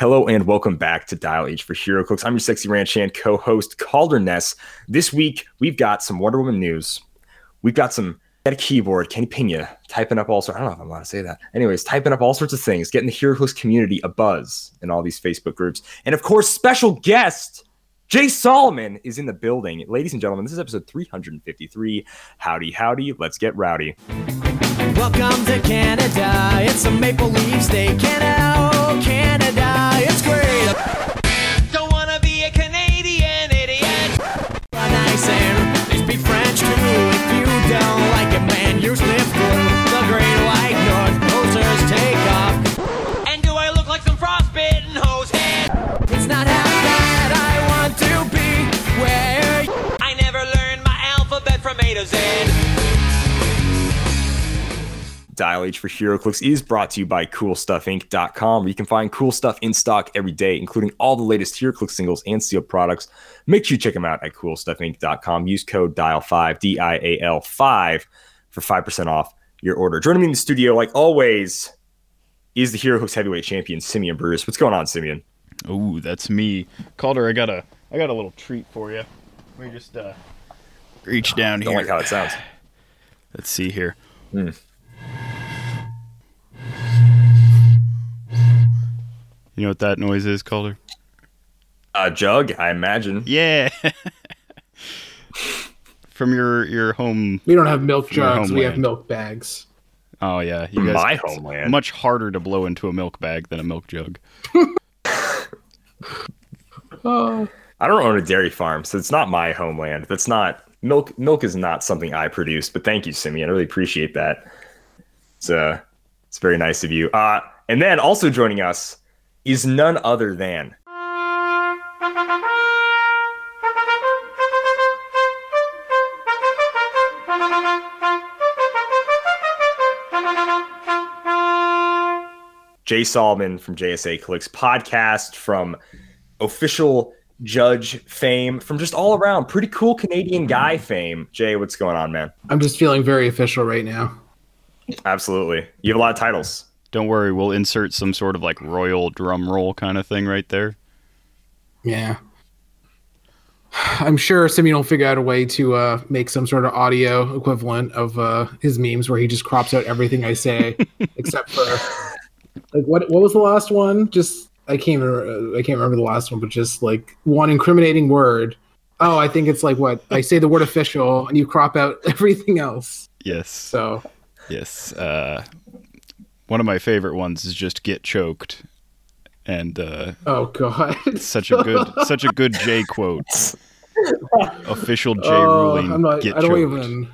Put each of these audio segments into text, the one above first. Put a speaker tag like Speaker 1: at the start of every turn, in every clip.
Speaker 1: Hello and welcome back to Dial H for HeroClix. I'm your sexy ranch hand co-host Calder Ness. This week we've got some Wonder Woman news. We've got some got a keyboard, Kenny Pena typing up all sorts. I don't know if I'm allowed to say that. Anyways, typing up all sorts of things, getting the HeroClix community a buzz in all these Facebook groups, and of course, special guest Jay Solomon is in the building. Ladies and gentlemen, this is episode 353. Howdy, howdy. Let's get rowdy.
Speaker 2: Welcome to Canada. It's a maple leaf state. Canada, Canada, it's great.
Speaker 3: Don't wanna be a Canadian idiot.
Speaker 2: Nice and they speak French too. If you don't like it, man, you sniff glue. The Great White North posters take off.
Speaker 3: And do I look like some frostbitten hose head?
Speaker 2: It's not bad. I want to be
Speaker 1: Dial H for HeroClix is brought to you by CoolStuffInc.com, where you can find cool stuff in stock every day, including all the latest HeroClix singles and sealed products. Make sure you check them out at CoolStuffInc.com. Use code DIAL5, D I A L 5, for 5% off your order. Joining me in the studio, like always, is the HeroClix heavyweight champion, Simeon Bruce. What's going on, Simeon?
Speaker 4: Oh, that's me. Calder, I got a I got a little treat for you. Let me just uh reach down
Speaker 1: Don't like how it sounds.
Speaker 4: Let's see here.
Speaker 1: Hmm.
Speaker 4: You know what that noise is, Calder?
Speaker 1: A jug, I imagine.
Speaker 4: Yeah. From your your home.
Speaker 5: We don't have milk jugs. We have milk bags.
Speaker 4: Oh yeah, you guys.
Speaker 1: My homeland.
Speaker 4: Much harder to blow into a milk bag than a milk jug.
Speaker 5: Oh,
Speaker 1: I don't own a dairy farm, so it's not my homeland. That's not milk. Milk is not something I produce. But thank you, Simeon. I really appreciate that. It's uh, it's very nice of you. Uh, and then also joining us is none other than Jay Solomon from JSA Clicks podcast from official judge fame from just all around pretty cool Canadian guy fame. Jay, what's going on, man?
Speaker 5: I'm just feeling very official right now.
Speaker 1: Absolutely. You have a lot of titles.
Speaker 4: Don't worry, we'll insert some sort of like royal drum roll kind of thing right there.
Speaker 5: Yeah. I'm sure Simeon will figure out a way to uh, make some sort of audio equivalent of uh, his memes where he just crops out everything I say, except for like what what was the last one? Just I can't remember, I can't remember the last one, but just like one incriminating word. Oh, I think it's like what I say the word official, and you crop out everything else.
Speaker 4: Yes.
Speaker 5: So
Speaker 4: Yes. Uh, one of my favorite ones is just get choked, and uh,
Speaker 5: oh god,
Speaker 4: such a good such a good J quote. Official J
Speaker 5: Oh,
Speaker 4: ruling.
Speaker 5: I'm not.
Speaker 4: get
Speaker 5: I don't
Speaker 4: choked.
Speaker 5: even.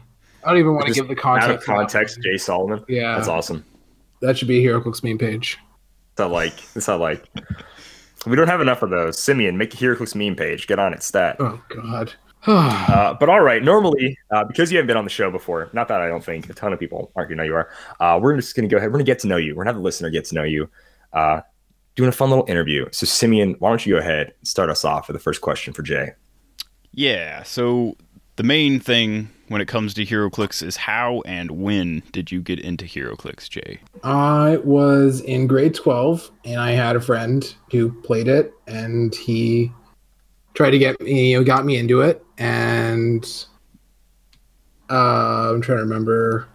Speaker 5: I don't even want to give the context.
Speaker 1: of
Speaker 5: of
Speaker 1: context,
Speaker 5: one.
Speaker 1: Jay Solomon.
Speaker 5: Yeah,
Speaker 1: That's awesome.
Speaker 5: that should be a HeroClix meme page.
Speaker 1: It's not like it's not like we don't have enough of those. Simeon, make a HeroClix meme page. Get on it, stat.
Speaker 5: Oh god.
Speaker 1: Uh, but all right, normally, uh, because you haven't been on the show before, not that I don't think a ton of people aren't going to know you are, uh, we're just going to go ahead. We're going to get to know you. We're going to have the listener get to know you, uh, doing a fun little interview. So, Simeon, why don't you go ahead and start us off with the first question for Jay?
Speaker 4: Yeah. So the main thing when it comes to HeroClix is how and when did you get into HeroClix, Jay?
Speaker 5: I was in grade 12 and I had a friend who played it and he tried to get me, you know, got me into it. And uh, I'm trying to remember.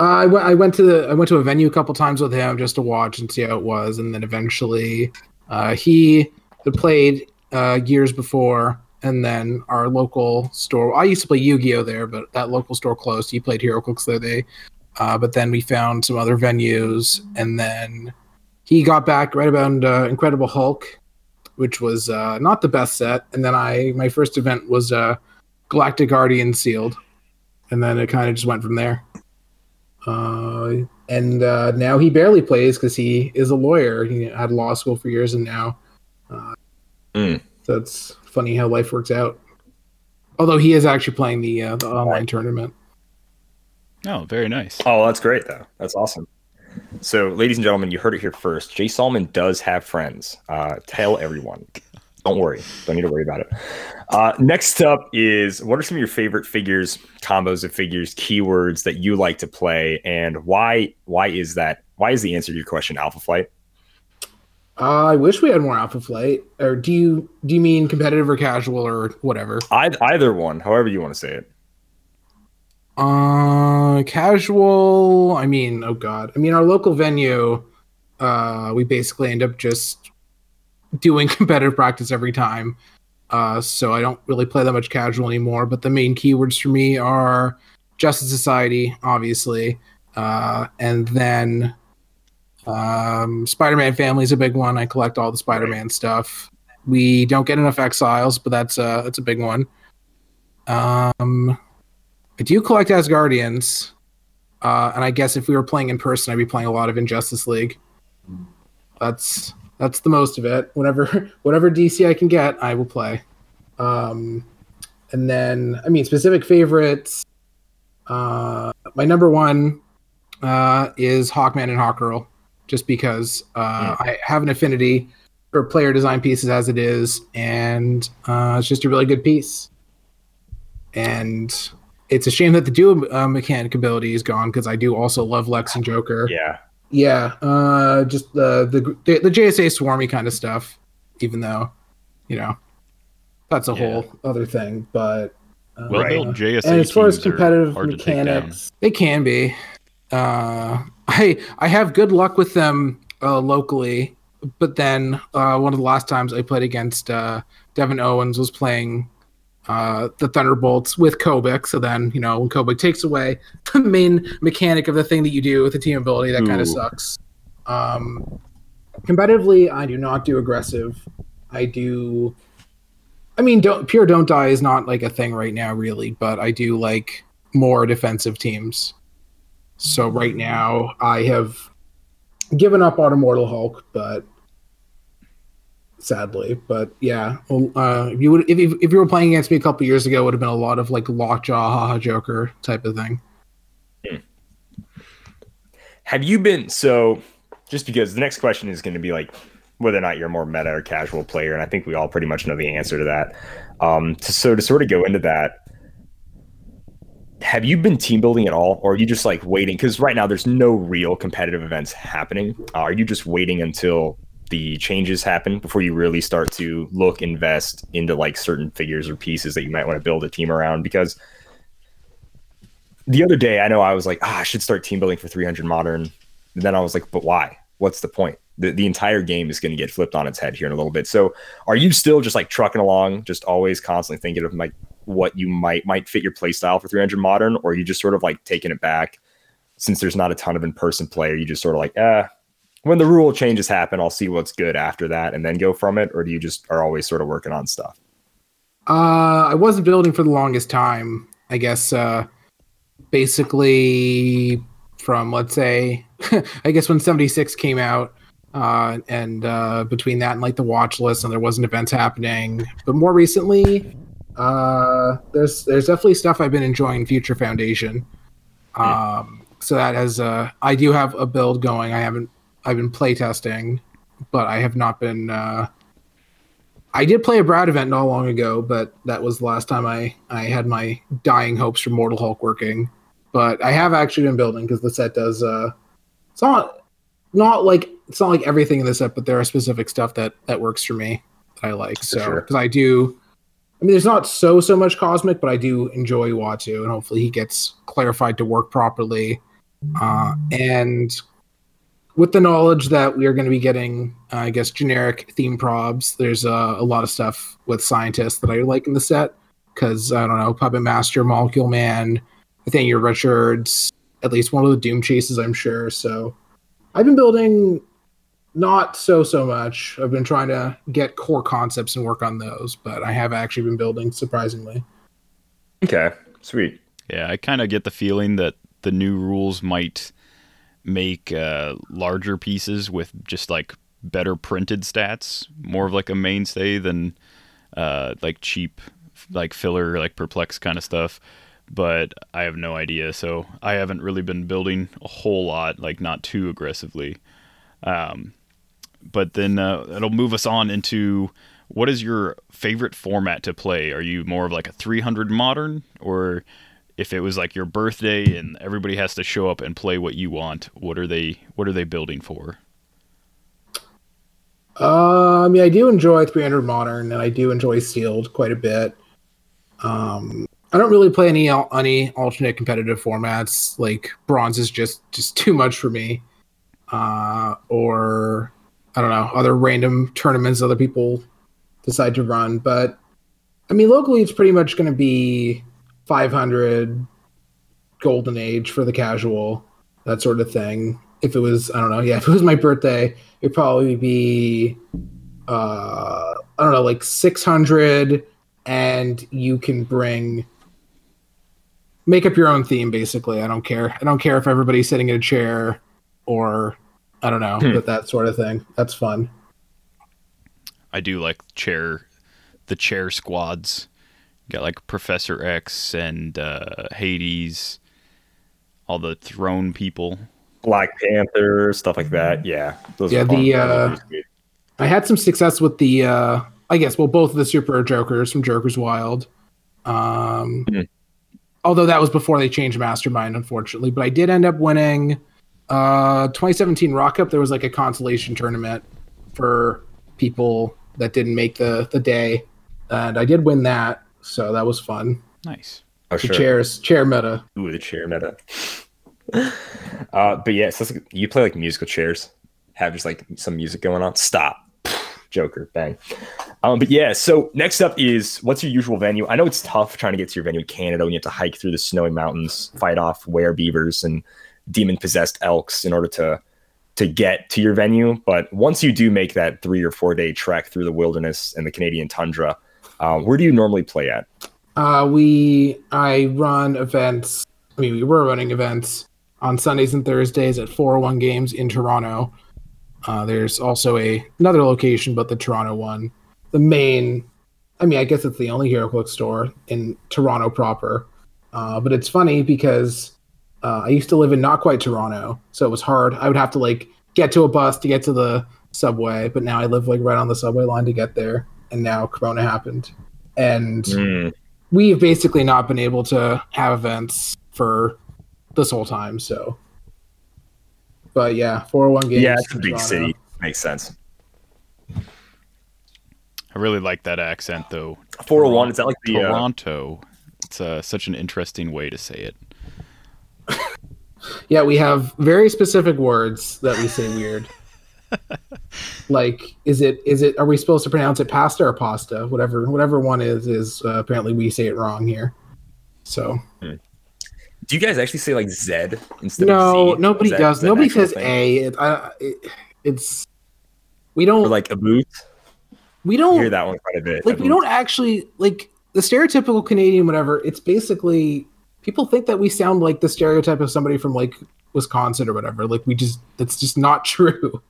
Speaker 5: Uh, I went. I went to the. I went to a venue a couple times with him just to watch and see how it was, and then eventually, uh, he had played uh, years before, and then our local store. I used to play Yu-Gi-Oh there, but that local store closed. He played HeroClix there. They uh, but then we found some other venues, and then he got back right about uh, Incredible Hulk, which was uh, not the best set. And then I, my first event was uh, Galactic Guardian Sealed, and then it kind of just went from there. Uh, and uh, now he barely plays because he is a lawyer. He had law school for years, and now uh,
Speaker 1: Mm.
Speaker 5: so it's funny how life works out. Although he is actually playing the uh, the online tournament.
Speaker 4: Oh, very nice.
Speaker 1: Oh, that's great, though. That's awesome. So, ladies and gentlemen, you heard it here first. Jay Solomon does have friends. Uh, tell everyone. Don't worry. Don't need to worry about it. Uh, next up is what are some of your favorite figures, combos of figures, keywords that you like to play, and why? Why is that? Why is the answer to your question Alpha Flight?
Speaker 5: Uh, I wish we had more Alpha Flight. Or do you do you mean competitive or casual or whatever?
Speaker 1: I, either one, however you want to say it.
Speaker 5: Uh, casual. I mean, oh god. I mean, our local venue. Uh, we basically end up just doing competitive practice every time. Uh, so I don't really play that much casual anymore. But the main keywords for me are Justice Society, obviously, uh, and then um, Spider-Man Family is a big one. I collect all the Spider-Man stuff. We don't get enough Exiles, but that's uh, that's a big one. Um, I do collect Asgardians, uh, and I guess if we were playing in person, I'd be playing a lot of Injustice League. That's that's the most of it. Whenever whatever DC I can get, I will play. Um, and then I mean specific favorites. Uh, my number one uh, is Hawkman and Hawkgirl, just because uh, I have an affinity for player design pieces as it is, and uh, it's just a really good piece. And it's a shame that the duo uh, mechanic ability is gone because I do also love Lex and Joker.
Speaker 1: Yeah.
Speaker 5: Yeah, uh, just the the the, the JSA swarmy kind of stuff. Even though, you know, that's a
Speaker 4: Yeah.
Speaker 5: whole other thing. But uh,
Speaker 4: Well built JSA
Speaker 5: and as far as
Speaker 4: teams are
Speaker 5: competitive
Speaker 4: hard to take down.
Speaker 5: mechanics, they can be. Uh, I I have good luck with them uh, locally, but then uh, one of the last times I played against uh, Devin Owens was playing uh, the Thunderbolts with Kobik. So then you know when Kobik takes away the main mechanic of the thing that you do with the team ability, that kind of sucks. Um, competitively, I do not do aggressive. I do. I mean, don't pure don't die is not like a thing right now, really, but I do like more defensive teams. So right now, I have given up on Immortal Hulk, but sadly, but yeah, well, uh, if you would if, if you were playing against me a couple years ago, it would have been a lot of like lockjaw, haha, Joker type of thing.
Speaker 1: Have you been so? Just because the next question is going to be like whether or not you're more meta or casual player, and I think we all pretty much know the answer to that. Um, to, so to sort of go into that, have you been team building at all, or are you just like waiting? Because right now there's no real competitive events happening. Uh, are you just waiting until the changes happen before you really start to look invest into like certain figures or pieces that you might want to build a team around? Because the other day, I know I was like, ah, I should start team building for 300 modern. And then I was like, but why? What's the point? The, the entire game is going to get flipped on its head here in a little bit. So, are you still just like trucking along, just always constantly thinking of like what you might might fit your play style for 300 modern, or you just sort of like taking it back since there's not a ton of in person play? Are you just sort of like, ah, when the rule changes happen, I'll see what's good after that and then go from it, or do you just are always sort of working on stuff?
Speaker 5: Uh, I wasn't building for the longest time. I guess uh, basically from let's say, I guess when seventy six came out, uh, and uh, between that and like the watch list, and there wasn't events happening. But more recently, uh, there's there's definitely stuff I've been enjoying. Future Foundation. Um, so that has uh, I do have a build going. I haven't I've been playtesting, but I have not been. Uh, I did play a Brad event not long ago, but that was the last time I I had my dying hopes for Mortal Hulk working. But I have actually been building because the set does. Uh, it's not not like it's not like everything in the set, but there are specific stuff that that works for me that I like. So
Speaker 1: sure.
Speaker 5: because I do. I mean, there's not so so much cosmic, but I do enjoy Uatu, and hopefully he gets clarified to work properly. Uh, and with the knowledge that we are going to be getting, uh, I guess, generic theme probs, there's uh, a lot of stuff with scientists that I like in the set because I don't know, Puppet Master, Molecule Man, Nathaniel Richards, at least one of the Doom chases, I'm sure. So I've been building not so so much. I've been trying to get core concepts and work on those, but I have actually been building surprisingly.
Speaker 1: Okay, sweet.
Speaker 4: Yeah, I kind of get the feeling that the new rules might make uh, larger pieces with just like better printed stats more of like a mainstay than uh, like cheap like filler like perplex kind of stuff. But I have no idea, so I haven't really been building a whole lot, like not too aggressively. Um, but then uh, it'll move us on into what is your favorite format to play? Are you more of like a 300 modern, or if it was like your birthday and everybody has to show up and play what you want, what are they what are they building for?
Speaker 5: Uh, I mean, I do enjoy 300 Modern, and I do enjoy Sealed quite a bit. Um, I don't really play any any alternate competitive formats. Like Bronze is just just too much for me. Uh, or I don't know other random tournaments other people decide to run. But I mean, locally, it's pretty much going to be 500 Golden Age for the casual, that sort of thing. If it was, I don't know, yeah, if it was my birthday, it'd probably be, uh, I don't know, like 600, and you can bring, make up your own theme, basically. I don't care. I don't care if everybody's sitting in a chair or, I don't know, but that sort of thing. That's fun.
Speaker 4: I do like chair, the chair squads. Got like Professor X and uh, Hades, all the throne people.
Speaker 1: Black Panther, stuff like that. Yeah, those
Speaker 5: Yeah,
Speaker 1: are
Speaker 5: the, uh, I had some success with the uh I guess well both of the super jokers from Joker's Wild. Um
Speaker 1: Mhm.
Speaker 5: although that was before they changed Mastermind unfortunately, but I did end up winning uh 2017 Rock Up there was like a consolation tournament for people that didn't make the the day and I did win that, so that was fun.
Speaker 4: Nice.
Speaker 1: oh,
Speaker 5: The
Speaker 1: sure.
Speaker 5: chairs chair meta.
Speaker 1: Ooh, the chair meta. uh, but yeah, so like- you play like musical chairs, have just like some music going on. Stop, Joker, bang. Um, but yeah, so next up is what's your usual venue? I know it's tough trying to get to your venue in Canada when you have to hike through the snowy mountains, fight off were beavers and demon possessed elks in order to to get to your venue. But once you do make that three or four day trek through the wilderness and the Canadian tundra, uh, where do you normally play at?
Speaker 5: Uh, we I run events. I mean, we were running events on Sundays and Thursdays at 401 Games in Toronto. Uh, there's also a another location, but the Toronto one, the main. I mean, I guess it's the only HeroClix store in Toronto proper. Uh, but it's funny because uh, I used to live in not quite Toronto, so it was hard. I would have to like get to a bus to get to the subway, but now I live like right on the subway line to get there. And now Corona happened, and
Speaker 1: Hmm.
Speaker 5: we've basically not been able to have events for this whole time. So, but yeah, 401 games.
Speaker 1: Yeah, it's a big
Speaker 5: Toronto.
Speaker 1: city. Makes sense.
Speaker 4: I really like that accent though.
Speaker 1: 401, is that like the uh,
Speaker 4: Toronto. It's uh, such an interesting way to say it.
Speaker 5: Yeah, we have very specific words that we say weird. like, is it is it? Are we supposed to pronounce it pasta or pasta? Whatever whatever one is is uh, apparently we say it wrong here. So
Speaker 1: Do you guys actually say like Z instead
Speaker 5: no,
Speaker 1: of Z?
Speaker 5: No,
Speaker 1: nobody that-
Speaker 5: does.
Speaker 1: is that an
Speaker 5: Nobody says
Speaker 1: thing?
Speaker 5: a. It, I, it, it's we don't
Speaker 1: Or like a boot.
Speaker 5: we don't
Speaker 1: hear that one quite a bit.
Speaker 5: like we don't actually like the stereotypical Canadian whatever. It's basically people think that we sound like the stereotype of somebody from like Wisconsin or whatever. Like we just that's just not true.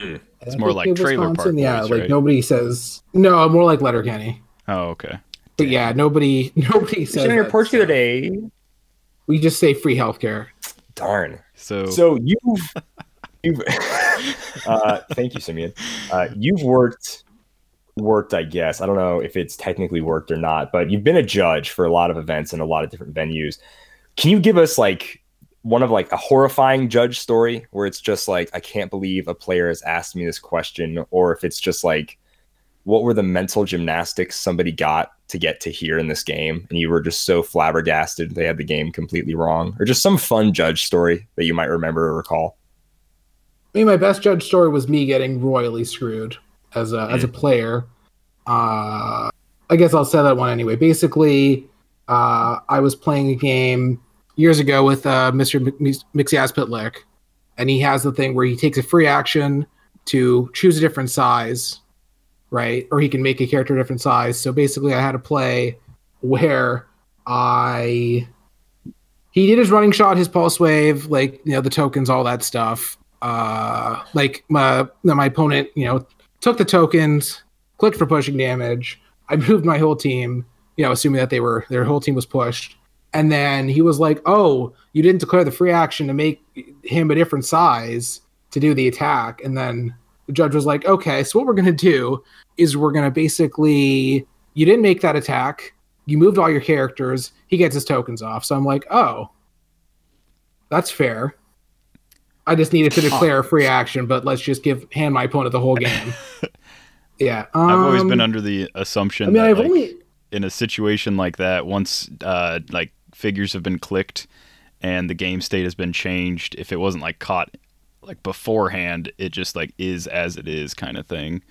Speaker 4: It's more like Trailer Park
Speaker 5: Yeah,
Speaker 4: Boys,
Speaker 5: like
Speaker 4: right?
Speaker 5: nobody says no. More like Letterkenny.
Speaker 4: Oh, okay.
Speaker 5: But yeah, nobody nobody says.
Speaker 1: Sitting on your
Speaker 5: that
Speaker 1: porch the other day.
Speaker 5: We just say free healthcare.
Speaker 1: Darn.
Speaker 4: So,
Speaker 1: So you've, you've uh, thank you, Simeon. Uh, you've worked, worked. I guess I don't know if it's technically worked or not, but you've been a judge for a lot of events in a lot of different venues. Can you give us like one of like a horrifying judge story where it's just like I can't believe a player has asked me this question, or if it's just like what were the mental gymnastics somebody got to get to here in this game and you were just so flabbergasted they had the game completely wrong or just some fun judge story that you might remember or recall
Speaker 5: I mean, my best judge story was me getting royally screwed as a as a player. Uh, I guess I'll say that one anyway. Basically, uh, I was playing a game years ago with uh, Mr. Mxyzptlk, and he has the thing where he takes a free action to choose a different size, right? Or he can make a character a different size. So basically, I had a play where I he did his running shot, his pulse wave, like you know the tokens, all that stuff. Uh, like my my opponent, you know, took the tokens, clicked for pushing damage. I moved my whole team, you know, assuming that they were their whole team was pushed. And then he was like, "Oh, you didn't declare the free action to make him a different size to do the attack." And then the judge was like, "Okay, so what we're gonna do is we're gonna basically you didn't make that attack. You moved all your characters. He gets his tokens off." So I'm like, "Oh, that's fair." I just needed to declare a free action, but let's just give hand my opponent the whole game. yeah,
Speaker 4: I've always been
Speaker 5: um,
Speaker 4: under the assumption
Speaker 5: I mean,
Speaker 4: that
Speaker 5: I've
Speaker 4: like,
Speaker 5: only
Speaker 4: in a situation like that, once uh, like figures have been clicked and the game state has been changed, if it wasn't like caught like beforehand, it just like is as it is kind of thing.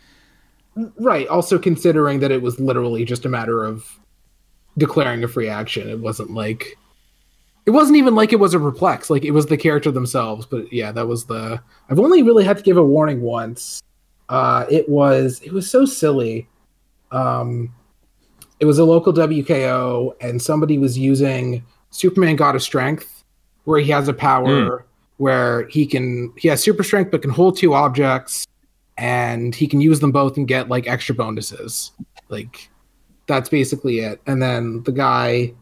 Speaker 5: right. Also considering that it was literally just a matter of declaring a free action. It wasn't like it wasn't even like it was a perplex. Like it was the character themselves. But yeah, that was the. I've only really had to give a warning once. Uh, it was it was so silly. Um, it was a local WKO, and somebody was using Superman God of Strength, where he has a power hmm. where he can he has super strength but can hold two objects, and he can use them both and get like extra bonuses. Like that's basically it. And then the guy,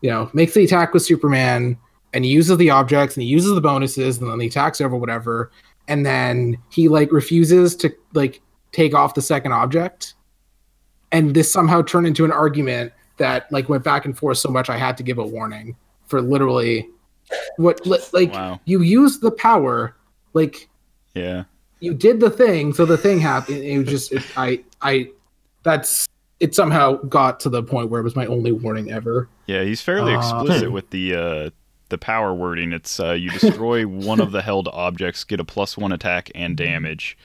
Speaker 5: you know, makes the attack with Superman, and he uses the objects and he uses the bonuses, and then the attacks over whatever, and then he like refuses to like take off the second object and this somehow turned into an argument that like went back and forth so much I had to give a warning for literally what li- like
Speaker 4: Wow.
Speaker 5: you use the power like
Speaker 4: Yeah.
Speaker 5: you did the thing so the thing happened it was just it, I I that's it somehow got to the point where it was my only warning ever
Speaker 4: Yeah, he's fairly
Speaker 5: Uh,
Speaker 4: explicit with the uh, the power wording. It's uh, you destroy one of the held objects, get a plus one attack and damage,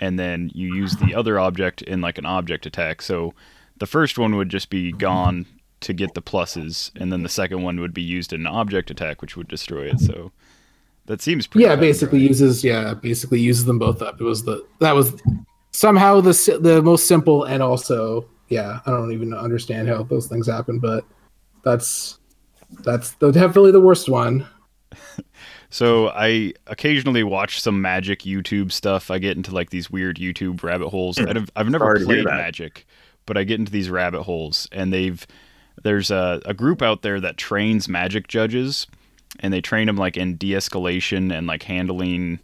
Speaker 4: and then you use the other object in like an object attack. So the first one would just be gone to get the pluses, and then the second one would be used in an object attack, which would destroy it. So that seems pretty.
Speaker 5: yeah basically
Speaker 4: dry.
Speaker 5: uses yeah basically uses them both up it was the that was somehow the the most simple and also yeah i don't even understand how those things happen but that's that's definitely the worst one
Speaker 4: So I occasionally watch some Magic YouTube stuff. I get into like these weird YouTube rabbit holes. I've, I've never played. Magic, but I get into these rabbit holes, and they've there's a, a group out there that trains Magic judges, and they train them like in de-escalation and like handling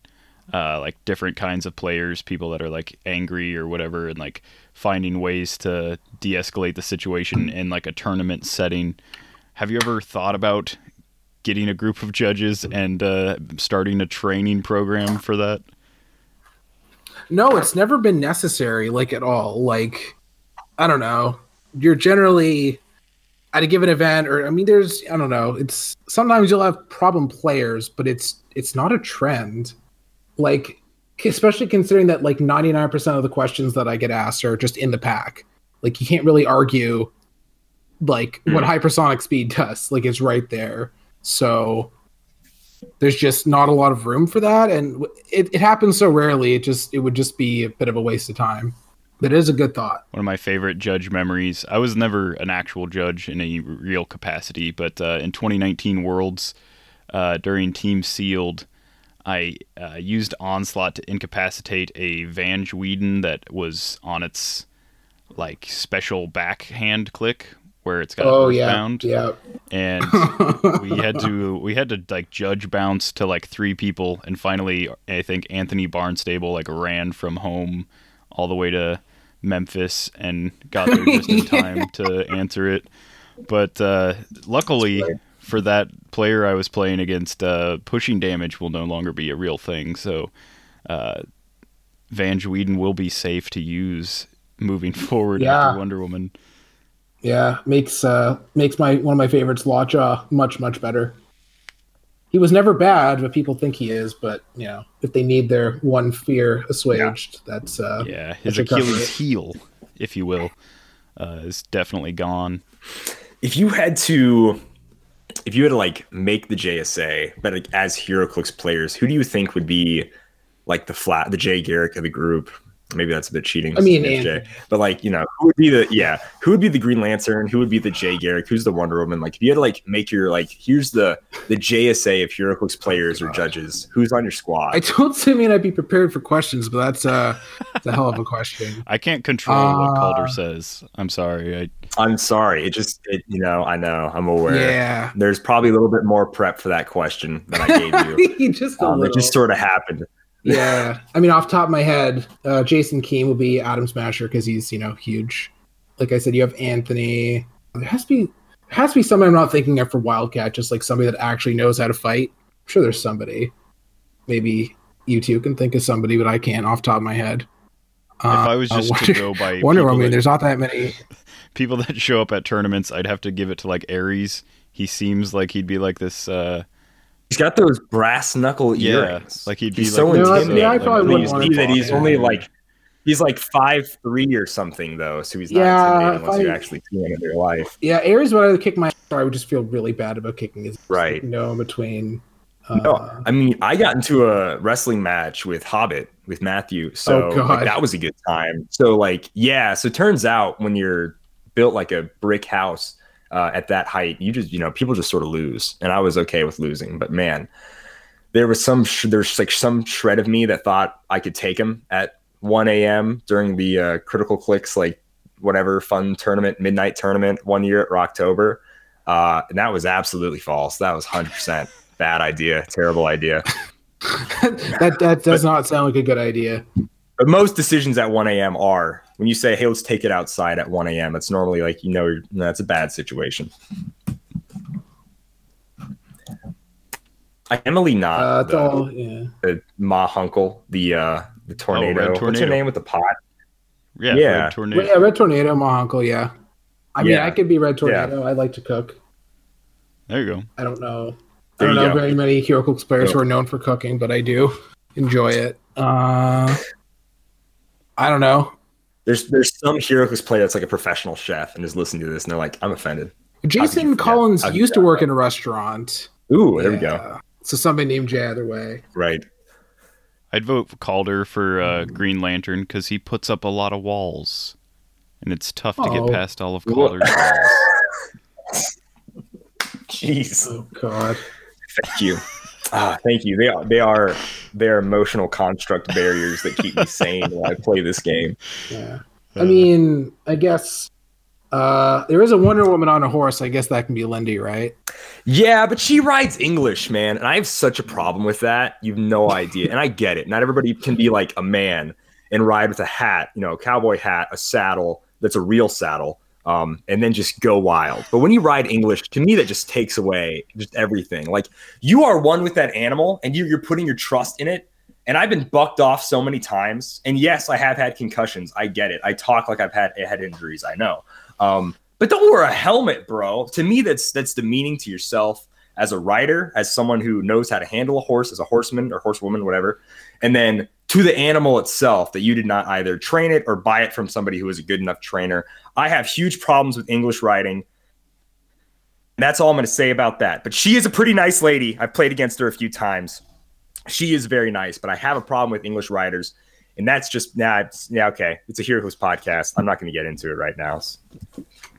Speaker 4: uh, like different kinds of players, people that are like angry or whatever, and like finding ways to de-escalate the situation in like a tournament setting. Have you ever thought about getting a group of judges and uh, starting a training program for that?
Speaker 5: no it's never been necessary like at all. Like i don't know. You're generally at a given event or i mean there's i don't know. It's sometimes you'll have problem players but it's it's not a trend. Like especially considering that like 99% of the questions that i get asked are just in the pack. Like you can't really argue like what hypersonic speed does. Like it's right there so there's just not a lot of room for that. And it, it happens so rarely. It just it would just be a bit of a waste of time. But it is a good thought.
Speaker 4: One of my favorite judge memories. I was never an actual judge in a real capacity, but uh, in 2019 Worlds, uh, during Team Sealed, I uh, used Onslaught to incapacitate a Van Whedon that was on its like special backhand click where it's got
Speaker 5: oh yeah.
Speaker 4: earthbound.
Speaker 5: yeah
Speaker 4: and we had to we had to like judge bounce to like three people. And finally i think anthony barnstable like ran from home all the way to memphis and got there just in time to answer it. But uh, luckily for that player i was playing against uh, pushing damage will no longer be a real thing. So uh, van Whedon will be safe to use moving forward
Speaker 5: Yeah.
Speaker 4: after wonder woman
Speaker 5: yeah makes uh makes my one of my favorites Lockjaw much much better he was never bad but people think he is but you know if they need their one fear assuaged that's uh
Speaker 4: Yeah, his
Speaker 5: should cover
Speaker 4: Achilles heel, if you will, uh, is definitely gone.
Speaker 1: if you had to if you had to like make the JSA, but like as HeroClix players, who do you think would be like the flat the Jay Garrick of the group? Maybe that's a bit cheating.
Speaker 5: I mean,
Speaker 1: Jay. but like you know, who would be the yeah? Who would be the Green Lantern? Who would be the Jay Garrick? Who's the Wonder Woman? Like if you had to like make your like here's the the JSA of HeroClix players or judges. Who's on your squad?
Speaker 5: I told Simeon I'd be prepared for questions, but that's uh, that's a hell of a question.
Speaker 4: I can't control what
Speaker 5: Uh,
Speaker 4: Calder says. I'm sorry. I,
Speaker 1: I'm sorry. It just it, you know I know I'm aware.
Speaker 5: Yeah,
Speaker 1: There's probably a little bit more prep for that question than I gave you.
Speaker 5: just a
Speaker 1: Um, it just sort of happened.
Speaker 5: Yeah, I mean, off top of my head, uh, Jason Keane will be Atom Smasher because he's you know huge. Like I said, you have Anthony. There has to be has to be somebody I'm not thinking of for Wildcat, just like somebody that actually knows how to fight. I'm sure there's somebody. maybe you two can think of somebody, but I can't off top of my head.
Speaker 4: if I was
Speaker 5: Uh,
Speaker 4: just to
Speaker 5: Wonder,
Speaker 4: go by
Speaker 5: Wonder Woman,
Speaker 4: that-
Speaker 5: there's not that many.
Speaker 4: people that show up at tournaments, I'd have to give it to like Ares. He seems like he'd be like this. uh
Speaker 1: He's got those brass knuckle
Speaker 4: Yeah,
Speaker 1: earrings.
Speaker 4: like he'd be
Speaker 1: he's
Speaker 4: like-
Speaker 1: so
Speaker 4: You
Speaker 5: know what?
Speaker 1: intimidating.
Speaker 5: Yeah, I
Speaker 1: Like,
Speaker 5: probably
Speaker 1: when
Speaker 5: wouldn't
Speaker 1: you
Speaker 5: wanna
Speaker 1: see that he's only like he's like five three or something though, so he's not
Speaker 5: Yeah,
Speaker 1: intimidating
Speaker 5: if
Speaker 1: unless you
Speaker 5: I-
Speaker 1: actually see him in real life.
Speaker 5: Yeah, Ares would kick my or I would just feel really bad about kicking his.
Speaker 1: Right.
Speaker 5: You know, in between. Uh,
Speaker 1: No, I mean, I got into a wrestling match with Hobbit with Matthew, so
Speaker 5: Oh, God.
Speaker 1: like, that was a good time. So like, yeah, so it turns out when you're built like a brick house uh, at that height, you just you know people just sort of lose, and I was okay with losing, but man, there was some sh- there's like some shred of me that thought I could take him at 1 a.m. during the uh, Critical Clicks like whatever fun tournament, midnight tournament one year at Rocktober. Uh, and that was absolutely false. That was 100% bad idea, terrible idea.
Speaker 5: that that does not sound like a good idea.
Speaker 1: But most decisions at 1 a.m. are when you say, "Hey, let's take it outside at 1 a.m." It's normally like you know you're- that's a bad situation. Emily not
Speaker 5: Uh,
Speaker 1: the,
Speaker 5: all yeah.
Speaker 1: the Ma Hunkle, the uh the tornado. What's her name with the pot?
Speaker 4: Yeah,
Speaker 1: Yeah.
Speaker 4: Red tornado.
Speaker 5: But yeah, Red Tornado, Ma Hunkle. Yeah. I mean, I could be Red Tornado. I like to cook.
Speaker 4: There you go.
Speaker 5: I don't know.
Speaker 1: There
Speaker 5: I don't know
Speaker 1: go.
Speaker 5: very many HeroClix players
Speaker 1: Go.
Speaker 5: who are known for cooking, but I do enjoy it. Uh, I don't know.
Speaker 1: There's there's some hero who's played that's like a professional chef and is listening to this and they're like, I'm offended.
Speaker 5: Jason
Speaker 1: yeah,
Speaker 5: Collins
Speaker 1: I'll
Speaker 5: used to work in a restaurant.
Speaker 1: Ooh, there we go.
Speaker 5: So somebody named Jay either way.
Speaker 1: Right.
Speaker 4: I'd vote for Calder for uh, Green Lantern because he puts up a lot of walls, and it's tough to
Speaker 5: Oh.
Speaker 4: get past all of Calder's walls.
Speaker 1: Jeez.
Speaker 5: Oh God.
Speaker 1: Thank you. Ah, thank you. They are they are they're emotional construct barriers that keep me sane while I play this game.
Speaker 5: Yeah. I mean, I guess uh, there is a Wonder Woman on a horse. I guess that can be Lindy, right?
Speaker 1: Yeah, but she rides English, man, and I have such a problem with that. You've no idea, and I get it. Not everybody can be like a man and ride with a hat, you know, a cowboy hat, a saddle that's a real saddle, um, and then just go wild. But when you ride English, to me, that just takes away just everything. Like you are one with that animal, and you, you're putting your trust in it. And I've been bucked off so many times. And yes, I have had concussions. I get it. I talk like I've had head injuries. I know. Um, but don't wear a helmet, bro. To me, that's that's demeaning to yourself as a rider, as someone who knows how to handle a horse, as a horseman or horsewoman, whatever. And then to the animal itself that you did not either train it or buy it from somebody who is a good enough trainer. I have huge problems with English riding. That's all I'm going to say about that. But she is a pretty nice lady. I've played against her a few times. She is very nice, but I have a problem with English writers. And that's just now, it's, yeah, okay. It's a Heroes podcast. I'm not going to get into it right now.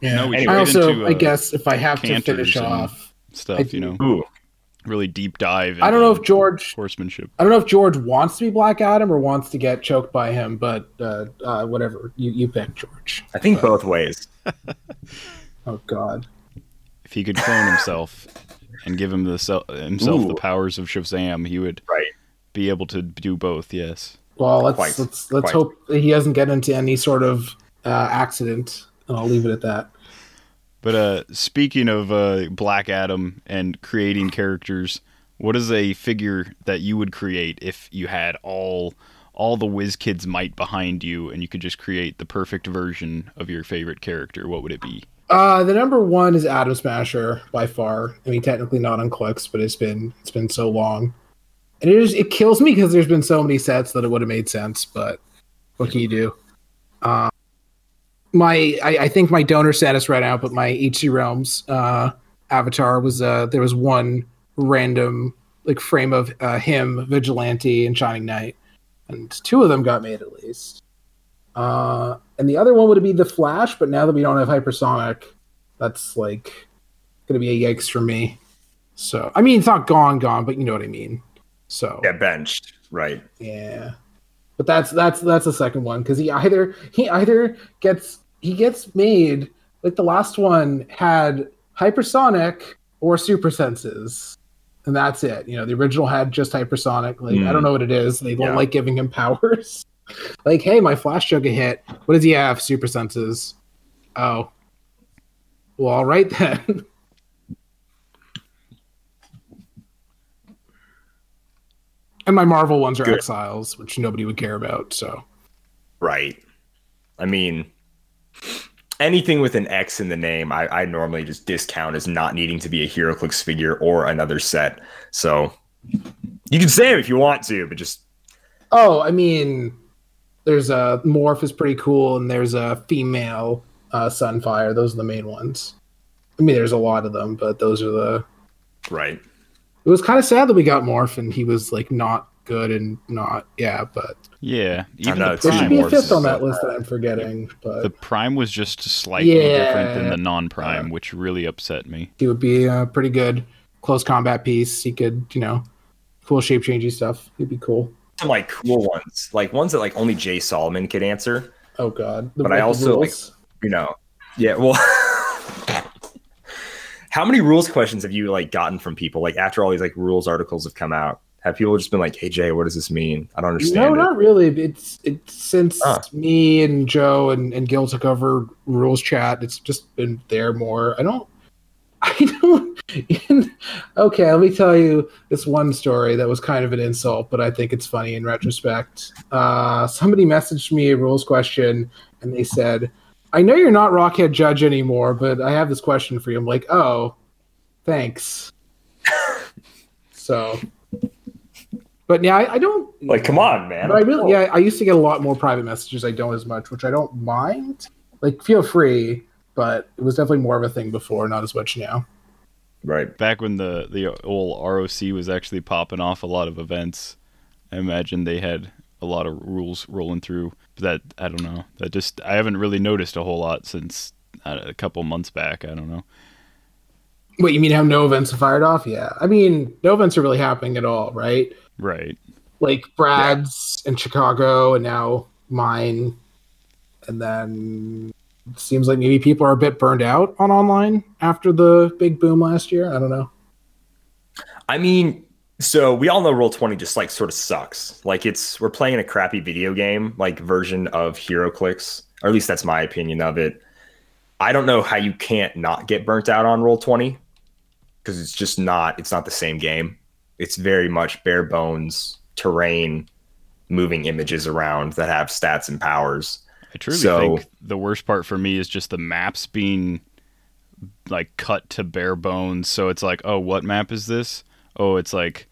Speaker 5: Yeah.
Speaker 4: No, we
Speaker 5: I also,
Speaker 4: into,
Speaker 5: I
Speaker 4: uh,
Speaker 5: guess, if I have to
Speaker 4: canters
Speaker 5: finish
Speaker 4: and
Speaker 5: off,
Speaker 4: Stuff,
Speaker 5: I-
Speaker 4: you know,
Speaker 1: Ooh,
Speaker 4: really deep dive.
Speaker 5: I don't know if George,
Speaker 4: horsemanship.
Speaker 5: I don't know if George wants to be Black Adam or wants to get choked by him, but uh, uh, whatever you you pick, George.
Speaker 1: I think both ways.
Speaker 5: Oh God.
Speaker 4: If he could clone himself and give him the sel- himself the powers of Shazam, he would
Speaker 1: Right.
Speaker 4: be able to do both. Yes.
Speaker 5: Well, let's
Speaker 1: Quite,
Speaker 5: let's let's
Speaker 1: quite.
Speaker 5: hope he doesn't get into any sort of uh, accident. And I'll leave it at that.
Speaker 4: But uh, speaking of uh, Black Adam and creating characters, what is a figure that you would create if you had all all the whiz kids might behind you and you could just create the perfect version of your favorite character? What would it be?
Speaker 5: Uh, the number one is Atom Smasher by far. I mean, technically not on clicks, but it's been it's been so long, and it is it kills me because there's been so many sets that it would have made sense. But what can you do? Uh, my I, I think my donor status right now, but my HC Realms uh, avatar was uh there was one random like frame of uh, him, Vigilante, and Shining Knight, and two of them got made at least. Uh, and the other one would be the Flash, but now that we don't have hypersonic, that's like gonna be a yikes for me. So I mean, it's not gone, gone, but you know what I mean. So
Speaker 1: Yeah, benched. Right.
Speaker 5: yeah, but that's that's that's the second one because he either he either gets he gets made like the last one had hypersonic or super senses. And that's it. You know, the original had just hypersonic. Like, I don't
Speaker 1: Mm.
Speaker 5: know what it is. They don't
Speaker 1: Yeah.
Speaker 5: like giving him powers. like, hey, my flash took a hit. What does he have? Super senses. Oh. Well, all right then. And my Marvel ones are
Speaker 1: Good.
Speaker 5: Exiles, which nobody would care about. So
Speaker 1: Right. I mean, anything with an X in the name, I, I normally just discount as not needing to be a HeroClix figure or another set. So you can say them if you want to, but just
Speaker 5: Oh, I mean, there's a Morph is pretty cool, and there's a female uh, Sunfire. Those are the main ones. I mean, there's a lot of them, but those are the.
Speaker 1: right.
Speaker 5: It was kind of sad that we got Morph, and he was like not good and not yeah. But
Speaker 4: Yeah, even
Speaker 1: know,
Speaker 4: the
Speaker 1: it's
Speaker 5: there should be a fifth on that list that I'm forgetting. But
Speaker 4: the prime was just slightly different than the non-prime, which really upset me.
Speaker 5: he would be a pretty good close combat piece. He could, you know, cool shape changing stuff. He'd be cool.
Speaker 1: Some like cool ones, like ones that like only Jay Solomon could answer.
Speaker 5: Oh God. The
Speaker 1: But I
Speaker 5: Viking
Speaker 1: also, like- You know, yeah. Well, how many rules questions have you like gotten from people like after all these like rules articles have come out? Have people just been like, "Hey Jay, what does this mean? I don't
Speaker 5: No,
Speaker 1: understand it."
Speaker 5: not really. It's it's since
Speaker 1: Huh.
Speaker 5: me and Joe and, and Gil took over rules chat. It's just been there more. I don't. I don't. okay, let me tell you this one story that was kind of an insult, but I think it's funny in retrospect. Uh, somebody messaged me a rules question, and they said, "I know you're not ROC Head Judge anymore, but I have this question for you." I'm like, "Oh, thanks." so. But yeah, I, I don't
Speaker 1: Like, come on, man.
Speaker 5: but I really, yeah, I used to get a lot more private messages. I don't as much, which I don't mind. Like, feel free, but it was definitely more of a thing before, not as much now.
Speaker 1: Right.
Speaker 4: Back when the the old ROC was actually popping off a lot of events, I imagine they had a lot of rules rolling through. That I don't know. That just I haven't really noticed a whole lot since uh, a couple months back. I don't know.
Speaker 5: Wait, you mean how no events have fired off? Yeah, I mean, no events are really happening at all, right?
Speaker 4: Right.
Speaker 5: Like Brad's in Chicago, and now mine, and then it seems like maybe people are a bit burned out on online after the big boom last year. I don't know.
Speaker 1: I mean, so we all know Roll Twenty just like sort of sucks. Like it's we're playing a crappy video game like version of HeroClix, or at least that's my opinion of it. I don't know how you can't not get burnt out on Roll Twenty because it's just not. It's not the same game. It's very much bare bones terrain, moving images around that have stats and powers.
Speaker 4: I truly
Speaker 1: So-
Speaker 4: think the worst part for me is just the maps being like cut to bare bones. So it's like, oh, what map is this? Oh, it's like,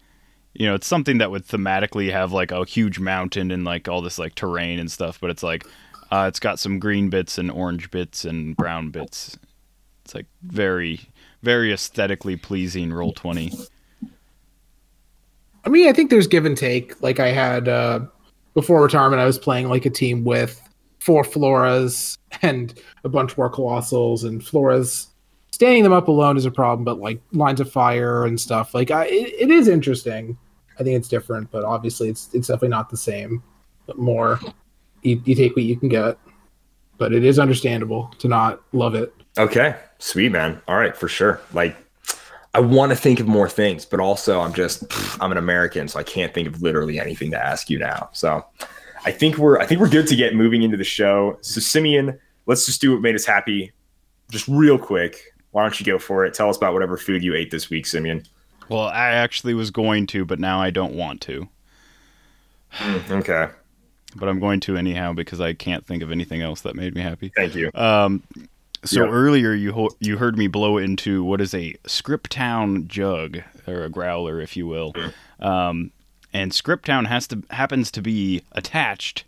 Speaker 4: you know, it's something that would thematically have like a huge mountain and like all this like terrain and stuff. But it's like, uh, it's got some green bits and orange bits and brown bits. It's like very, very aesthetically pleasing. Roll twenty.
Speaker 5: I mean, I think there's give and take. Like I had uh, before retirement, I was playing like a team with four Floras and a bunch more Colossals, and Floras standing them up alone is a problem, but like lines of fire and stuff, like I, it, it is interesting. I think it's different, but obviously it's it's definitely not the same. But more, you, you take what you can get, but it is understandable to not love it.
Speaker 1: Okay, sweet man. All right, for sure. Like, I want to think of more things, but also I'm just I'm an American, so I can't think of literally anything to ask you now. So, I think we're I think we're good to get moving into the show. So, Simeon, let's just do what made us happy, just real quick. Why don't you go for it? Tell us about whatever food you ate this week, Simeon.
Speaker 4: Well, I actually was going to, but now I don't want to.
Speaker 1: Okay,
Speaker 4: But I'm going to anyhow because I can't think of anything else that made me happy.
Speaker 1: thank you.
Speaker 4: Um, so
Speaker 1: Yeah.
Speaker 4: earlier you ho- you heard me blow into what is a Scriptown jug or a growler, if you will, um, and Scriptown has to happens to be attached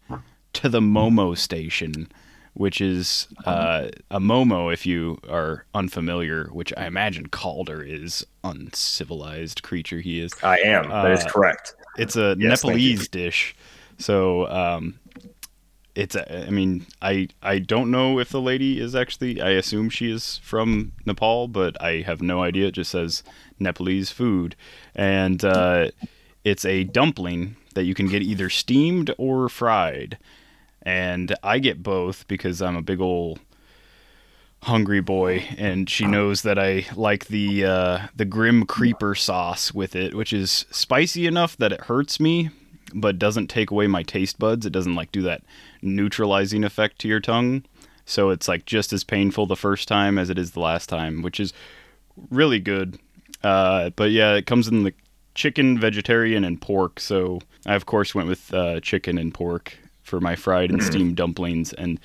Speaker 4: to the Momo station, which is uh, a Momo. If you are unfamiliar, which I imagine Calder is uncivilized creature he is
Speaker 1: I am. that is
Speaker 4: Uh,
Speaker 1: correct.
Speaker 4: it's a
Speaker 1: Yes.
Speaker 4: Nepalese dish. So um, it's a, I mean I I don't know if the lady is actually I assume she is from Nepal, but I have no idea. It just says Nepalese food, and uh, it's a dumpling that you can get either steamed or fried. And I get both because I'm a big ol' hungry boy, and she knows that I like the uh, the grim creeper sauce with it, which is spicy enough that it hurts me, but doesn't take away my taste buds. It doesn't like do that neutralizing effect to your tongue. So it's like just as painful the first time as it is the last time, which is really good. Uh, but yeah, it comes in the chicken, vegetarian, and pork. So I of course went with uh, chicken and pork for my fried and steamed dumplings, and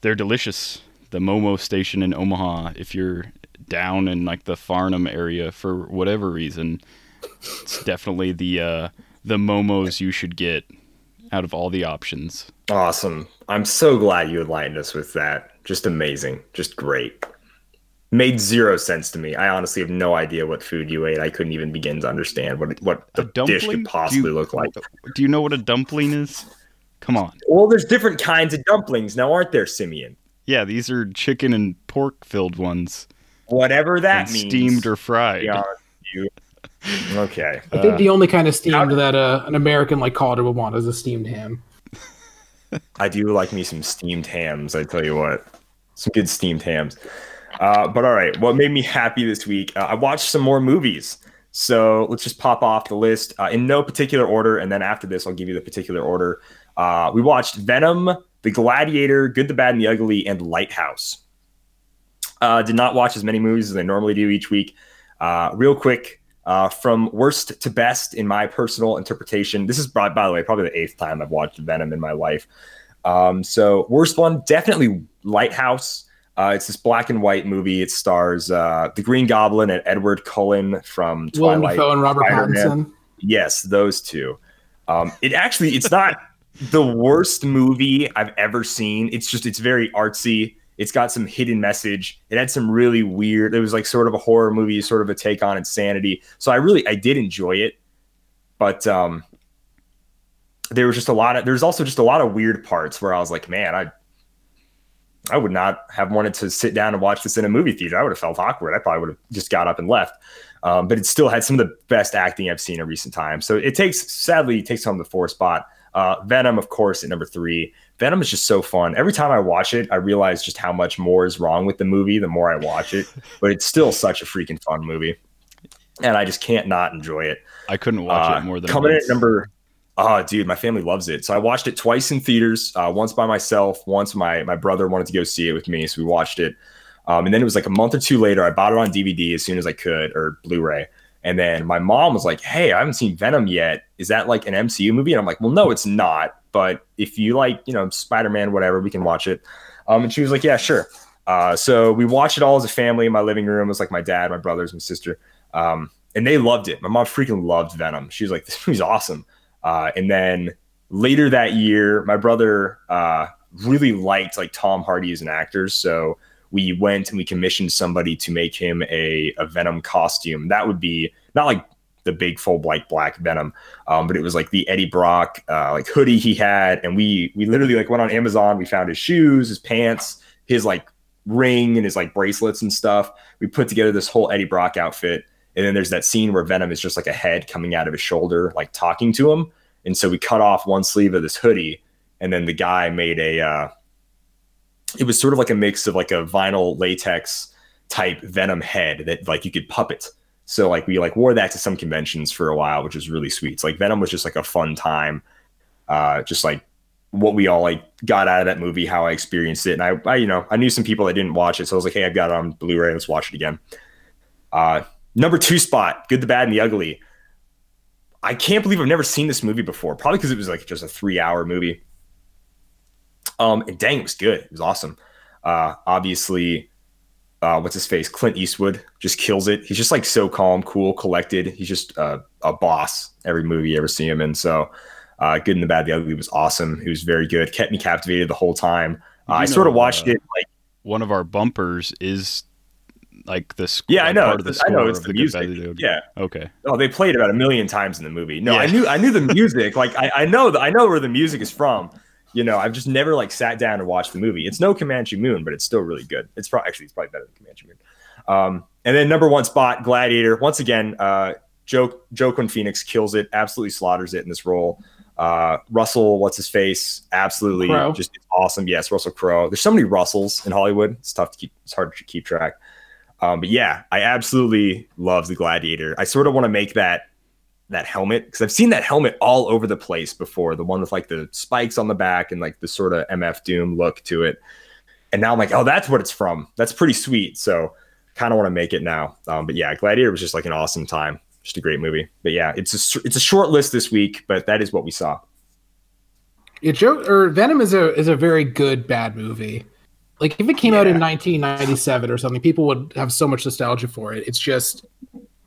Speaker 4: they're delicious. The Momo station in Omaha. If you're down in like the Farnam area for whatever reason, it's definitely the uh, the momos you should get out of all the options.
Speaker 1: Awesome. I'm so glad you enlightened us with that. Just amazing. Just great. Made zero sense to me. I honestly have no idea what food you ate. I couldn't even begin to understand what what the dish could possibly
Speaker 4: you-
Speaker 1: look like.
Speaker 4: Do you know what a dumpling is? Come on.
Speaker 1: Well, there's different kinds of dumplings now, aren't there, Simeon?
Speaker 4: Yeah, these are chicken and pork filled ones,
Speaker 1: Whatever that means.
Speaker 4: steamed or fried.
Speaker 1: to be honest with you. Okay.
Speaker 5: I think the only kind of steamed that uh, an American like Calder would want is a steamed ham.
Speaker 1: I do like me some steamed hams. I tell you what, some good steamed hams. Uh, but all right, what made me happy this week? Uh, I watched some more movies. So let's just pop off the list uh, in no particular order, and then after this, I'll give you the particular order. Uh, we watched Venom, The Gladiator, Good, the Bad, and the Ugly, and Lighthouse. Uh, did not watch as many movies as I normally do each week. Uh, real quick, uh, from worst to best in my personal interpretation. This is, by, by the way, probably the eighth time I've watched Venom in my life. Um, so worst one, definitely Lighthouse. Uh, it's this black and white movie. It stars uh, the Green Goblin and Edward Cullen from
Speaker 5: Willem
Speaker 1: Twilight.
Speaker 5: Dafoe and Robert
Speaker 1: Spider-Man.
Speaker 5: Pattinson.
Speaker 1: Yes, those two. Um, it actually, it's not the worst movie I've ever seen. It's just, it's very artsy. It's got some hidden message. It had some really weird. It was like sort of a horror movie, sort of a take on insanity. So I really, I did enjoy it, but um, there was just a lot of. There's also just a lot of weird parts where I was like, man, I, I would not have wanted to sit down and watch this in a movie theater. I would have felt awkward. I probably would have just got up and left. Um, but it still had some of the best acting I've seen in recent times. So it takes, sadly, it takes home the fourth spot. Uh, Venom, of course, at number three. Venom is just so fun. Every time I watch it, I realize just how much more is wrong with the movie the more I watch it. but it's still such a freaking fun movie, and I just can't not enjoy it.
Speaker 4: I couldn't watch
Speaker 1: Uh,
Speaker 4: it more than
Speaker 1: coming in at number. Oh, dude, my family loves it. So I watched it twice in theaters. Uh, once by myself. Once my my brother wanted to go see it with me, so we watched it. Um, and then it was like a month or two later. I bought it on DVD as soon as I could or Blu-ray. And then my mom was like, "Hey, I haven't seen Venom yet. Is that like an MCU movie?" And I'm like, "Well, no, it's not. But if you like, you know, Spider-Man, whatever, we can watch it." Um, and she was like, "Yeah, sure." Uh, so we watched it all as a family in my living room. It was like my dad, my brothers, my sister, um, and they loved it. My mom freaking loved Venom. She was like, "This movie's awesome." Uh, and then later that year, my brother uh, really liked like Tom Hardy as an actor, so we went and we commissioned somebody to make him a, a Venom costume. That would be not like the big full like black Venom, um, but it was like the Eddie Brock uh, like hoodie he had, and we we literally like went on Amazon. We found his shoes, his pants, his like ring, and his like bracelets and stuff. We put together this whole Eddie Brock outfit. And then there's that scene where Venom is just like a head coming out of his shoulder, like talking to him. And so we cut off one sleeve of this hoodie, and then the guy made a. Uh, it was sort of like a mix of like a vinyl latex type Venom head that like you could puppet. So like we like wore that to some conventions for a while, which was really sweet. So like Venom was just like a fun time, uh, just like what we all like got out of that movie, how I experienced it. And I, I, you know, I knew some people that didn't watch it, so I was like, hey, I've got it on Blu-ray. Let's watch it again. Uh, number two spot, Good, the Bad, and the Ugly. I can't believe I've never seen this movie before. Probably because it was like just a three-hour movie. Um, and dang, it was good. It was awesome. Uh, obviously, uh, what's his face? Clint Eastwood just kills it. He's just like so calm, cool, collected. He's just uh, a boss. Every movie you ever see him in. So, uh, Good and the Bad, the Ugly was awesome. He was very good. Kept me captivated the whole time. Uh, I sort of watched
Speaker 4: uh,
Speaker 1: it like
Speaker 4: One of our bumpers is like the sc-
Speaker 1: yeah, I know.
Speaker 4: part of the
Speaker 1: I know it's the
Speaker 4: Good,
Speaker 1: music.
Speaker 4: Bad, the.
Speaker 1: Yeah.
Speaker 4: Okay.
Speaker 1: Oh, they played about a million times in the movie. No, I knew I knew the music. Like I, I know that I know where the music is from. You know, I've just never like sat down and watched the movie. It's no Comanche Moon, but it's still really good. It's probably actually it's probably better than Comanche Moon. Um, and then number one spot, Gladiator. Once again, uh, Joe Joaquin Phoenix kills it, absolutely slaughters it in this role. Uh, Russell, what's his face? Absolutely,
Speaker 5: Crowe.
Speaker 1: just awesome. Yes, Russell Crowe. There's so many Russells in Hollywood. It's tough to keep. It's hard to keep track. Um, but yeah, I absolutely love the Gladiator. I sort of want to make that that helmet because I've seen that helmet all over the place before. The one with like the spikes on the back and like the sort of MF Doom look to it. And now I'm like, oh, that's what it's from. That's pretty sweet. So kind of want to make it now. Um, but yeah, Gladiator was just like an awesome time. just a great movie. But yeah, it's a it's a short list this week, but that is what we saw.
Speaker 5: Yeah, Joe or Venom is a is a very good bad movie. Like if it came out in 1997 or something, people would have so much nostalgia for it. It's just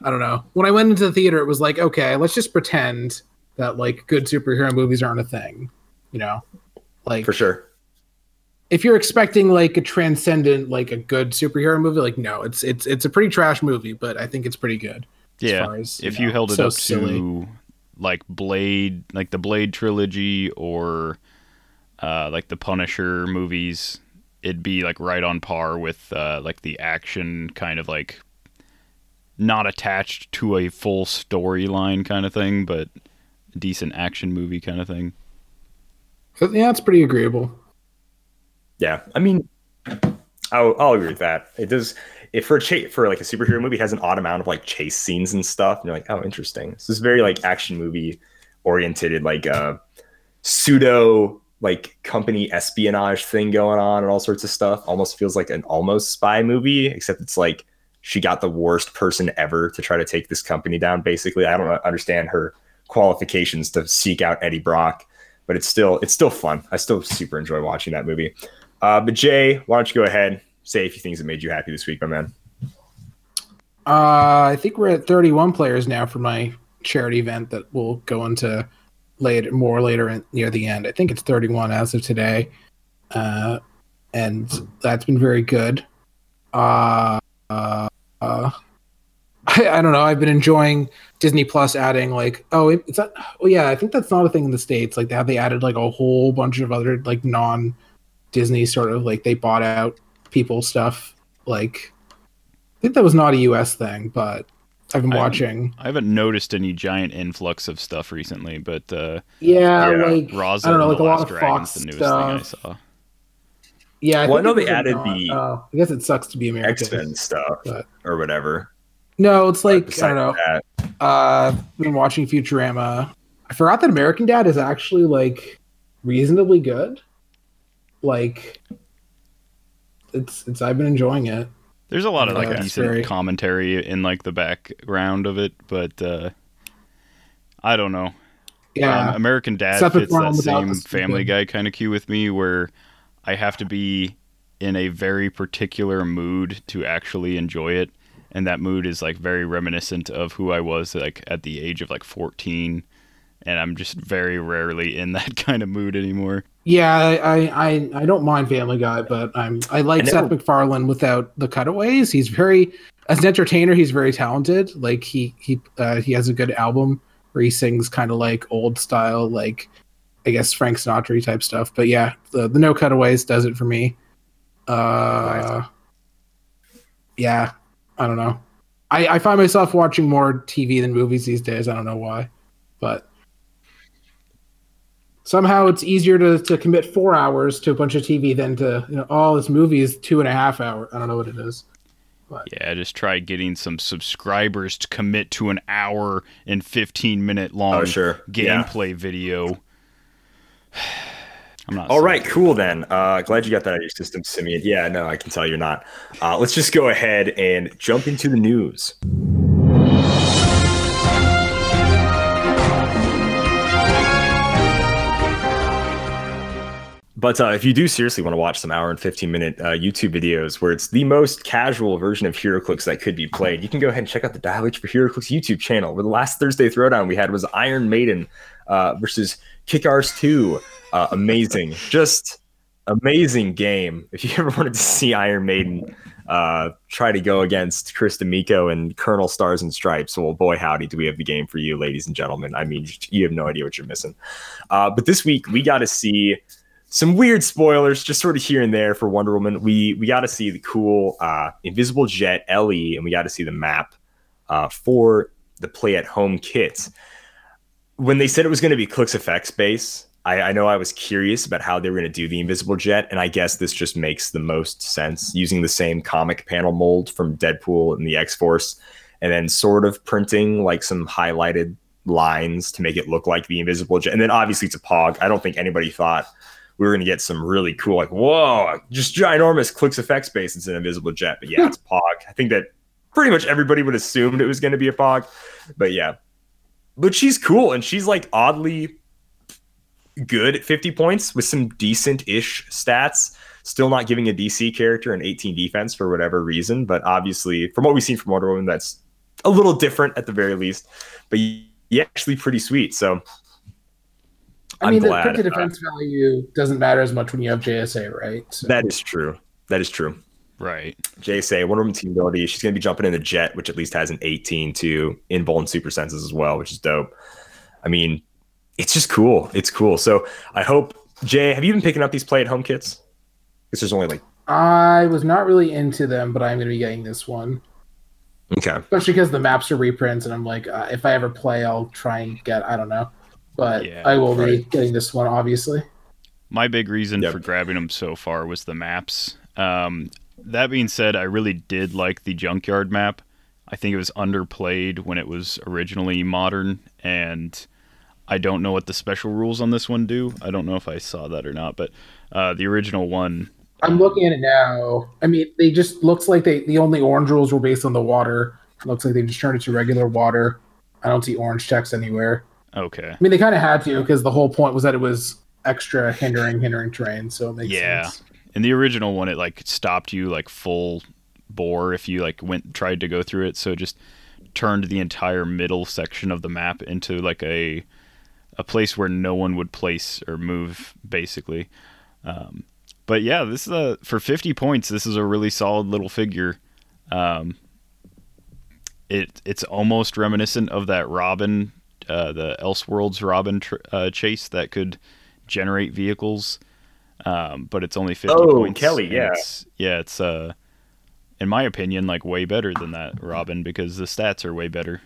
Speaker 5: I don't know. When I went into the theater, it was like, okay, let's just pretend that like good superhero movies aren't a thing. You know, like
Speaker 1: For sure.
Speaker 5: if you're expecting like a transcendent, like a good superhero movie, like no, it's it's it's a pretty trash movie, but I think it's pretty good. as
Speaker 4: Yeah,
Speaker 5: far as, you
Speaker 4: if
Speaker 5: know,
Speaker 4: you held it
Speaker 5: so
Speaker 4: up
Speaker 5: silly.
Speaker 4: to like Blade, like the Blade trilogy, or uh, like the Punisher movies, it'd be like right on par with uh, like the action kind of like not attached to a full storyline kind of thing, but decent action movie kind of thing.
Speaker 5: Yeah, it's pretty agreeable.
Speaker 1: Yeah, I mean, I'll, I'll agree with that. It does. If for a cha- for like a superhero movie, it has an odd amount of like chase scenes and stuff. And you're like, oh, interesting. This is very like action movie oriented, like uh, pseudo like company espionage thing going on and all sorts of stuff. Almost feels like an almost spy movie, except it's like she got the worst person ever to try to take this company down. Basically, I don't understand her qualifications to seek out Eddie Brock, but it's still it's still fun. I still super enjoy watching that movie. Uh, but Jay, why don't you go ahead say a few things that made you happy this week, my man?
Speaker 5: Uh, I think we're at 31 players now for my charity event that will go into later, more later in, near the end. I think it's 31 as of today, uh, and that's been very good. Uh, uh, uh, I, I don't know. I've been enjoying Disney Plus adding like, oh, it, it's not, oh yeah, I think that's not a thing in the states. Like, they have they added like a whole bunch of other like non Disney sort of like they bought out people stuff like. I think that was not a US thing, but I've been
Speaker 4: I haven't-
Speaker 5: watching.
Speaker 4: I haven't noticed any giant influx of stuff recently, but uh,
Speaker 5: Yeah,
Speaker 1: Yeah,
Speaker 5: like
Speaker 4: Rosa
Speaker 5: I don't know, like
Speaker 4: the
Speaker 5: a lot of
Speaker 4: Dragon's
Speaker 5: Fox
Speaker 4: the newest
Speaker 5: stuff.
Speaker 4: thing I saw.
Speaker 5: Yeah,
Speaker 1: Well, I
Speaker 5: think
Speaker 1: know they added
Speaker 5: not-
Speaker 1: the
Speaker 5: Oh, I guess it sucks to be American.
Speaker 1: X Men stuff
Speaker 5: But-
Speaker 1: or whatever.
Speaker 5: No, it's like I don't know.
Speaker 1: that,
Speaker 5: Uh, I've been watching Futurama. I forgot that American Dad is actually like reasonably good. Like, it's it's. I've been enjoying it.
Speaker 4: There's a lot of like
Speaker 5: Yeah, it's
Speaker 4: decent
Speaker 5: very-
Speaker 4: commentary in like the background of it, but uh, I don't know.
Speaker 5: Yeah,
Speaker 4: Um, American Dad
Speaker 5: Except for
Speaker 4: fits that same Family Guy kind of cue with me, where I have to be in a very particular mood to actually enjoy it, and that mood is like very reminiscent of who I was like at the age of like 14, and I'm just very rarely in that kind of mood anymore.
Speaker 5: yeah. I, I I don't mind Family Guy, but I'm I like
Speaker 1: I
Speaker 5: Seth MacFarlane without the cutaways. He's very as an entertainer. He's very talented. Like he he uh, he has a good album where he sings kind of like old style, like I guess Frank Sinatra type stuff. But yeah, the the no cutaways does it for me. Uh, yeah, I don't know. I, I find myself watching more TV than movies these days. I don't know why, but somehow it's easier to, to commit four hours to a bunch of TV than to you know oh this movie is two and a half hour. I don't know what it is.
Speaker 4: Yeah, I just try getting some subscribers to commit to an hour and 15 minute long
Speaker 1: Oh, sure. Yeah.
Speaker 4: gameplay video. I'm not.
Speaker 1: All right, cool then. Uh, glad you got that out of your system, Simeon. Yeah, no, I can tell you're not. Uh, let's just go ahead and jump into the news. But uh, if you do seriously want to watch some hour and 15 minute uh, YouTube videos where it's the most casual version of HeroClix that could be played, you can go ahead and check out the Dial H for HeroClix YouTube channel. Where the last Thursday throwdown we had was Iron Maiden uh, versus Kick Arse 2. Uh, amazing. Just amazing game. If you ever wanted to see Iron Maiden uh, try to go against Chris D'Amico and Colonel Stars and Stripes, well, boy, howdy, do we have the game for you, ladies and gentlemen. I mean, you have no idea what you're missing. Uh, but this week, we got to see some weird spoilers, just sort of here and there for Wonder Woman. We we got to see the cool uh, Invisible Jet LE, and we got to see the map uh, for the Play at Home kit. When they said it was going to be Clix Effects base, I, I know I was curious about how they were going to do the Invisible Jet, and I guess this just makes the most sense using the same comic panel mold from Deadpool and the X Force, and then sort of printing like some highlighted lines to make it look like the Invisible Jet. And then obviously it's a Pog. I don't think anybody thought we were going to get some really cool, like, whoa, just ginormous Clix Effects base. It's an invisible jet. But yeah, it's Pog. I think that pretty much everybody would assumed it was going to be a Pog. But yeah, but she's cool and she's like oddly good at 50 points with some decent ish stats. Still not giving a DC character an 18 defense for whatever reason, but obviously from what we've seen from Wonder Woman, that's a little different at the very least. But yeah, actually pretty sweet. So
Speaker 5: I mean,
Speaker 1: I'm
Speaker 5: the
Speaker 1: glad, uh,
Speaker 5: defense value doesn't matter as much when you have JSA, right? So,
Speaker 1: that is true. That is true.
Speaker 4: Right.
Speaker 1: JSA, Wonder Woman team ability. She's going to be jumping in the jet, which at least has an 18 to invul and super senses as well, which is dope. I mean, it's just cool. It's cool. So I hope Jay, have you been picking up these play at home kits? Because there's only like
Speaker 5: I was not really into them, but I'm going to be getting this one,
Speaker 1: okay,
Speaker 5: especially because the maps are reprints, and I'm like, uh, if I ever play, I'll try and get. I don't know, but
Speaker 4: Yeah,
Speaker 5: I will be getting this one, obviously.
Speaker 4: My big reason
Speaker 1: Yep.
Speaker 4: for grabbing them so far was the maps. Um, that being said, I really did like the Junkyard map. I think it was underplayed when it was originally modern, and I don't know what the special rules on this one do. I don't know if I saw that or not, but uh, the original one,
Speaker 5: I'm looking at it now. I mean, they just looks like they the only orange rules were based on the water. It looks like they just turned it to regular water. I don't see orange text anywhere.
Speaker 4: okay,
Speaker 5: I mean, they kind of had to because the whole point was that it was extra hindering hindering terrain. So it makes
Speaker 4: Yeah.
Speaker 5: sense.
Speaker 4: In the original one, it like stopped you like full bore if you like went tried to go through it. So it just turned the entire middle section of the map into like a a place where no one would place or move, basically. Um, but yeah, this is a for 50 points. This is a really solid little figure. Um, it it's almost reminiscent of that Robin, uh, the Elseworlds Robin tr- uh, chase that could generate vehicles. Um, but it's only 50
Speaker 1: Oh,
Speaker 4: points.
Speaker 1: Kelly,
Speaker 4: and
Speaker 1: yeah.
Speaker 4: It's, yeah, it's uh, in my opinion, like way better than that Robin because the stats are way better.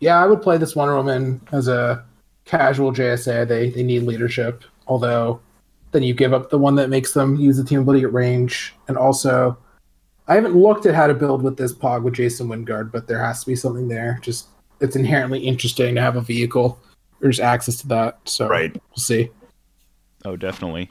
Speaker 5: Yeah, I would play this Wonder Woman as a casual JSA. They they need leadership, although then you give up the one that makes them use the team ability at range. And also, I haven't looked at how to build with this Pog with Jason Wingard, but there has to be something there. Just it's inherently interesting to have a vehicle or just access to that. So
Speaker 1: Right.
Speaker 5: we'll see.
Speaker 4: Oh, definitely.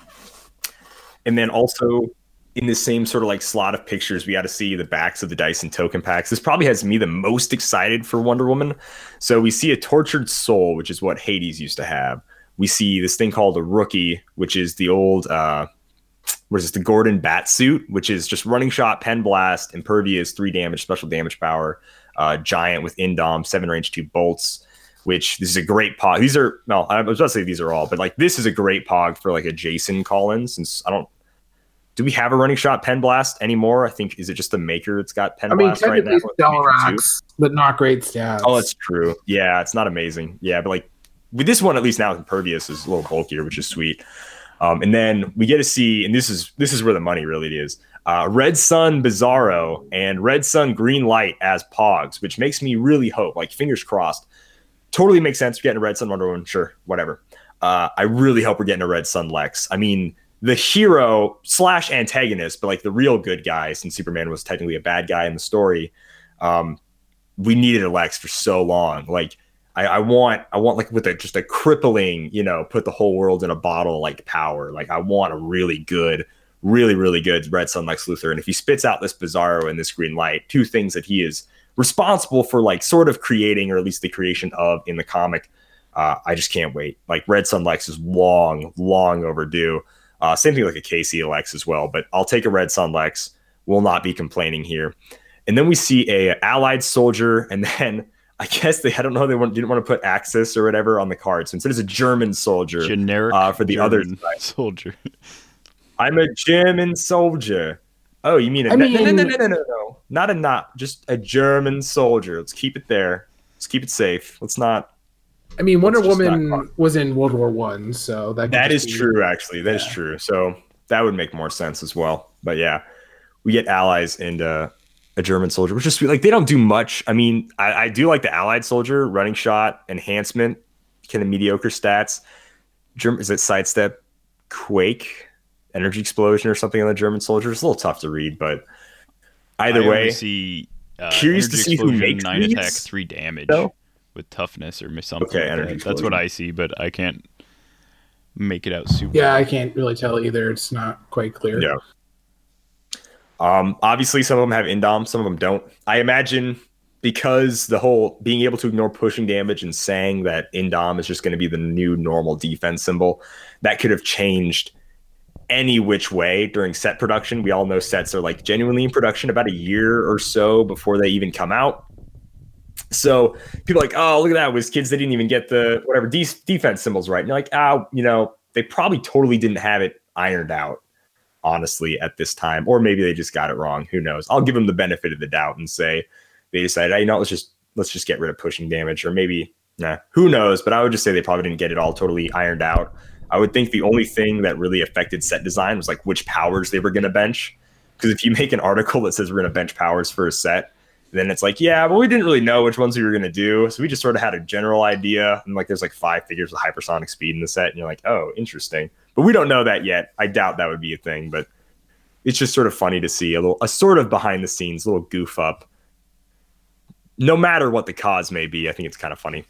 Speaker 1: And then also in the same sort of like slot of pictures, we got to see the backs of the dice and token packs. This probably has me the most excited for Wonder Woman. So we see a tortured soul, which is what Hades used to have. We see this thing called a rookie, which is the old uh what is this, the Gordon bat suit, which is just running shot, pen blast, impervious, three damage, special damage power, uh, giant with indom, seven range, two bolts. Which this is a great pog. These are no, I was about to say these are all, but like this is a great pog for like a Jason Collins. Since I don't, do we have a running shot pen blast anymore? I think is it just the maker that's got pen
Speaker 5: I mean,
Speaker 1: blast right now?
Speaker 5: technically
Speaker 1: with Maker two?
Speaker 5: Stellax, but not great stats.
Speaker 1: Oh, that's true. Yeah, it's not amazing. Yeah, but like with this one, at least now impervious is a little bulkier, which is sweet. Um, and then we get to see, and this is this is where the money really is. Uh, Red Son Bizarro and Red Son Green Light as Pogs, which makes me really hope, like fingers crossed. Totally makes sense. We're getting a Red Son Wonder Woman, sure, whatever. Uh, I really hope we're getting a Red Son Lex. I mean, the hero slash antagonist, but like the real good guy, since Superman was technically a bad guy in the story. Um, we needed a Lex for so long. Like I, I want, I want like with a just a crippling, you know, put the whole world in a bottle like power. Like I want a really good, really really good Red Son Lex Luthor. And if he spits out this Bizarro and this Green Light, two things that he is responsible for, like sort of creating or at least the creation of in the comic. Uh, I just can't wait. Like Red Son Lex is long, long overdue. Uh, same thing like a KC Lex as well. But I'll take a Red Son Lex. Will not be complaining here. And then we see a allied soldier, and then I guess they I don't know they want, didn't want to put Axis or whatever on the card. So instead it's a German soldier.
Speaker 4: Generic
Speaker 1: uh, for the other
Speaker 4: German
Speaker 1: side.
Speaker 4: soldier.
Speaker 1: I'm a German soldier. Oh, you mean a
Speaker 5: I
Speaker 1: no, no, no,
Speaker 5: mean-
Speaker 1: no, no, no, no, no. Not a not, just a German soldier. Let's keep it there. Let's keep it safe. Let's not.
Speaker 5: I mean, Wonder
Speaker 1: It's just not
Speaker 5: Woman was in World War One, so that
Speaker 1: That is
Speaker 5: be-
Speaker 1: true, actually. That is
Speaker 5: Yeah.
Speaker 1: true. So that would make more sense as well. But yeah, we get allies and uh, a German soldier, which is like they don't do much. I mean, I, I do like the allied soldier running shot enhancement, kind of mediocre stats. German is it sidestep, quake, energy explosion, or something on the German soldier? It's a little tough to read, but either
Speaker 4: I
Speaker 1: way,
Speaker 4: see uh,
Speaker 1: Curious to see who
Speaker 4: explosion,
Speaker 1: makes
Speaker 4: nine
Speaker 1: these,
Speaker 4: attack, three damage
Speaker 1: though.
Speaker 4: with toughness or miss something.
Speaker 1: Okay,
Speaker 4: like that. That's what. I see, but I can't make it out super.
Speaker 5: Yeah, I can't really tell either. It's not quite clear.
Speaker 1: Yeah. Um, obviously, some of them have indom, some of them don't. I imagine because the whole being able to ignore pushing damage and saying that indom is just going to be the new normal defense symbol, that could have changed any which way during set production. We all know sets are like genuinely in production about a year or so before they even come out. So people are like, oh, look at that. Was kids they didn't even get the whatever de- defense symbols right. And you're like, oh, you know, they probably totally didn't have it ironed out, honestly, at this time. Or maybe they just got it wrong. Who knows? I'll give them the benefit of the doubt and say they decided, hey, you know, let's just let's just get rid of pushing damage. Or maybe, nah, who knows? But I would just say they probably didn't get it all totally ironed out. I would think the only thing that really affected set design was like which powers they were going to bench. Because if you make an article that says we're going to bench powers for a set, then it's like, yeah, but we didn't really know which ones we were going to do. So we just sort of had a general idea. And like, there's like five figures of hypersonic speed in the set. And you're like, oh, interesting. But we don't know that yet. I doubt that would be a thing. But it's just sort of funny to see a little, a sort of behind the scenes little goof up. No matter what the cause may be, I think it's kind of funny.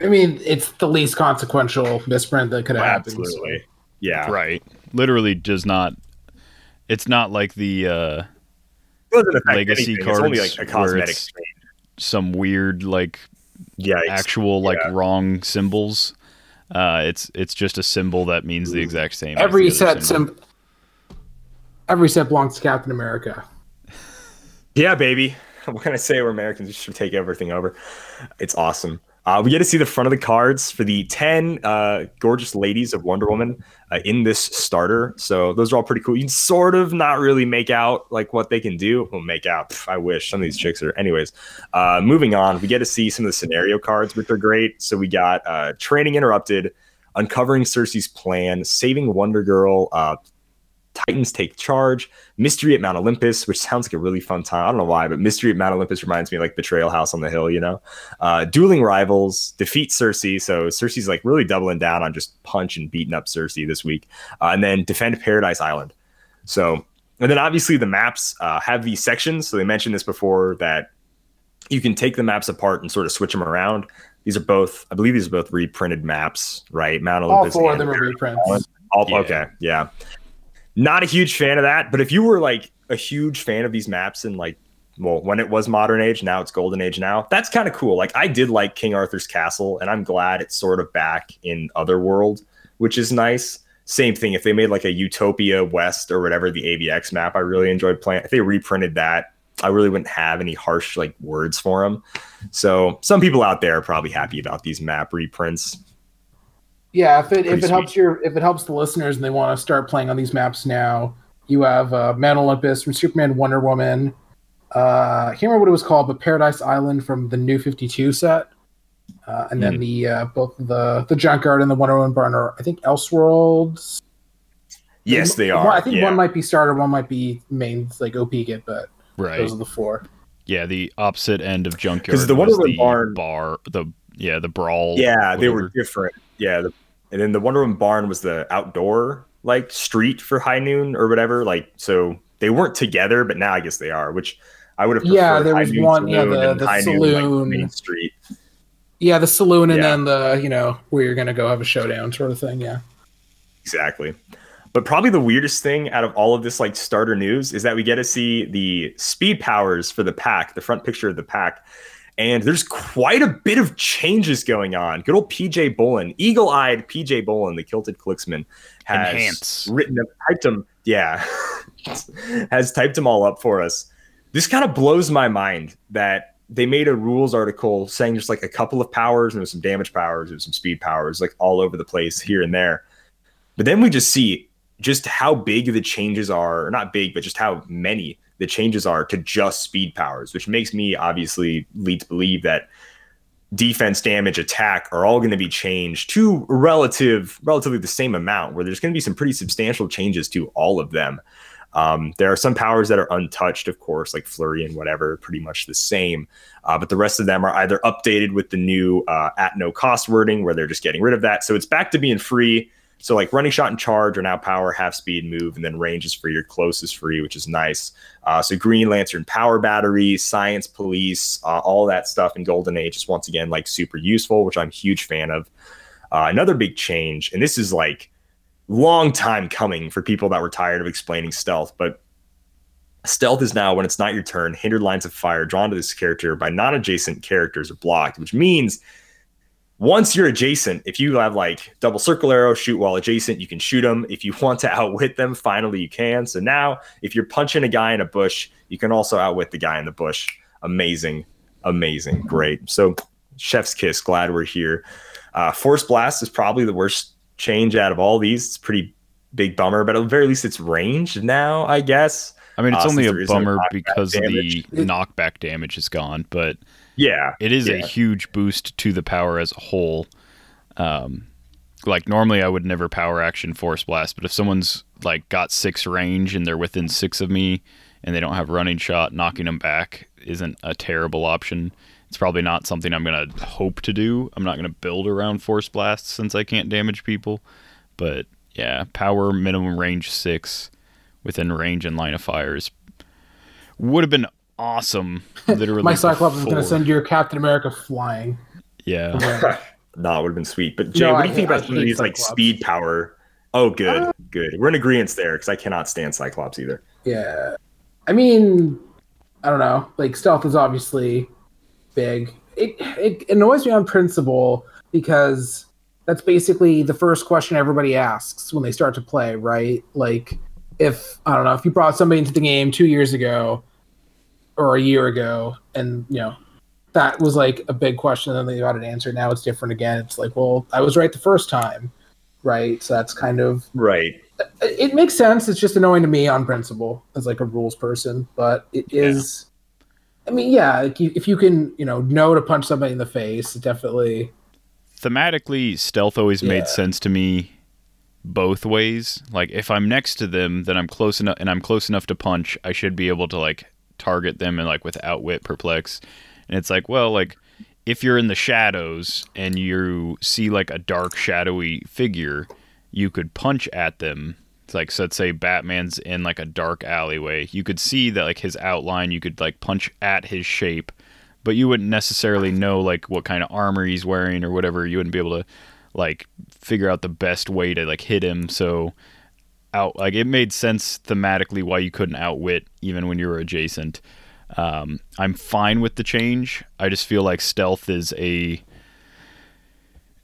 Speaker 5: I mean, it's the least consequential misprint that could have happened.
Speaker 1: Absolutely. Yeah.
Speaker 4: Right. Literally does not. It's not like the uh,
Speaker 1: It doesn't affect
Speaker 4: legacy
Speaker 1: anything.
Speaker 4: cards
Speaker 1: It's only like a
Speaker 4: where it's
Speaker 1: change.
Speaker 4: some weird like
Speaker 1: Yeah.
Speaker 4: actual like
Speaker 1: yeah.
Speaker 4: wrong symbols. Uh, it's it's just a symbol that means the exact same. as
Speaker 5: Every
Speaker 4: the other
Speaker 5: set,
Speaker 4: symbol.
Speaker 5: sim- every set belongs to Captain America.
Speaker 1: Yeah, baby. What can I say? We're Americans. We should take everything over. It's awesome. Uh, we get to see the front of the cards for the 10 uh, gorgeous ladies of Wonder Woman uh, in this starter. So those are all pretty cool. You can sort of not really make out like what they can do. Well, make out. Pff, I wish some of these chicks are. Anyways, uh, moving on, we get to see some of the scenario cards, which are great. So we got uh, Training Interrupted, Uncovering Circe's Plan, Saving Wonder Girl, uh, Titans Take Charge, Mystery at Mount Olympus, which sounds like a really fun time. I don't know why, but Mystery at Mount Olympus reminds me of like Betrayal House on the Hill, you know? Uh, Dueling Rivals, Defeat Circe. So Circe's like really doubling down on just punch and beating up Circe this week. Uh, and then Defend Paradise Island. So, and then obviously the maps uh, have these sections. So they mentioned this before that you can take the maps apart and sort of switch them around. These are both, I believe these are both reprinted maps, right? Mount Olympus.
Speaker 5: All
Speaker 1: Olympus.
Speaker 5: four of them are reprints.
Speaker 1: all,
Speaker 4: Yeah.
Speaker 1: Okay, yeah. Not a huge fan of that, but if you were like a huge fan of these maps and like, well, when it was modern age, now it's golden age now, that's kind of cool. Like, I did like King Arthur's castle, and I'm glad it's sort of back in Otherworld, which is nice. Same thing, if they made like a Utopia West or whatever, the AVX map, I really enjoyed playing. If they reprinted that, I really wouldn't have any harsh like words for them. So, some people out there are probably happy about these map reprints.
Speaker 5: Yeah, if it if
Speaker 1: Pretty
Speaker 5: it helps your if it helps the listeners and they want to start playing on these maps now, you have uh, Mount Olympus from Superman, Wonder Woman. Uh, I can't remember what it was called, but Paradise Island from the New Fifty Two set, uh, and then the uh, both the the Junkyard and the Wonder Woman barn are I think Elseworlds.
Speaker 1: Yes, they are.
Speaker 5: I think
Speaker 1: yeah.
Speaker 5: one might be starter, one might be main like OP kit, but
Speaker 4: right.
Speaker 5: those are the four.
Speaker 4: Yeah, the opposite end of Junkyard.
Speaker 1: Because the Wonder
Speaker 4: was
Speaker 1: Woman
Speaker 4: the
Speaker 1: barn-
Speaker 4: bar, the yeah, the brawl.
Speaker 1: Yeah, they were different. Yeah, the, and then the Wonder Woman barn was the outdoor like street for High Noon or whatever. Like, so they weren't together, but now I guess they are. Which I would have. Preferred.
Speaker 5: Yeah, there
Speaker 1: High
Speaker 5: was
Speaker 1: Noon
Speaker 5: one- yeah, the- the
Speaker 1: High Noon, like,
Speaker 5: saloon.
Speaker 1: main street.
Speaker 5: Yeah, the saloon and
Speaker 1: Yeah.
Speaker 5: then the you know where you're gonna go have a showdown sort of thing. Yeah.
Speaker 1: Exactly. But probably the weirdest thing out of all of this like starter news is that we get to see the speed powers for the pack, the front picture of the pack. And there's quite a bit of changes going on. Good old PJ Bolin, eagle-eyed PJ Bolin, the kilted Clicksman, has
Speaker 4: Enhance.
Speaker 1: written them, typed them, yeah, has typed them all up for us. This kind of blows my mind that they made a rules article saying just like a couple of powers and there's some damage powers and some speed powers, like all over the place here and there. But then we just see just how big the changes are, or not big, but just how many the changes are to just speed powers, which makes me obviously lead to believe that defense, damage, attack are all going to be changed to relative, relatively the same amount. Where there's going to be some pretty substantial changes to all of them. Um, there are some powers that are untouched, of course, like Flurry and whatever, pretty much the same. Uh, but the rest of them are either updated with the new uh, at no cost wording, where they're just getting rid of that. So it's back to being free. So like running shot and charge are now power, half speed, move, and then range is free. Your close is free, which is nice. Uh, so Green Lantern power battery, Science Police, uh, all that stuff in Golden Age is once again like super useful, which I'm huge fan of. Uh, another big change, and this is like long time coming for people that were tired of explaining stealth, but Stealth is now when it's not your turn, hindered lines of fire drawn to this character by non-adjacent characters are blocked, which means once you're adjacent, if you have like double circle arrow, shoot while adjacent, you can shoot them. If you want to outwit them, finally you can. So now, if you're punching a guy in a bush, you can also outwit the guy in the bush. Amazing, amazing, great. So, chef's kiss. Glad we're here. Uh, Force blast is probably the worst change out of all these. It's a pretty big bummer, but at the very least, it's ranged now. I guess.
Speaker 4: I mean, it's
Speaker 1: Uh,
Speaker 4: only a
Speaker 1: there is no
Speaker 4: bummer because
Speaker 1: damage.
Speaker 4: the knockback damage is gone, but
Speaker 1: Yeah,
Speaker 4: it is a huge boost to the power as a whole. Um, like normally I would never power action force blast, but if someone's like got six range and they're within six of me and they don't have running shot, knocking them back isn't a terrible option. It's probably not something I'm gonna hope to do. I'm not gonna build around force blasts since I can't damage people. But yeah, power minimum range six within range and line of fire is would have been awesome. Literally,
Speaker 5: My Cyclops is going to send your Captain America flying.
Speaker 4: Yeah.
Speaker 1: no, it would have been sweet. But Jay,
Speaker 5: No,
Speaker 1: what
Speaker 5: I
Speaker 1: do you think about
Speaker 5: I
Speaker 1: some of
Speaker 5: hate
Speaker 1: these like speed power? Oh, good, uh, good. We're in agreement there because I cannot stand Cyclops either.
Speaker 5: Yeah. I mean, I don't know. Like stealth is obviously big. It it annoys me on principle because that's basically the first question everybody asks when they start to play, right? Like if I don't know, if you brought somebody into the game 2 years ago or a year ago and, you know, that was like a big question and then they got an answer. Now it's different again. It's like, well, I was right the first time, right? So that's kind of
Speaker 1: Right.
Speaker 5: it makes sense. It's just annoying to me on principle as like a rules person, but it is. I mean, yeah, like if you can, you know, know to punch somebody in the face, it definitely.
Speaker 4: thematically stealth always
Speaker 5: Yeah.
Speaker 4: made sense to me both ways like if i'm next to them then i'm close enough and i'm close enough to punch i should be able to like target them and like with outwit perplex. And it's like well like if you're in the shadows and you see like a dark shadowy figure you could punch at them. It's like so let's say batman's in like a dark alleyway. You could see that like his outline. You could like punch at his shape. But you wouldn't necessarily know like what kind of armor he's wearing or whatever. You wouldn't be able to like figure out the best way to like hit him. So out like it made sense thematically why you couldn't outwit even when you were adjacent. Um, I'm fine with the change. I just feel like stealth is a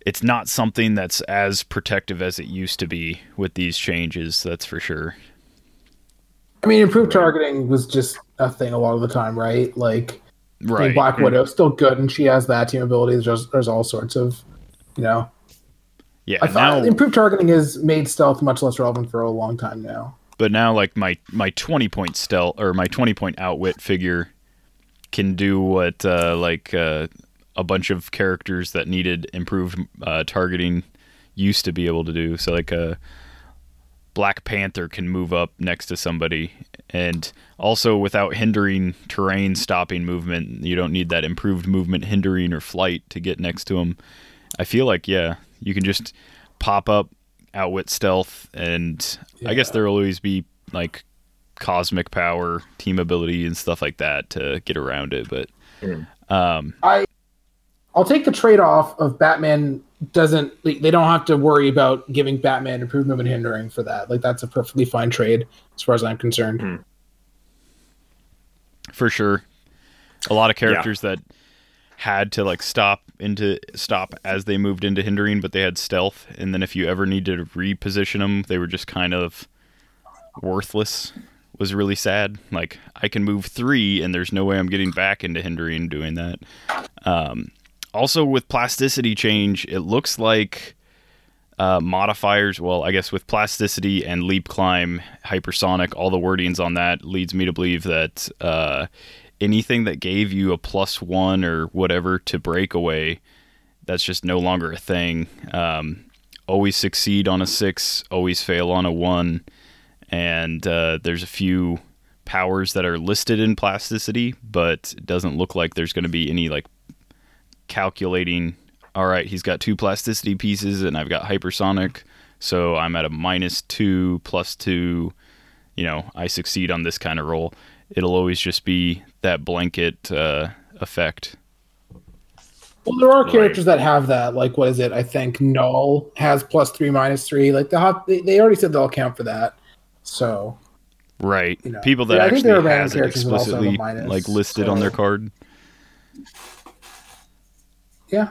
Speaker 4: it's not something that's as protective as it used to be with these changes, that's for sure.
Speaker 5: I mean, improved targeting was just a thing a lot of the time, right? Like, I mean,
Speaker 4: Right.
Speaker 5: Black Widow's still good, and she has that team ability. There's there's all sorts of, you know,
Speaker 4: Yeah.
Speaker 5: I
Speaker 4: now,
Speaker 5: thought improved targeting has made stealth much less relevant for a long time now.
Speaker 4: but now like my my 20 point stealth or my 20 point outwit figure can do what uh, like uh, a bunch of characters that needed improved uh, targeting used to be able to do so like a black panther can move up next to somebody and also without hindering terrain stopping movement you don't need that improved movement hindering or flight to get next to them i feel like yeah you can just pop up outwit stealth and i guess there'll always be like cosmic power team ability and stuff like that to get around it but um
Speaker 5: I'll take the trade off of Batman doesn't like, they don't have to worry about giving Batman improved movement hindering for that. Like that's a perfectly fine trade as far as I'm concerned.
Speaker 4: for sure. A lot of characters that had to like stop into stop as they moved into hindering but they had stealth. And then if you ever needed to reposition them they were just kind of worthless. Was really sad. Like i can move three and there's no way i'm getting back into hindering doing that. Um, also with plasticity change it looks like uh, modifiers well i guess with plasticity and leap climb hypersonic all the wordings on that leads me to believe that uh, anything that gave you a plus one or whatever to breakaway that's just no longer a thing. Um, always succeed on a six always fail on a one. And uh, there's a few powers that are listed in plasticity but it doesn't look like there's going to be any like calculating all right he's got two plasticity pieces and i've got hypersonic so i'm at a minus two plus two. You know i succeed on this kind of roll. It'll always just be that blanket uh, effect
Speaker 5: Well, there are characters that have that. Like, what is it? I think Null has plus three, minus three. Like, they'll have, they, they already said they'll account for that. So,
Speaker 4: Right.
Speaker 5: You know,
Speaker 4: People that
Speaker 5: yeah, I think
Speaker 4: actually
Speaker 5: there are random
Speaker 4: has it
Speaker 5: characters also have a
Speaker 4: explicitly
Speaker 5: minus,
Speaker 4: like listed on their card.
Speaker 5: Yeah.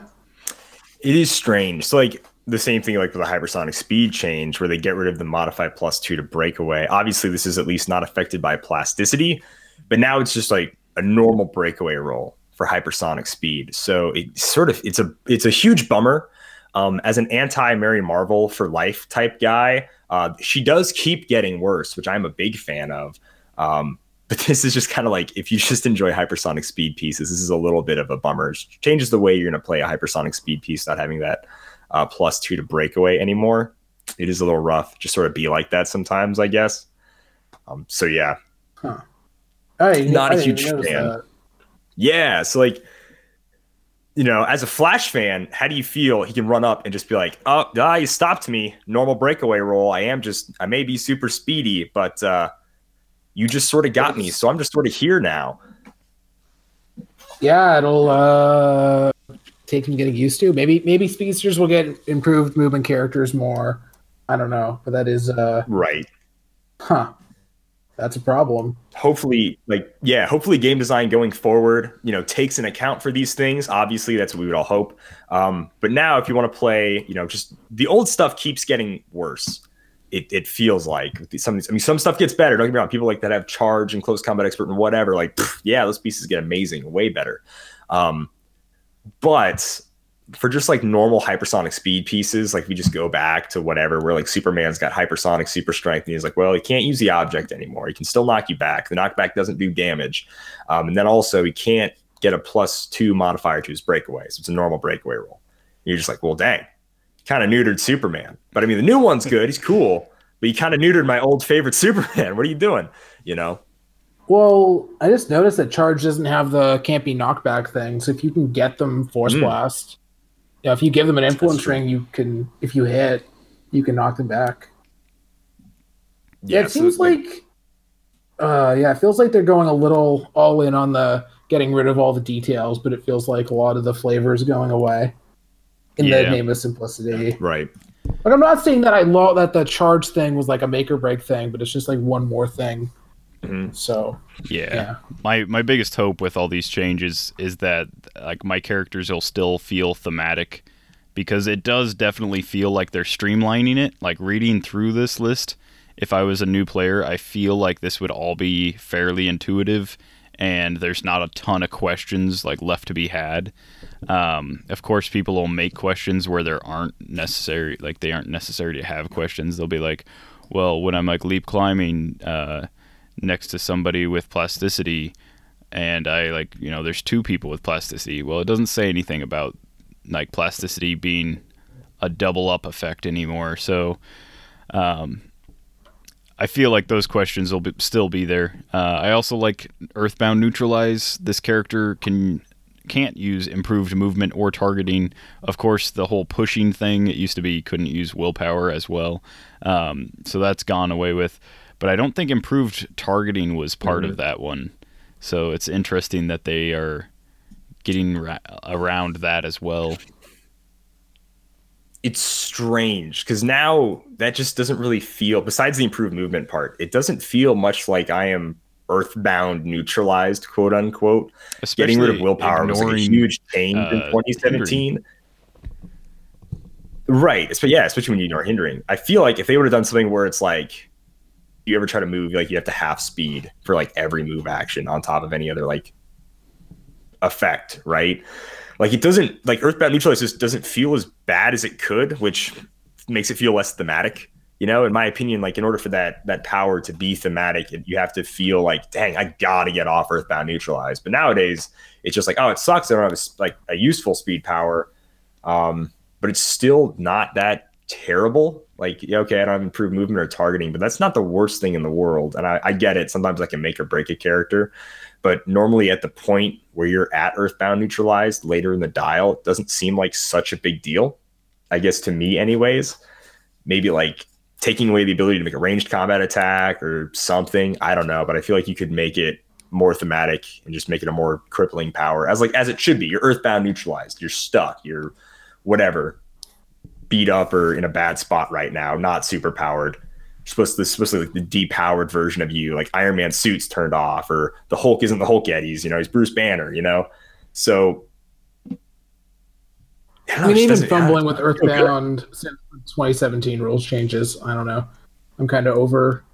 Speaker 1: It is strange. So like the same thing like with the hypersonic speed change where they get rid of the modified plus two to breakaway. Obviously, this is at least not affected by plasticity, but now it's just like a normal breakaway roll for hypersonic speed. So it sort of it's a it's a huge bummer. Um, as an anti Mary Marvel for life type guy, uh, she does keep getting worse, which I'm a big fan of. Um, but this is just kind of like if you just enjoy hypersonic speed pieces, this is a little bit of a bummer. It changes the way you're going to play a hypersonic speed piece, not having that uh, plus two to breakaway anymore. It is a little rough. Just sort of be like that sometimes, I guess. Um, so yeah,
Speaker 5: I
Speaker 1: Not
Speaker 5: I
Speaker 1: a huge fan.
Speaker 5: that.
Speaker 1: yeah. So like, you know, as a Flash fan, how do you feel? He can run up and just be like, "Oh, ah, you stopped me. Normal breakaway roll. I am just, I may be super speedy, but uh, you just sort of got me. So I'm just sort of here now."
Speaker 5: Yeah, it'll uh, take some getting used to. Maybe maybe speedsters will get improved movement characters more. I don't know, but that is uh,
Speaker 1: Right.
Speaker 5: huh. That's a problem.
Speaker 1: hopefully like yeah hopefully game design going forward you know takes an account for these things. Obviously that's what we would all hope. Um, but now if you want to play you know just the old stuff keeps getting worse it, it feels like. Some I mean some stuff gets better don't get me wrong. People like that have charge and close combat expert and whatever like pff, yeah those pieces get amazing way better. Um, but for just like normal hypersonic speed pieces, like we just go back to whatever, where like Superman's got hypersonic super strength, and he's like, well, he can't use the object anymore. He can still knock you back. The knockback doesn't do damage, um, and then also he can't get a plus two modifier to his breakaway, so it's a normal breakaway roll. you're just like, well, dang, kind of neutered Superman. But I mean, the new one's good. He's cool, but you kind of neutered my old favorite Superman. What are you doing? You know?
Speaker 5: Well, I just noticed that charge doesn't have the can't be knockback thing. So if you can get them force
Speaker 1: Mm.
Speaker 5: blast, know, if you give them an influence ring, you can if you hit, you can knock them back. Yeah, it
Speaker 1: so,
Speaker 5: seems like, uh yeah, it feels like they're going a little all in on the getting rid of all the details, but it feels like a lot of the flavor is going away in the name of simplicity.
Speaker 1: right.
Speaker 5: Like I'm not saying that I law that the charge thing was like a make or break thing, but it's just like one more thing.
Speaker 1: Mhm.
Speaker 5: So
Speaker 4: Yeah.
Speaker 5: yeah.
Speaker 4: My my biggest hope with all these changes is that like my characters will still feel thematic because it does definitely feel like they're streamlining it. Like reading through this list, if I was a new player, I feel like this would all be fairly intuitive and there's not a ton of questions like left to be had. Um, of course, people will make questions where there aren't necessary, like they aren't necessary to have questions. They'll be like, "Well, when I'm like leap climbing uh, next to somebody with plasticity, and I like, you know, there's two people with plasticity. Well, it doesn't say anything about like plasticity being a double up effect anymore. So, um, I feel like those questions will be, still be there. Uh, I also like Earthbound Neutralize. This character can can't use improved movement or targeting. Of course, the whole pushing thing it used to be couldn't use willpower as well, um, so that's gone away with. But I don't think improved targeting was part of that one. So it's interesting that they are getting ra- around that as well.
Speaker 1: it's strange because now that just doesn't really feel besides the improved movement part it doesn't feel much like i am earthbound neutralized quote unquote. Getting rid of willpower was like a huge change in
Speaker 4: uh,
Speaker 1: 2017 right but yeah especially when you ignore hindering. I feel like if they would have done something where it's like you ever try to move like you have to half speed for like every move action on top of any other like effect right? Like it doesn't like earthbound neutralize just doesn't feel as bad as it could which makes it feel less thematic you know? In my opinion like in order for that that power to be thematic you have to feel like dang i gotta get off earthbound neutralize but nowadays it's just like oh it sucks. I don't have a, like a useful speed power. Um but it's still not that terrible like okay i don't have improved movement or targeting but that's not the worst thing in the world and i, I get it. Sometimes i can make or break a character but normally at the point where you're at earthbound neutralized later in the dial it doesn't seem like such a big deal i guess to me anyways. Maybe like taking away the ability to make a ranged combat attack or something i don't know but i feel like you could make it more thematic and just make it a more crippling power as like as it should be. You're earthbound neutralized. You're stuck. You're whatever beat up or in a bad spot right now not super powered supposed to this supposed to be like the depowered version of you, like Iron Man suits turned off, or the Hulk isn't the Hulk yet. He's you know he's Bruce Banner. You know, so. I don't know,
Speaker 5: I mean, even
Speaker 1: doesn't- yeah,
Speaker 5: fumbling with
Speaker 1: I don't feel good.
Speaker 5: Earthbound since 2017 rules changes. I don't know. I'm kind of over.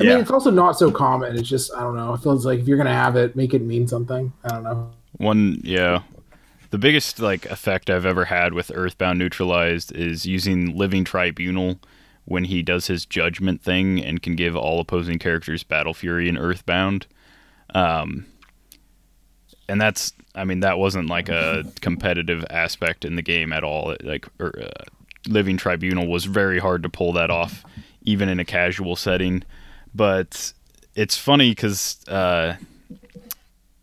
Speaker 5: I
Speaker 1: Yeah.
Speaker 5: mean, it's also not so common. It's just I don't know. It feels like if you're gonna have it, make it mean something. I don't know.
Speaker 4: One, yeah. The biggest like effect I've ever had with Earthbound Neutralized is using Living Tribunal when he does his judgment thing and can give all opposing characters Battle Fury and Earthbound. Um, and that's, I mean, that wasn't like a competitive aspect in the game at all. Like, er, uh, Living Tribunal was very hard to pull that off, even in a casual setting. But it's funny because uh,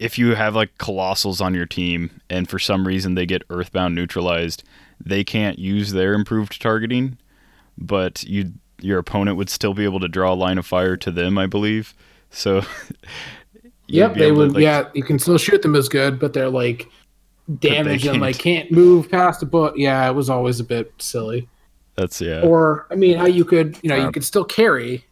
Speaker 4: if you have like colossals on your team and for some reason they get earthbound neutralized they can't use their improved targeting but you your opponent would still be able to draw a line of fire to them i believe so
Speaker 5: Yep, they
Speaker 4: able to,
Speaker 5: would.
Speaker 4: like-
Speaker 5: yeah, you can still shoot them as good, but they're like damage and like can't move past a book. Yeah, it was always a bit silly.
Speaker 4: that's yeah
Speaker 5: Or I mean, how you could you know
Speaker 1: Yeah.
Speaker 5: you could still carry.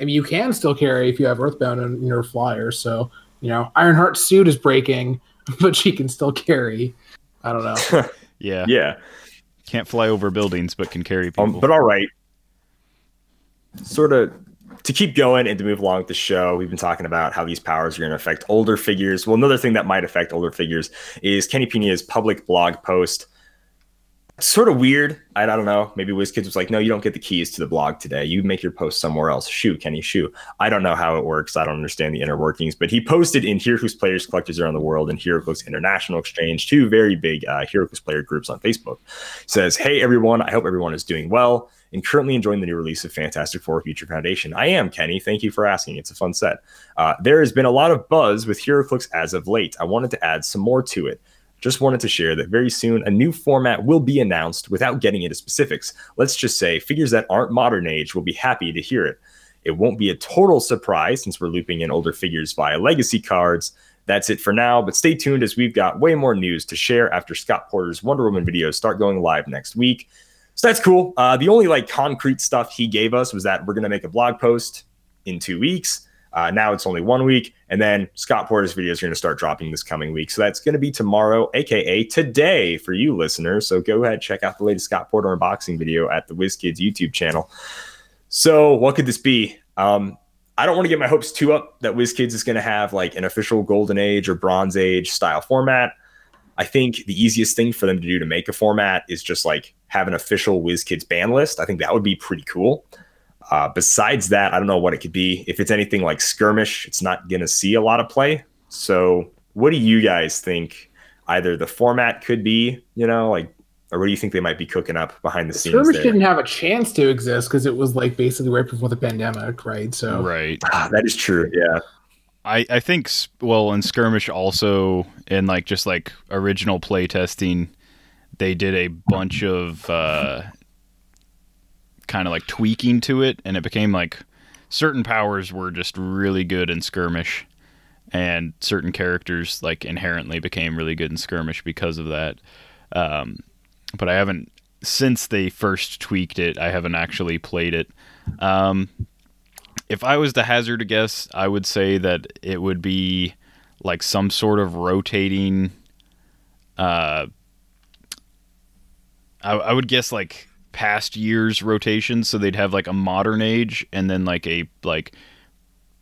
Speaker 5: I mean, you can still carry if you have Earthbound in your flyer. So you know, Ironheart's suit is breaking, but she can still carry. I don't know.
Speaker 4: yeah
Speaker 1: Yeah.
Speaker 4: can't fly over buildings but can carry people
Speaker 1: Um, but all right. Sort of to keep going and to move along with the show, we've been talking about how these powers are going to affect older figures. Well, another thing that might affect older figures is Kenny Pina's public blog post. Sort of weird. I, I don't know. Maybe WizKids was like, no, you don't get the keys to the blog today. You make your post somewhere else. Shoo, Kenny, shoo. I don't know how it works. I don't understand the inner workings. But he posted in Whose Players Collectors Around the World and HeroClix International Exchange, two very big uh, HeroClix player groups on Facebook. Says, hey, everyone. I hope everyone is doing well and currently enjoying the new release of Fantastic Four Future Foundation. I am, Kenny. Thank you for asking. It's a fun set. Uh, there has been a lot of buzz with HeroClix as of late. I wanted to add some more to it. Just wanted to share that very soon a new format will be announced without getting into specifics. Let's just say figures that aren't modern age will be happy to hear it. It won't be a total surprise since we're looping in older figures via legacy cards. That's it for now, but stay tuned as we've got way more news to share after Scott Porter's Wonder Woman videos start going live next week. So that's cool. Uh, the only like concrete stuff he gave us was that we're going to make a blog post in two weeks. Uh, now it's only one week, and then Scott Porter's videos are going to start dropping this coming week. So that's going to be tomorrow, aka today, for you listeners. So go ahead check out the latest Scott Porter unboxing video at the WizKids YouTube channel. So what could this be? Um, I don't want to get my hopes too up that WizKids is going to have like an official Golden Age or Bronze Age style format. I think the easiest thing for them to do to make a format is just like have an official WizKids ban list. I think that would be pretty cool. Uh, besides that, I don't know what it could be. If it's anything like skirmish, it's not going to see a lot of play. So, what do you guys think? Either the format could be, you know, like, or what do you think they might be cooking up behind the scenes?
Speaker 5: Skirmish
Speaker 1: there?
Speaker 5: didn't have a chance to exist because it was like basically right before the pandemic, right? So
Speaker 4: right
Speaker 1: Ah, that is true. Yeah.
Speaker 4: I, I think well in skirmish also in like just like original play testing they did a bunch of uh, kind of like tweaking to it and it became like certain powers were just really good in skirmish and certain characters like inherently became really good in skirmish because of that um, but i haven't since they first tweaked it i haven't actually played it um, if I was to hazard a guess, I would say that it would be like some sort of rotating. Uh, I, I would guess like past years rotation, so they'd have like a modern age and then like a like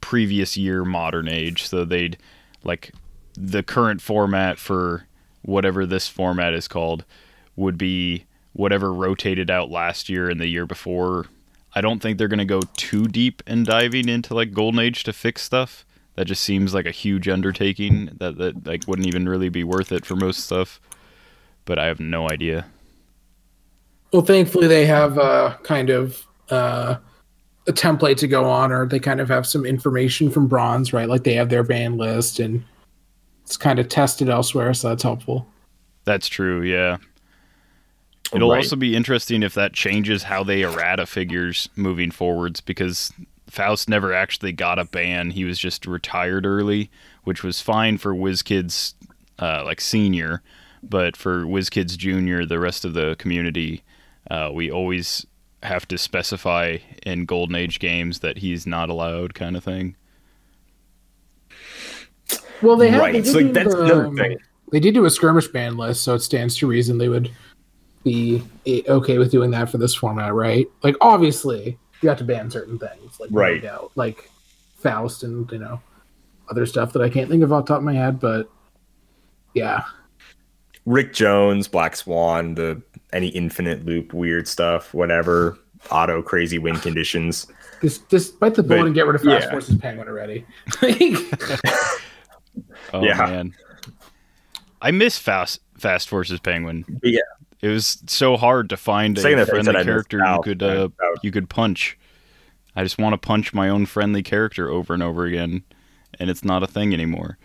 Speaker 4: previous year modern age. So they'd like the current format for whatever this format is called would be whatever rotated out last year and the year before I don't think they're going to go too deep in diving into like Golden Age to fix stuff. That just seems like a huge undertaking that that like wouldn't even really be worth it for most stuff. But I have no idea.
Speaker 5: Well, thankfully they have uh, kind of uh, a template to go on, or they kind of have some information from Bronze, right? Like they have their ban list, and it's kind of tested elsewhere, so that's helpful.
Speaker 4: That's true, yeah. It'll
Speaker 1: Right.
Speaker 4: also be interesting if that changes how they errata figures moving forwards because Faust never actually got a ban. He was just retired early, which was fine for WizKids uh, like senior, but for WizKids junior, the rest of the community, uh, we always have to specify in Golden Age games that he's not allowed, kind of thing.
Speaker 5: Well, they have.
Speaker 1: Right,
Speaker 5: They did
Speaker 1: like,
Speaker 5: do
Speaker 1: that's
Speaker 5: the,
Speaker 1: another
Speaker 5: um,
Speaker 1: thing.
Speaker 5: They did do a skirmish ban list, so it stands to reason they would be okay with doing that for this format, right? Like, obviously, you have to ban certain things, like no
Speaker 1: Right.
Speaker 5: doubt, like Faust and you know other stuff that I can't think of off the top of my head, but yeah,
Speaker 1: Rick Jones, Black Swan, the any infinite loop weird stuff, whatever, auto crazy wind conditions.
Speaker 5: just just bite the bullet
Speaker 1: But,
Speaker 5: and get rid of Fast
Speaker 1: yeah.
Speaker 5: Forces Penguin already.
Speaker 4: Oh
Speaker 1: Yeah.
Speaker 4: man, I miss Fast Fast Forces Penguin.
Speaker 1: Yeah.
Speaker 4: It was so hard to find
Speaker 1: Saying
Speaker 4: a
Speaker 1: that, I said
Speaker 4: friendly
Speaker 1: I
Speaker 4: character you could uh, you could punch. I just want to punch my own friendly character over and over again, and it's not a thing anymore.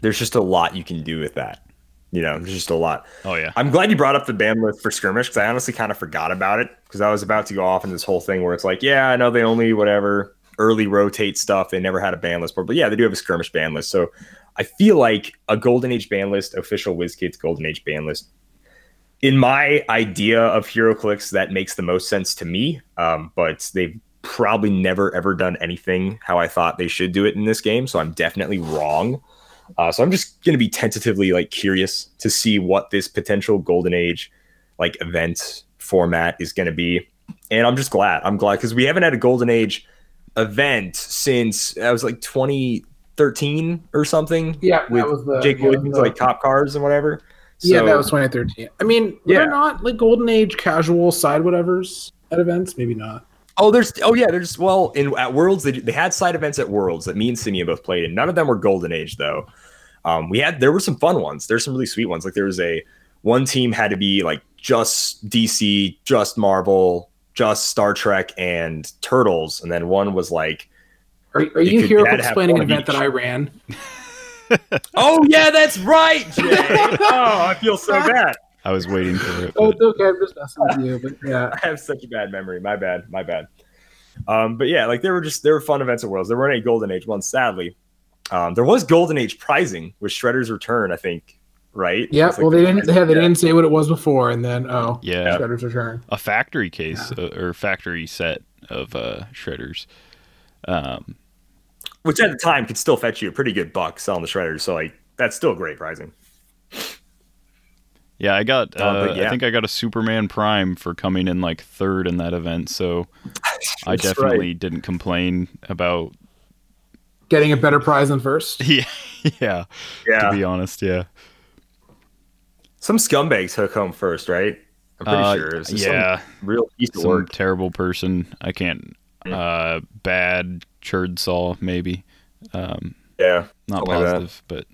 Speaker 1: There's just a lot you can do with that. You know, there's just a lot.
Speaker 4: Oh yeah,
Speaker 1: I'm glad you brought up the ban list for skirmish because I honestly kind of forgot about it because I was about to go off in this whole thing where it's like, yeah, I know they only whatever early rotate stuff. They never had a ban list, but but yeah, they do have a skirmish ban list. So I feel like a Golden Age ban list, official WizKids Golden Age ban list. In my idea of HeroClix, that makes the most sense to me. Um, but they've probably never ever done anything how I thought they should do it in this game. So I'm definitely wrong. Uh, so I'm just going to be tentatively like curious to see what this potential golden age like event format is going to be. And I'm just glad. I'm glad because we haven't had a golden age event since I was like 2013 or something.
Speaker 5: Yeah, that
Speaker 1: with
Speaker 5: was the-
Speaker 1: Jake Williams
Speaker 5: the-
Speaker 1: like cop cars and whatever.
Speaker 5: yeah, that was 2013. I mean,
Speaker 1: Yeah.
Speaker 5: they're not like Golden Age casual side whatevers at events. Maybe not.
Speaker 1: Oh, there's oh yeah, there's well in at Worlds they, they had side events at Worlds that me and Simeon both played in. None of them were Golden Age though. Um, we had there were some fun ones. There's some really sweet ones. Like there was a one team had to be like just DC, just Marvel, just Star Trek, and Turtles, and then one was like,
Speaker 5: Are, are
Speaker 1: You
Speaker 5: you
Speaker 1: could-
Speaker 5: here
Speaker 1: you had to have
Speaker 5: explaining an
Speaker 1: one of
Speaker 5: event that. I ran?
Speaker 1: oh yeah, that's right, Jay. oh, I feel so bad.
Speaker 4: I was waiting for it.
Speaker 5: Oh, it's okay. I'm just messing with you, but yeah.
Speaker 1: I have such a bad memory. My bad. My bad. Um, but yeah, like there were just there were fun events at Worlds. There weren't any Golden Age ones, sadly. Um, there was Golden Age pricing with Shredder's Return, I think, right?
Speaker 5: Yeah,
Speaker 1: like
Speaker 5: well,
Speaker 1: the
Speaker 5: they didn't. Yeah, they didn't say what it was before, and then oh,
Speaker 4: Yeah.
Speaker 5: Shredder's Return.
Speaker 4: a factory case uh, or factory set of uh, shredders. Um,
Speaker 1: which at the time could still fetch you a pretty good buck selling the Shredders. So like that's still great pricing.
Speaker 4: Yeah, I got.
Speaker 1: Oh,
Speaker 4: Uh,
Speaker 1: yeah.
Speaker 4: I think I got a Superman Prime for coming in like third in that event. So I definitely didn't complain about.
Speaker 5: Getting a better prize than first.
Speaker 4: Yeah, yeah.
Speaker 1: Yeah,
Speaker 4: To be honest, yeah.
Speaker 1: some scumbags took home first, right? I'm pretty
Speaker 4: Uh,
Speaker 1: sure. It's some
Speaker 4: yeah,
Speaker 1: real piece of
Speaker 4: some
Speaker 1: work.
Speaker 4: terrible person. I can't. Uh, bad churd saw maybe. Um,
Speaker 1: Yeah,
Speaker 4: not
Speaker 1: Something like
Speaker 4: positive, but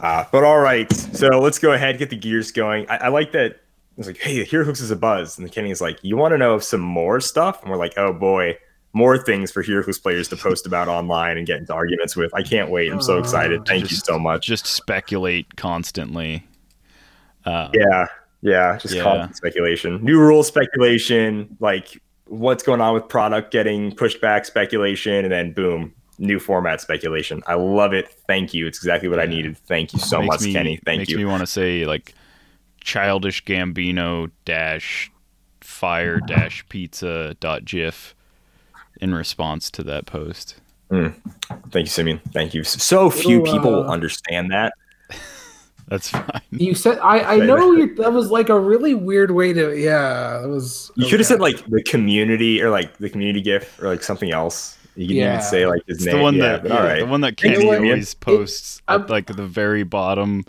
Speaker 1: Uh, but all right, so let's go ahead and get the gears going. I, I like that. It's like, hey, Hero Hooks is a buzz, and Kenny's like, you want to know some more stuff? And we're like, oh boy, more things for Hero Hooks players to post about online and get into arguments with. I can't wait. I'm so excited. Thank you so much.
Speaker 4: just speculate constantly. Uh,
Speaker 1: Yeah, yeah, just
Speaker 4: Yeah.
Speaker 1: constant speculation. New rule speculation, like what's going on with product getting pushed back speculation, and then boom, new format speculation. I love it. Thank you. It's exactly what I needed. Thank you so
Speaker 4: makes
Speaker 1: much,
Speaker 4: me,
Speaker 1: Kenny. Thank you.
Speaker 4: makes me want to say like childish Gambino dash fire dash pizza dot gif in response to that post.
Speaker 1: Thank you, Simeon. Thank you. So few
Speaker 5: Little,
Speaker 1: people
Speaker 5: uh,
Speaker 1: understand that.
Speaker 4: That's fine.
Speaker 5: You said I. I know you, that was like a really weird way to. Yeah, it was.
Speaker 1: You should have said like the community or like the community gif or like something else. You can
Speaker 5: Yeah.
Speaker 1: even say like his
Speaker 4: It's
Speaker 1: name.
Speaker 4: the one
Speaker 1: yeah,
Speaker 4: that yeah,
Speaker 1: all right.
Speaker 4: the one that
Speaker 5: You know
Speaker 4: Kenny
Speaker 5: what?
Speaker 4: always posts
Speaker 5: I'm-
Speaker 4: at um, like the very bottom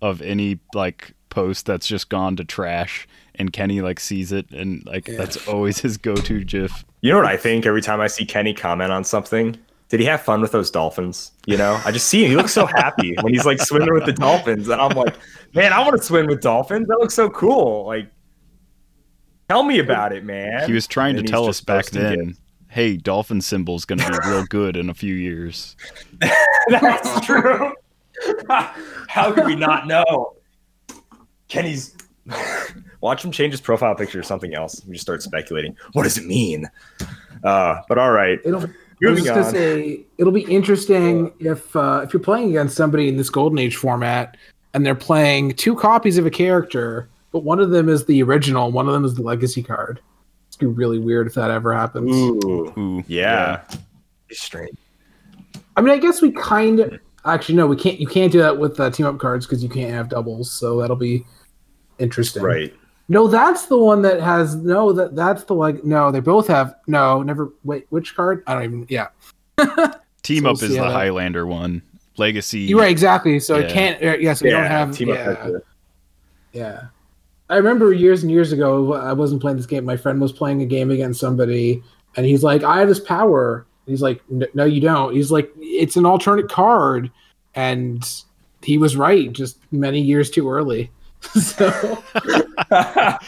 Speaker 4: of any like post that's just gone to trash and Kenny like sees it and like that's always his go-to gif.
Speaker 1: You know what I think every time I see Kenny comment on something? Did he have fun with those dolphins? You know, I just see him. He looks so happy when he's like swimming with the dolphins. And I'm like, man, I want to swim with dolphins. That looks so cool. Like, tell me about it, man.
Speaker 4: He was trying to
Speaker 1: And he's
Speaker 4: tell us back then,
Speaker 1: it.
Speaker 4: Hey, dolphin symbol's going to be real good in a few years.
Speaker 1: That's true. How could we not know? Kenny's. Watch him change his profile picture to something else. We just start speculating. What does it mean? Uh, but all right.
Speaker 5: It'll, I was just gonna
Speaker 1: on.
Speaker 5: say it'll be interesting if uh, if you're playing against somebody in this golden age format and they're playing two copies of a character but one of them is the original. One of them is the legacy card. It's gonna be really weird if that ever happens.
Speaker 1: Ooh,
Speaker 4: Ooh,
Speaker 1: yeah. It's strange.
Speaker 5: I mean, I guess we kind of actually no, we can't. You can't do that with uh, team up cards because you can't have doubles. So that'll be interesting.
Speaker 1: Right.
Speaker 5: No, that's the one that has no. That that's the like. No, they both have no. Never. Wait, which card? I don't even. Yeah,
Speaker 4: Team
Speaker 5: So
Speaker 4: Up
Speaker 5: we'll
Speaker 4: is the
Speaker 5: that-
Speaker 4: Highlander one. Legacy.
Speaker 5: you're right. Exactly. So it can't. Uh, yes, we
Speaker 1: yeah,
Speaker 5: don't have.
Speaker 1: team
Speaker 5: yeah.
Speaker 1: up. has
Speaker 5: Yeah. I remember years and years ago, I wasn't playing this game. My friend was playing a game against somebody, and he's like, I have this power. He's like, No, you don't. He's like, It's an alternate card. And he was right, just many years too early. so,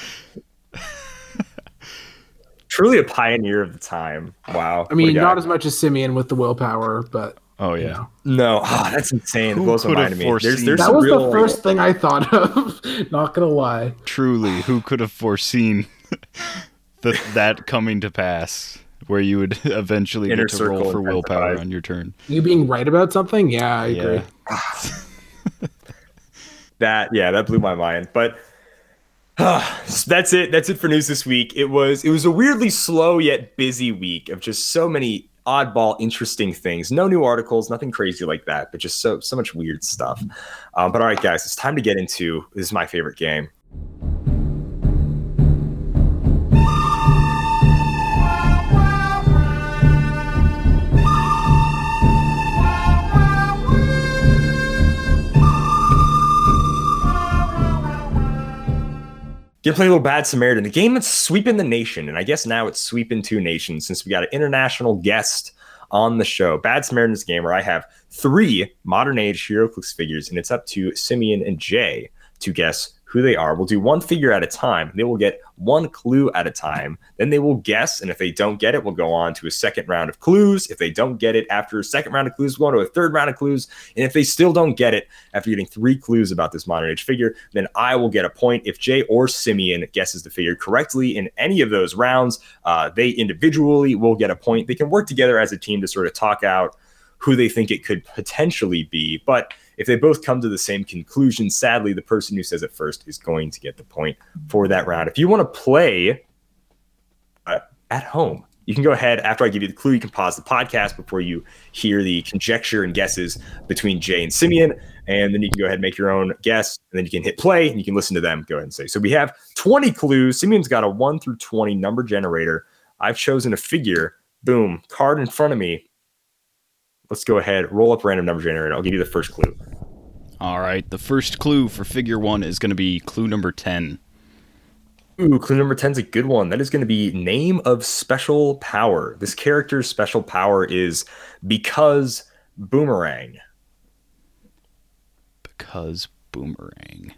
Speaker 1: Truly a pioneer of the time. Wow.
Speaker 5: I mean,
Speaker 1: What a guy.
Speaker 5: not as much as Simeon with the willpower, but,
Speaker 4: Oh yeah.
Speaker 1: No, ah, that's insane.
Speaker 4: Who
Speaker 1: blows my
Speaker 4: could
Speaker 1: mind
Speaker 4: have
Speaker 1: to me. There's,
Speaker 4: foreseen
Speaker 1: there's
Speaker 5: That was
Speaker 1: real,
Speaker 5: the first thing I thought of. not going to lie.
Speaker 4: Truly, who could have foreseen the, that coming to pass? Where you would eventually
Speaker 1: Inner
Speaker 4: get to roll for willpower on your turn.
Speaker 5: You being right about something? Yeah, I agree.
Speaker 1: That yeah that blew my mind but that's it that's it for news this week it was it was a weirdly slow yet busy week of just so many oddball interesting things. No new articles nothing crazy like that but just so so much weird stuff. Um, but all right guys it's time to get into this is my favorite game Gonna play a little Bad Samaritan, a game that's sweeping the nation, and I guess now it's sweeping two nations since we got an international guest on the show. Bad Samaritan is a game where I have three modern age HeroClix figures, and it's up to Simeon and Jay to guess who they are. We'll do one figure at a time. They will get one clue at a time. Then they will guess, and if they don't get it, we'll go on to a second round of clues. If they don't get it after a second round of clues, we'll go to a third round of clues. And if they still don't get it after getting three clues about this modern age figure, then I will get a point. If Jay or Simeon guesses the figure correctly in any of those rounds, uh, they individually will get a point. They can work together as a team to sort of talk out who they think it could potentially be. But if they both come to the same conclusion, sadly, the person who says it first is going to get the point for that round. If you want to play uh, at home, you can go ahead after I give you the clue. You can pause the podcast before you hear the conjecture and guesses between Jay and Simeon, and then you can go ahead and make your own guess, and then you can hit play and you can listen to them. Go ahead and say. So we have 20 clues. Simeon's got a one through 20 number generator. I've chosen a figure. Boom, card in front of me. Let's go ahead, roll up random number generator. I'll give you the first clue.
Speaker 4: All right. The first clue for figure one is going to be clue number 10.
Speaker 1: Ooh, clue number 10 is a good one. That is going to be name of special power. This character's special power is because boomerang.
Speaker 4: Because boomerang.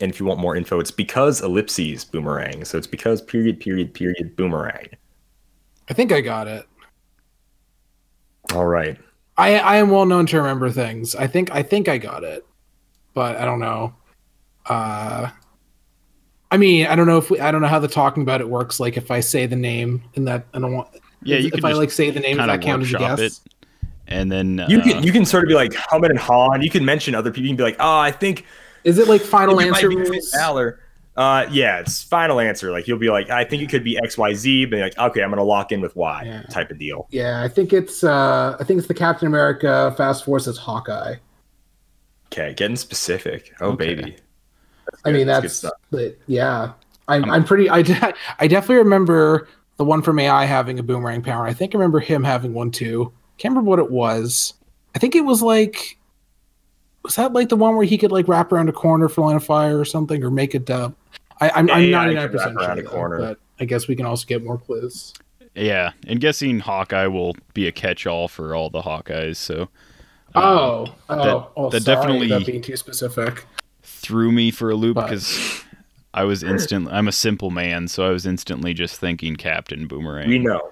Speaker 1: And if you want more info, it's because ellipses boomerang. So it's because period, period, period boomerang.
Speaker 5: I think I got it.
Speaker 1: All right.
Speaker 5: I I am well known to remember things. I think I think I got it, but I don't know. Uh, I mean, I don't know if we, I don't know how the talking about it works. Like if I say the name and that I don't want.
Speaker 4: Yeah, you
Speaker 5: if
Speaker 4: could
Speaker 5: I
Speaker 4: just
Speaker 5: like say the name, does
Speaker 4: kind of
Speaker 5: that count as a guess?
Speaker 4: it. And then uh,
Speaker 1: You can you can sort of be like hum it and haw, and you can mention other people. You can be like, oh, I think
Speaker 5: Is it like final
Speaker 1: it
Speaker 5: answer
Speaker 1: be
Speaker 5: rules?
Speaker 1: Balor. Uh, yeah, it's final answer. Like you'll be like, I think it could be X, Y, Z, but like, okay, I'm gonna lock in with Y
Speaker 5: Yeah.
Speaker 1: type of deal.
Speaker 5: Yeah, I think it's uh I think it's the Captain America Fast Force as Hawkeye.
Speaker 1: Okay, getting specific. Oh
Speaker 4: Okay.
Speaker 1: baby.
Speaker 5: I mean
Speaker 1: good
Speaker 5: that's, but yeah. I'm I'm pretty I, de- I definitely remember the one from AI having a boomerang power. I think I remember him having one too. Can't remember what it was. I think it was like was that like the one where he could like wrap around a corner for line of fire or something or make it uh I, I'm
Speaker 1: Yeah,
Speaker 5: I'm
Speaker 1: yeah, he
Speaker 5: ninety nine
Speaker 1: could wrap
Speaker 5: percent sure,
Speaker 1: around a corner.
Speaker 5: but I guess we can also get more clues.
Speaker 4: yeah, and guessing Hawkeye will be a catch-all for all the Hawkeyes. So
Speaker 5: Oh, oh,
Speaker 4: that-
Speaker 5: oh,
Speaker 4: that
Speaker 5: sorry
Speaker 4: definitely-
Speaker 5: about being too specific.
Speaker 4: threw me for a loop because I was instantly I'm a simple man, so I was instantly just thinking Captain Boomerang
Speaker 1: We know.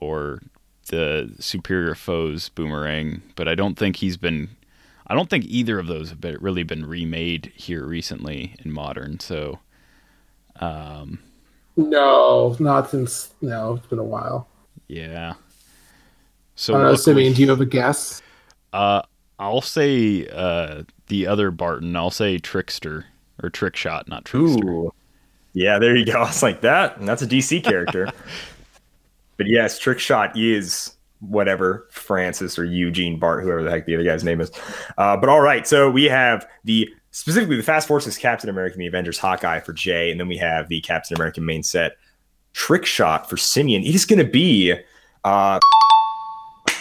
Speaker 4: or the Superior Foes Boomerang, but I don't think he's been. I don't think either of those have been, really been remade here recently in modern. So
Speaker 5: No, not since no, it's been a while.
Speaker 4: yeah.
Speaker 5: I
Speaker 4: So
Speaker 5: don't know,
Speaker 4: luckily-
Speaker 5: Simeon, do you have a guess?
Speaker 4: Uh, I'll say uh, the other Barton. I'll say Trickster or Trick Shot, not Trickster.
Speaker 1: Ooh. Yeah, there you go. I was like that. and That's a DC character. but yes, Trick Shot is whatever Francis or Eugene Bart, whoever the heck the other guy's name is. Uh, but all right, so we have the specifically the Fast Forces Captain America the Avengers Hawkeye for Jay, and then we have the Captain America main set Trick Shot for Simeon. It is going to be. Uh,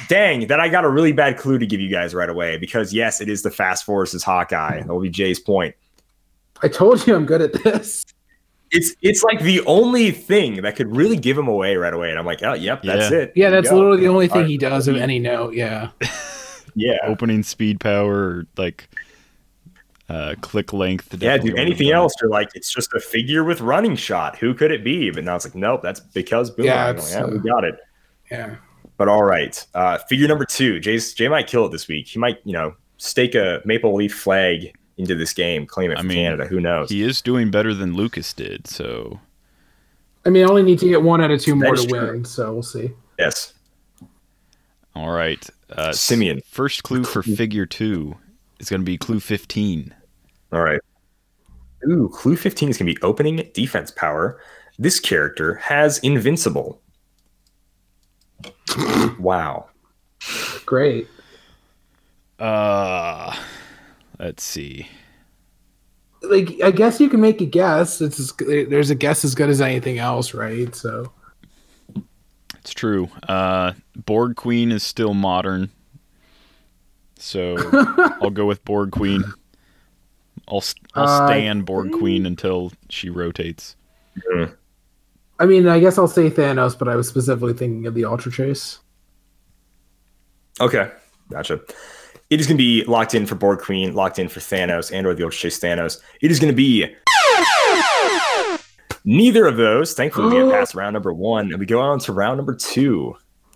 Speaker 1: Dang, that I got a really bad clue to give you guys right away because yes, it is the Fast Forces Hawkeye. That will be Jay's point.
Speaker 5: I told you I'm good at this.
Speaker 1: It's it's like the only thing that could really give him away right away, and I'm like, oh, yep, that's
Speaker 4: Yeah.
Speaker 1: it.
Speaker 5: Yeah, that's literally the only thing
Speaker 1: Alright.
Speaker 5: he does of any note. Yeah.
Speaker 1: Yeah,
Speaker 4: Opening speed power, like uh, click length.
Speaker 1: yeah,
Speaker 4: definitely
Speaker 1: dude. Anything else? You're like, it's just a figure with running shot. Who could it be? But now it's like, nope, that's because Boomerang.
Speaker 5: Yeah,
Speaker 1: like, yeah, we
Speaker 5: uh,
Speaker 1: got it.
Speaker 5: Yeah.
Speaker 1: But all right, uh, figure number two. Jay's Jay might kill it this week. He might, you know, stake a maple leaf flag into this game, claim it
Speaker 4: I mean,
Speaker 1: Canada. Who knows?
Speaker 4: He is doing better than Lucas did, so
Speaker 5: I mean, I only need to get one out of two more to
Speaker 1: true.
Speaker 5: win, so we'll see.
Speaker 1: yes.
Speaker 4: all right. Uh,
Speaker 1: Simeon.
Speaker 4: First clue for figure two is going to be clue 15.
Speaker 1: All right. Ooh, clue 15 is going to be opening defense power. This character has invincible. wow.
Speaker 5: Great.
Speaker 4: Uh, let's see.
Speaker 5: Like, I guess you can make a guess. It's as, there's a guess as good as anything else, right? So
Speaker 4: It's true. Uh, Borg Queen is still modern, so I'll go with Borg Queen. I'll st- I'll
Speaker 5: Uh,
Speaker 4: stand Borg Queen until she rotates.
Speaker 5: I mean, I guess I'll say Thanos, but I was specifically thinking of the Ultra Chase.
Speaker 1: Okay. Gotcha. It is going to be locked in for Borg Queen, locked in for Thanos, and or the Ultra Chase Thanos. It is going to be neither of those. Thankfully, we get past round number one, and we go on to round number two.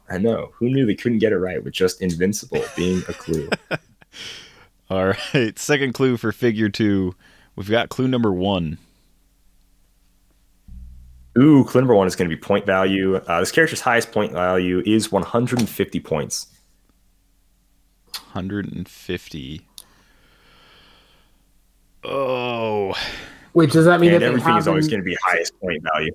Speaker 1: I know. Who knew they couldn't get it right with just invincible being a clue?
Speaker 4: All right, second clue for figure two. We've got clue number one.
Speaker 1: Ooh, clue number one is going to be point value. Uh, this character's highest point value is 150 points.
Speaker 4: 150. Oh,
Speaker 5: Wait, does that mean
Speaker 1: and
Speaker 5: that they
Speaker 1: everything is always going to be highest point value.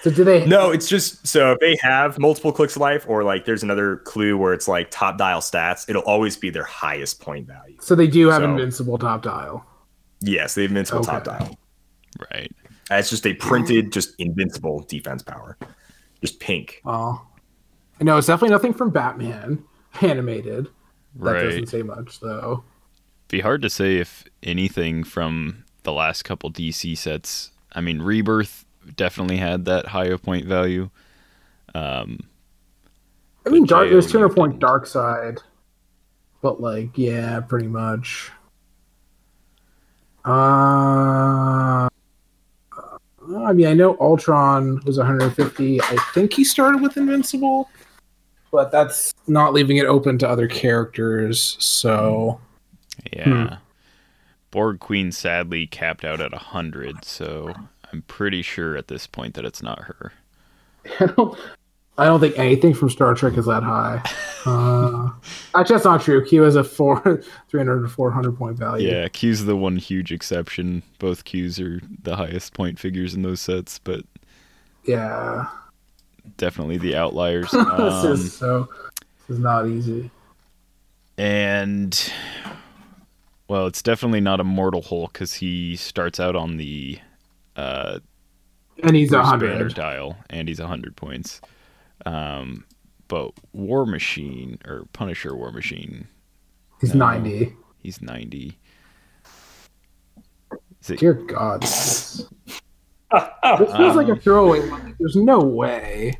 Speaker 5: So do they?
Speaker 1: No, it's just so if they have multiple clicks of life, or like there's another clue where it's like top dial stats, it'll always be their highest point value.
Speaker 5: So they do have
Speaker 1: So-
Speaker 5: invincible top dial.
Speaker 1: Yes, they have invincible top dial.
Speaker 4: right.
Speaker 1: It's just a printed, just invincible defense power, just pink.
Speaker 5: Well, no, it's definitely nothing from Batman animated. That
Speaker 4: Right.
Speaker 5: doesn't say much though.
Speaker 4: Be hard to say if anything from the last couple DC sets. I mean, Rebirth definitely had that high of point value. Um,
Speaker 5: I mean, dark. There's Turner Point. Darkseid, but like, yeah, pretty much. Uh, I mean, I know Ultron was 150. I think he started with Invincible, but that's not leaving it open to other characters. So
Speaker 4: yeah. Borg Queen sadly capped out at 100, so I'm pretty sure at this point that it's not her.
Speaker 5: I don't. I don't think anything from Star Trek is that high. Uh, actually, that's not true. Q has a four, 300 to 400 point value.
Speaker 4: Yeah, Q's the one huge exception. Both Q's are the highest point figures in those sets, but
Speaker 5: Yeah.
Speaker 4: Definitely the outliers.
Speaker 5: this
Speaker 4: Um,
Speaker 5: is so. This is not easy.
Speaker 4: and well, it's definitely not Immortal Hulk because he starts out on the uh,
Speaker 5: And he's a hundred.
Speaker 4: dial, and he's a 100 points. Um, but War Machine or Punisher War Machine,
Speaker 5: He's
Speaker 4: No.
Speaker 5: ninety.
Speaker 4: he's 90. Is it,
Speaker 5: Dear God. This feels like a throwaway. line. There's no way.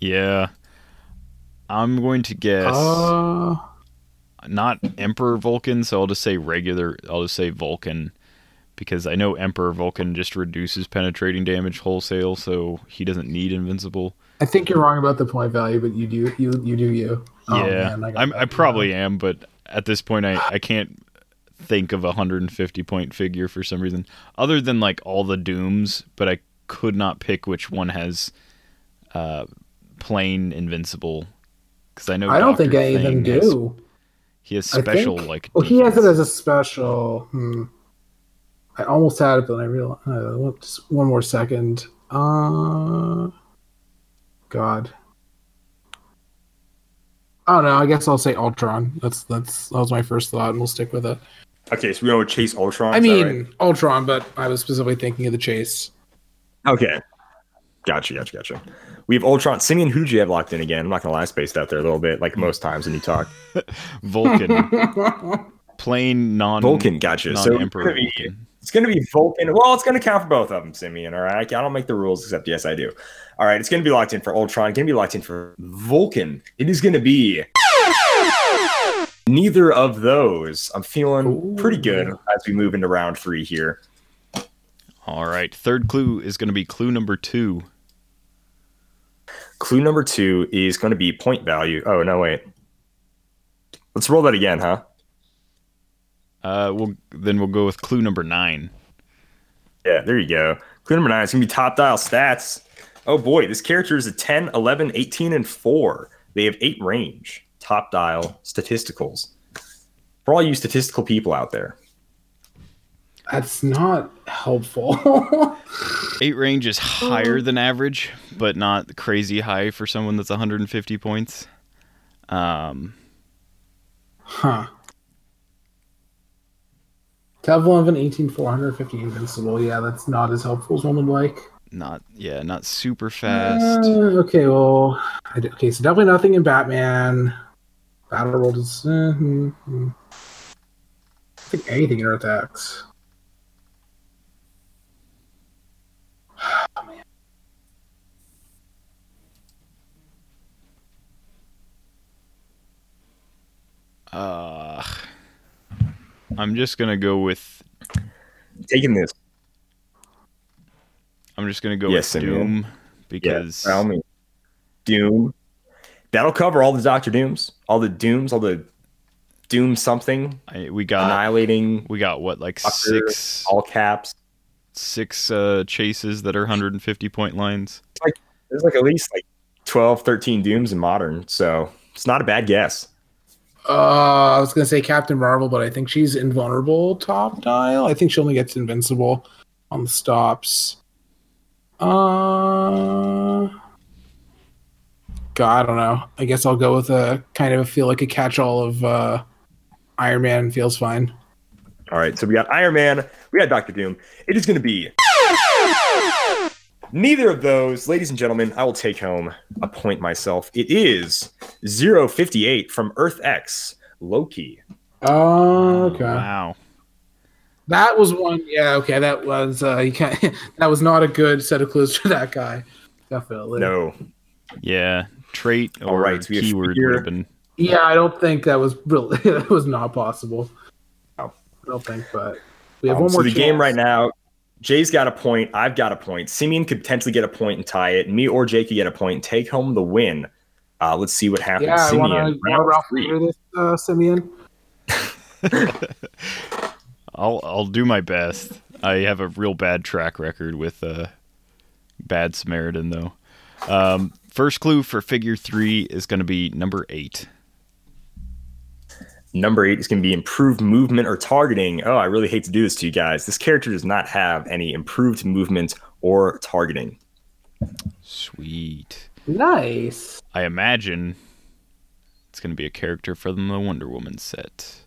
Speaker 4: yeah. I'm going to guess
Speaker 5: Uh,
Speaker 4: not Emperor Vulcan, so I'll just say regular. I'll just say Vulcan because I know Emperor Vulcan just reduces penetrating damage wholesale, so he doesn't need invincible.
Speaker 5: I think you're wrong about the point value, but you do you you do you. Oh,
Speaker 4: yeah,
Speaker 5: man, I
Speaker 4: I'm, I probably am, but at this point, I, I can't think of a 150 point figure for some reason, other than like all the Dooms. But I could not pick which one has uh, plain invincible because I know
Speaker 5: I don't
Speaker 4: Dr.
Speaker 5: think any of them
Speaker 4: Thing has-
Speaker 5: do.
Speaker 4: He has special like.
Speaker 5: Well, he has it as a special. Hmm. I almost had it, but then I realized. Uh, just one more second. Uh, God. Oh no, I guess I'll say Ultron. That's that's that was my first thought, and we'll stick with it.
Speaker 1: Okay, so we go with Chase Ultron.
Speaker 5: I mean
Speaker 1: right?
Speaker 5: Ultron, but I was specifically thinking of the chase.
Speaker 1: okay. Gotcha, gotcha, gotcha. We have Ultron. Simeon, who did you have locked in again? I'm not gonna lie, I spaced out there a little bit, like most times when you talk.
Speaker 4: Vulcan, plain non
Speaker 1: Vulcan, gotcha. So
Speaker 4: non-emperor Vulcan.
Speaker 1: It's gonna be Vulcan. Well, it's gonna count for both of them, Simeon. All right, I don't make the rules, except yes, I do. All right, it's gonna be locked in for Ultron. Gonna be locked in for Vulcan. It is gonna be neither of those. I'm feeling pretty good as we move into round three here.
Speaker 4: All right, third clue is going to be clue number two.
Speaker 1: Clue number two is going to be point value. Oh no, wait. Let's roll that again, huh?
Speaker 4: Uh, we'll then we'll go with clue number nine.
Speaker 1: Yeah, there you go. Clue number nine is going to be top dial stats. Oh boy, this character is a 10, 11, 18, and 4. They have 8 range. Top dial statisticals. For all you statistical people out there.
Speaker 5: That's not helpful.
Speaker 4: Eight range is higher than average, but not crazy high for someone that's 150 points. Um,
Speaker 5: huh. Tab 11, 18, 450 invincible. Yeah, that's not as helpful as one would like.
Speaker 4: not yeah, not super fast.
Speaker 5: Uh, okay, well, I d- okay, so definitely nothing in Batman. Battle World is. Uh, hmm, hmm. I think anything in Earth X.
Speaker 4: Uh, I'm just gonna go with
Speaker 1: Taking this.
Speaker 4: I'm just gonna go
Speaker 1: Yes,
Speaker 4: with
Speaker 1: Simeon.
Speaker 4: Doom because
Speaker 1: Yeah, by all means. Doom. That'll cover all the Doctor Dooms, all the Dooms, all the Doom something,
Speaker 4: I, we got
Speaker 1: annihilating,
Speaker 4: we got what like
Speaker 1: Doctor,
Speaker 4: six
Speaker 1: all caps.
Speaker 4: six uh, chases that are 150 point lines.
Speaker 1: Like There's like at least like 12, 13 Dooms in modern, so it's not a bad guess.
Speaker 5: Uh, I was gonna say Captain Marvel, but I think she's invulnerable top dial. I think she only gets invincible on the stops. Uh, God, I don't know. I guess I'll go with a kind of feel like a catch-all of uh, Iron Man feels fine.
Speaker 1: All right, so we got Iron Man, we got Doctor Doom. It is going to be neither of those, ladies and gentlemen. I will take home a point myself. It is 058 from Earth X, Loki.
Speaker 5: Oh, okay,
Speaker 4: Wow.
Speaker 5: that was one. Yeah, okay, that was uh, you can't. that was not a good set of clues for that guy. Definitely.
Speaker 1: No,
Speaker 4: Yeah, trait or
Speaker 1: All right, so
Speaker 4: keyword
Speaker 1: figure-
Speaker 4: would have been
Speaker 5: Yeah, I don't think that was really that was not possible.
Speaker 1: No.
Speaker 5: I don't think, but we have
Speaker 1: Um,
Speaker 5: one
Speaker 1: so
Speaker 5: more.
Speaker 1: the game right now. Jay's got a point. I've got a point. Simeon could potentially get a point and tie it. Me or Jay could get a point and take home the win. Uh, let's see what happens.
Speaker 5: Yeah, I
Speaker 1: Simeon,
Speaker 5: want to
Speaker 1: round
Speaker 5: Ralph
Speaker 1: three.
Speaker 5: This, uh, Simeon.
Speaker 4: I'll I'll do my best. I have a real bad track record with uh, bad Samaritan though. Um, first clue for figure three is going to be number eight.
Speaker 1: Number eight is going to be improved movement or targeting. Oh, I really hate to do this to you guys. This character does not have any improved movement or targeting.
Speaker 4: Sweet.
Speaker 5: Nice.
Speaker 4: I imagine it's going to be a character from the Wonder Woman set.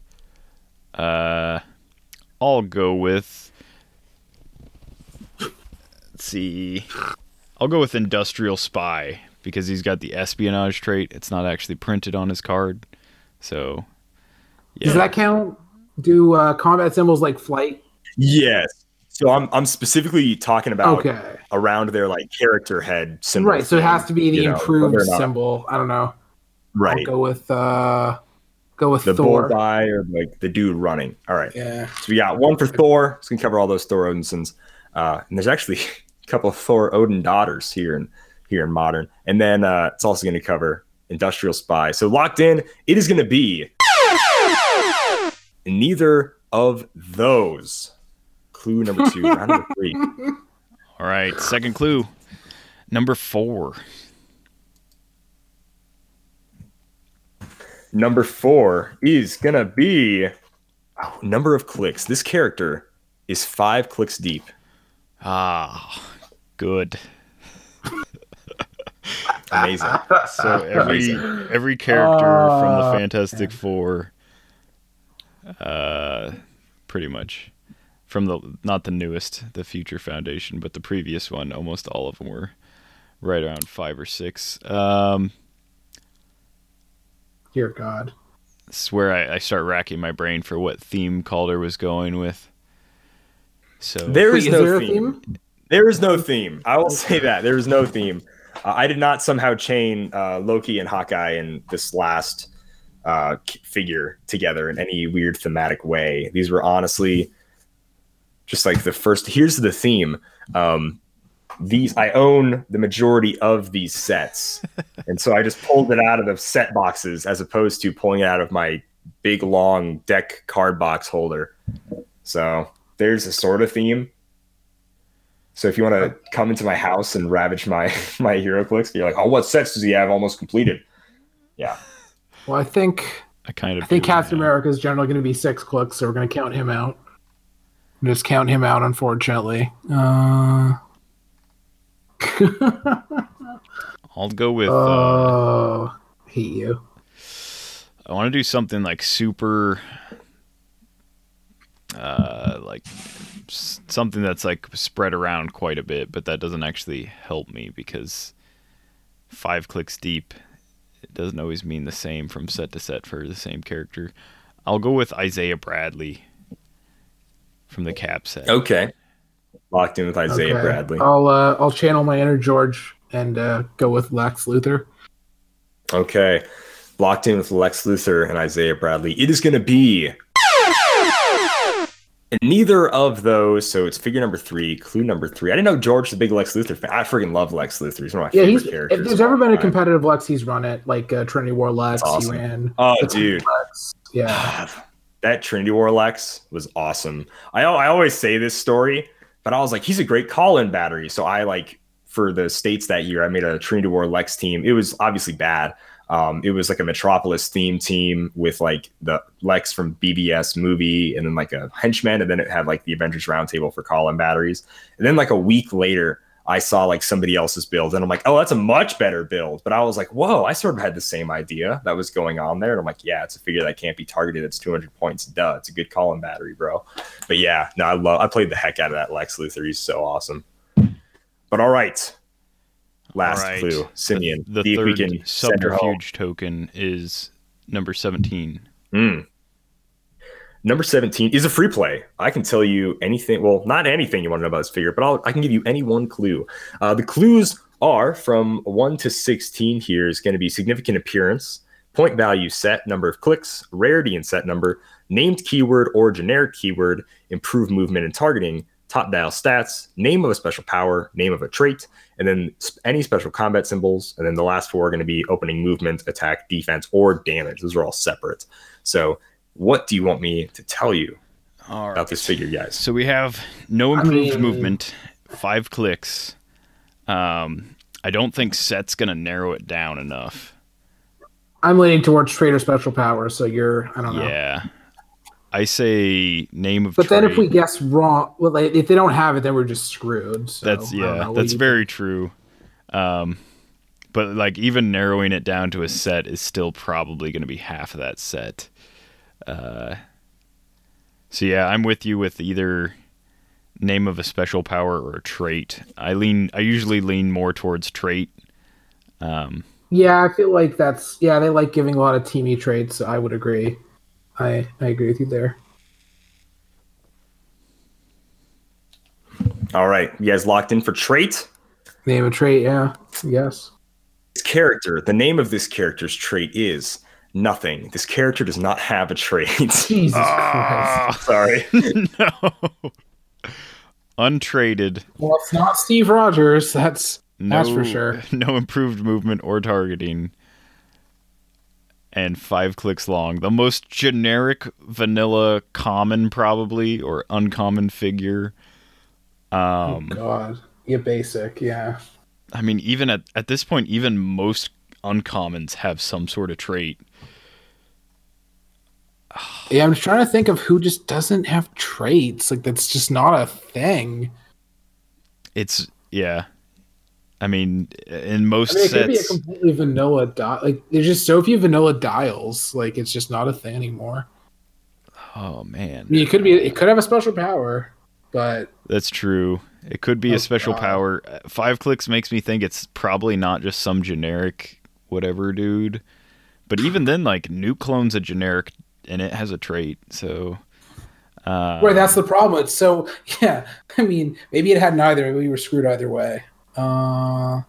Speaker 4: Uh, I'll go with. Let's see. I'll go with Industrial Spy because he's got the espionage trait. It's not actually printed on his card, so. Yeah.
Speaker 5: Does that count? Do uh, combat symbols like flight?
Speaker 1: Yes. So I'm I'm specifically talking about
Speaker 5: Okay.
Speaker 1: around their like character head symbol.
Speaker 5: Right. So it has to be the
Speaker 1: you know,
Speaker 5: improved
Speaker 1: whether or not-
Speaker 5: symbol. I don't know. I'll
Speaker 1: Right.
Speaker 5: go with uh, go with
Speaker 1: The
Speaker 5: Thor.
Speaker 1: bullseye or like the dude running. All right.
Speaker 5: Yeah.
Speaker 1: So we got one for Thor. It's gonna cover all those Thor Odinsons. Uh, and there's actually a couple of Thor Odin daughters here in here in modern. And then uh, it's also gonna cover Industrial Spy. So locked in, it is gonna be neither of those. Clue number two, round number three.
Speaker 4: All right, second clue. Number four.
Speaker 1: Number four is gonna be oh, number of clicks. This character is five clicks deep.
Speaker 4: Ah, good.
Speaker 1: Amazing.
Speaker 4: So every every character from the Fantastic Four, uh, pretty much from the not the newest, the Future Foundation, but the previous one, almost all of them were right around five or six. Um,
Speaker 5: Dear God.
Speaker 4: this is where I, I start racking my brain for what theme Calder was going with. So
Speaker 1: There is
Speaker 5: is
Speaker 1: no
Speaker 5: there
Speaker 1: theme.
Speaker 5: theme?
Speaker 1: There is no theme. I will say that there is no theme. Uh, I did not somehow chain uh, Loki and Hawkeye and this last uh, figure together in any weird thematic way. These were honestly just like the first. Here's the theme. Um, these I own the majority of these sets, and so I just pulled it out of the set boxes as opposed to pulling it out of my big long deck card box holder. So there's a sort of theme. So if you want to come into my house and ravage my my HeroClix, you're like, oh, what sets does he have almost completed? Yeah.
Speaker 5: Well, I think
Speaker 4: I kind of
Speaker 5: I think Captain. America is generally going to be six clicks, so we're going to count him out. Just count him out, unfortunately. Uh,
Speaker 4: I'll go with. Uh,
Speaker 5: oh, hate you.
Speaker 4: I want to do something like super, uh, like s- something that's like spread around quite a bit, but that doesn't actually help me because five clicks deep, it doesn't always mean the same from set to set for the same character. I'll go with Isaiah Bradley from the Cap set.
Speaker 1: Okay. Locked in with Isaiah
Speaker 5: Okay.
Speaker 1: Bradley.
Speaker 5: I'll uh, I'll channel my inner George and uh, go with Lex Luthor.
Speaker 1: Okay. Locked in with Lex Luthor and Isaiah Bradley. It is going to be. And neither of those, so it's figure number three, clue number three. I didn't know George a big Lex Luthor fan. I freaking love Lex Luthor. He's one of my
Speaker 5: Yeah,
Speaker 1: favorite
Speaker 5: he's
Speaker 1: characters.
Speaker 5: if there's ever been a competitive Lex, he's run it like uh, Trinity War Lex.
Speaker 1: Awesome.
Speaker 5: He ran.
Speaker 1: Oh,
Speaker 5: the
Speaker 1: dude.
Speaker 5: Lex. Yeah.
Speaker 1: that Trinity War Lex was awesome. I I always say this story, but I was like, he's a great call-in battery. So I like for the states that year, I made a Trinity War Lex team. It was obviously bad. Um, it was like a Metropolis theme team with like the Lex from BvS movie, and then like a henchman, and then it had like the Avengers Roundtable for call-in batteries. And then like a week later, I saw like somebody else's build, and I'm like, oh, that's a much better build. But I was like, whoa, I sort of had the same idea that was going on there. And I'm like, yeah, it's a figure that can't be targeted. It's 200 points. Duh, it's a good call in battery, bro. But yeah, no, I love. I played the heck out of that Lex Luthor. He's so awesome. But all right, last
Speaker 4: right.
Speaker 1: clue, Simeon.
Speaker 4: The
Speaker 1: we
Speaker 4: third
Speaker 1: can send her home.
Speaker 4: subterfuge token is number 17.
Speaker 1: Mm. Number 17 is a free play. I can tell you anything. Well, not anything you want to know about this figure, but I'll, I can give you any one clue. Uh, the clues are from 1 to 16 here is going to be significant appearance, point value set, number of clicks, rarity and set number, named keyword or generic keyword, improved movement and targeting, top dial stats, name of a special power, name of a trait, and then sp- any special combat symbols. And then the last four are going to be opening movement, attack, defense, or damage. Those are all separate. So, what do you want me to tell you
Speaker 4: All right.
Speaker 1: about this figure, guys?
Speaker 4: So we have no improved
Speaker 5: mean-
Speaker 4: movement, five clicks. Um, I don't think set's gonna narrow it down enough.
Speaker 5: I'm leaning towards Trader Special Power, so you're I don't know.
Speaker 4: Yeah, I say name of.
Speaker 5: But then if we guess wrong, well, like, if they don't have it, then we're just screwed. So,
Speaker 4: that's yeah, that's very true. Um, but like even narrowing it down to a set is still probably going to be half of that set. Uh, so yeah, I'm with you with either name of a special power or a trait. I lean. I usually lean more towards trait. Um,
Speaker 5: Yeah, I feel like that's yeah. They like giving a lot of teamy traits. So I would agree. I I agree with you there.
Speaker 1: All right, you guys locked in for trait?
Speaker 5: Name a trait, yeah. Yes.
Speaker 1: This character, the name of this character's trait is nothing. This character does not have a trait.
Speaker 5: Jesus ah. Christ.
Speaker 1: Sorry.
Speaker 4: no. Untraded.
Speaker 5: Well, it's not Steve Rogers. That's
Speaker 4: No,
Speaker 5: That's for sure.
Speaker 4: No improved movement or targeting. And five clicks long. The most generic, vanilla, common, probably, or uncommon figure. Um,
Speaker 5: God. You're basic, yeah.
Speaker 4: I mean, even at, at this point, even most uncommons have some sort of trait.
Speaker 5: Yeah, I'm trying to think of who just doesn't have traits. Like that's just not a thing.
Speaker 4: It's yeah. I mean, in most
Speaker 5: I mean, it could be a completely vanilla di- Like there's just so few vanilla dials. Like it's just not a thing anymore.
Speaker 4: oh man,
Speaker 5: I mean, it could be. It could have a special power, but
Speaker 4: That's true. It could be
Speaker 5: Oh,
Speaker 4: a special
Speaker 5: God.
Speaker 4: power. Uh, Five clicks makes me think it's probably not just some generic whatever dude. But even then, like new clone's a generic and it has a trait. So uh,
Speaker 5: right. That's the problem. It's so yeah. I mean, maybe it had neither. We were screwed either way. Uh,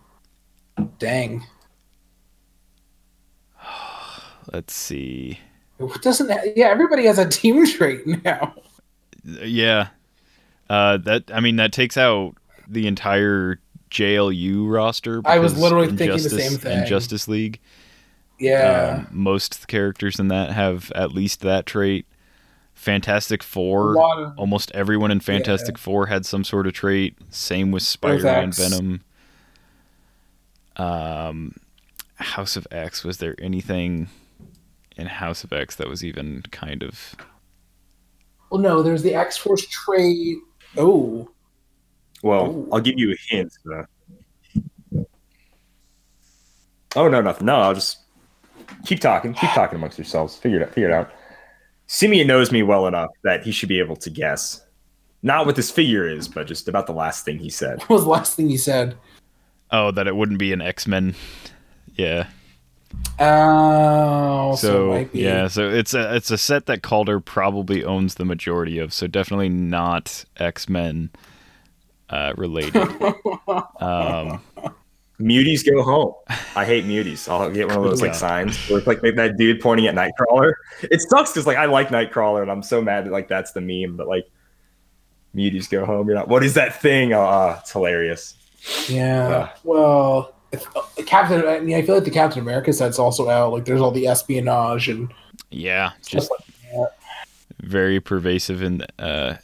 Speaker 5: dang.
Speaker 4: let's see.
Speaker 5: Doesn't. ha- Yeah, everybody has a team trait now.
Speaker 4: Yeah, uh, that I mean that takes out the entire JLU roster.
Speaker 5: I was literally thinking the same thing.
Speaker 4: In Justice League,
Speaker 5: Yeah.
Speaker 4: um, most characters in that have at least that trait. Fantastic Four,
Speaker 5: of
Speaker 4: almost everyone in Fantastic Four had some sort of trait. Same with Spider Man,
Speaker 5: X.
Speaker 4: Venom. Um, House of X. Was there anything in House of X that was even kind of?
Speaker 5: Well, no, there's the X Force trait. Oh,
Speaker 1: Well,
Speaker 5: Ooh.
Speaker 1: I'll give you a hint. uh, Oh no, nothing. No, I'll just keep talking. Keep talking amongst yourselves. Figure it out. Figure it out. Simeon knows me well enough that he should be able to guess. Not what this figure is, but just about the last thing he said.
Speaker 5: what was the last thing he said?
Speaker 4: Oh, that it wouldn't be an X Men. Yeah.
Speaker 5: Oh, so, it
Speaker 4: So
Speaker 5: might be.
Speaker 4: yeah, so it's a it's a set that Calder probably owns the majority of. So definitely not X Men uh, related. um,
Speaker 1: Muties go home. I hate muties. I'll get one of those like signs where it's like maybe that dude pointing at Nightcrawler. It sucks because like I like Nightcrawler and I'm so mad that like that's the meme, but like muties go home. You're not. What is that thing? Uh, it's hilarious.
Speaker 5: Yeah.
Speaker 1: Uh.
Speaker 5: well, if, uh, Captain. I mean, I feel like the Captain America set's also out. Like, there's all the espionage and
Speaker 4: yeah, just
Speaker 5: like
Speaker 4: very pervasive. And uh,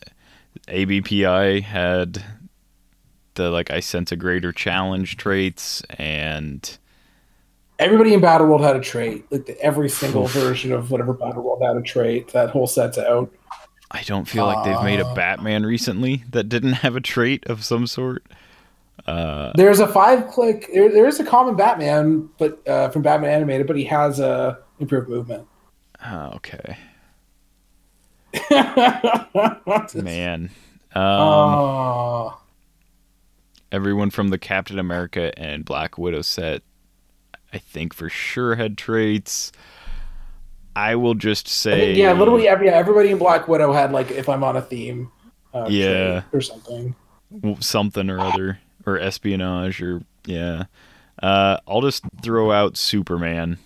Speaker 4: ABPI had the like I sense a greater challenge traits, and
Speaker 5: Everybody in Battle World had a trait. Like the, every single version of whatever Battle World had a trait. That whole set's out.
Speaker 4: I don't feel like they've made a
Speaker 5: Uh.
Speaker 4: Batman recently that didn't have a trait of some sort. Uh,
Speaker 5: There's a five click. There, there is a common Batman, but uh, from Batman animated, but he has a improved movement.
Speaker 4: oh, okay,
Speaker 5: Man.
Speaker 4: man. Um,
Speaker 5: Oh.
Speaker 4: Everyone from the Captain America and Black Widow set, I think for sure had traits. I will just
Speaker 5: I
Speaker 4: say,
Speaker 5: think, yeah, literally every yeah, everybody in Black Widow had like if I'm on a theme, uh,
Speaker 4: Yeah.
Speaker 5: or something.
Speaker 4: something or other, or espionage, or yeah. Uh, I'll just throw out Superman,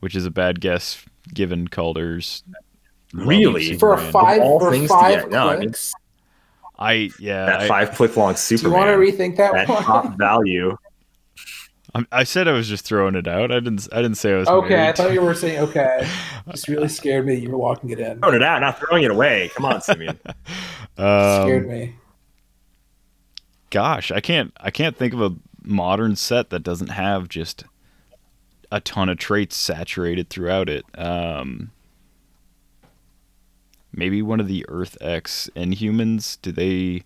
Speaker 4: which is a bad guess given Calder's.
Speaker 1: Really?
Speaker 5: For a five
Speaker 1: all
Speaker 5: for
Speaker 1: things
Speaker 5: five
Speaker 1: get- no, I mean-
Speaker 5: clicks,
Speaker 4: I yeah,
Speaker 1: That
Speaker 4: I,
Speaker 1: five click long
Speaker 5: do you want to rethink that,
Speaker 1: that
Speaker 5: one?
Speaker 1: top value.
Speaker 4: I'm- I said I was just throwing it out. I didn't. I didn't say I was.
Speaker 5: okay, I thought you were saying okay. Just really scared me you were walking it in.
Speaker 1: Throwing it out, not throwing it away. Come on, Simeon.
Speaker 5: scared
Speaker 4: Um,
Speaker 5: me.
Speaker 4: gosh, I can't. I can't think of a modern set that doesn't have just a ton of traits saturated throughout it. Um, maybe one of the Earth X Inhumans. Do they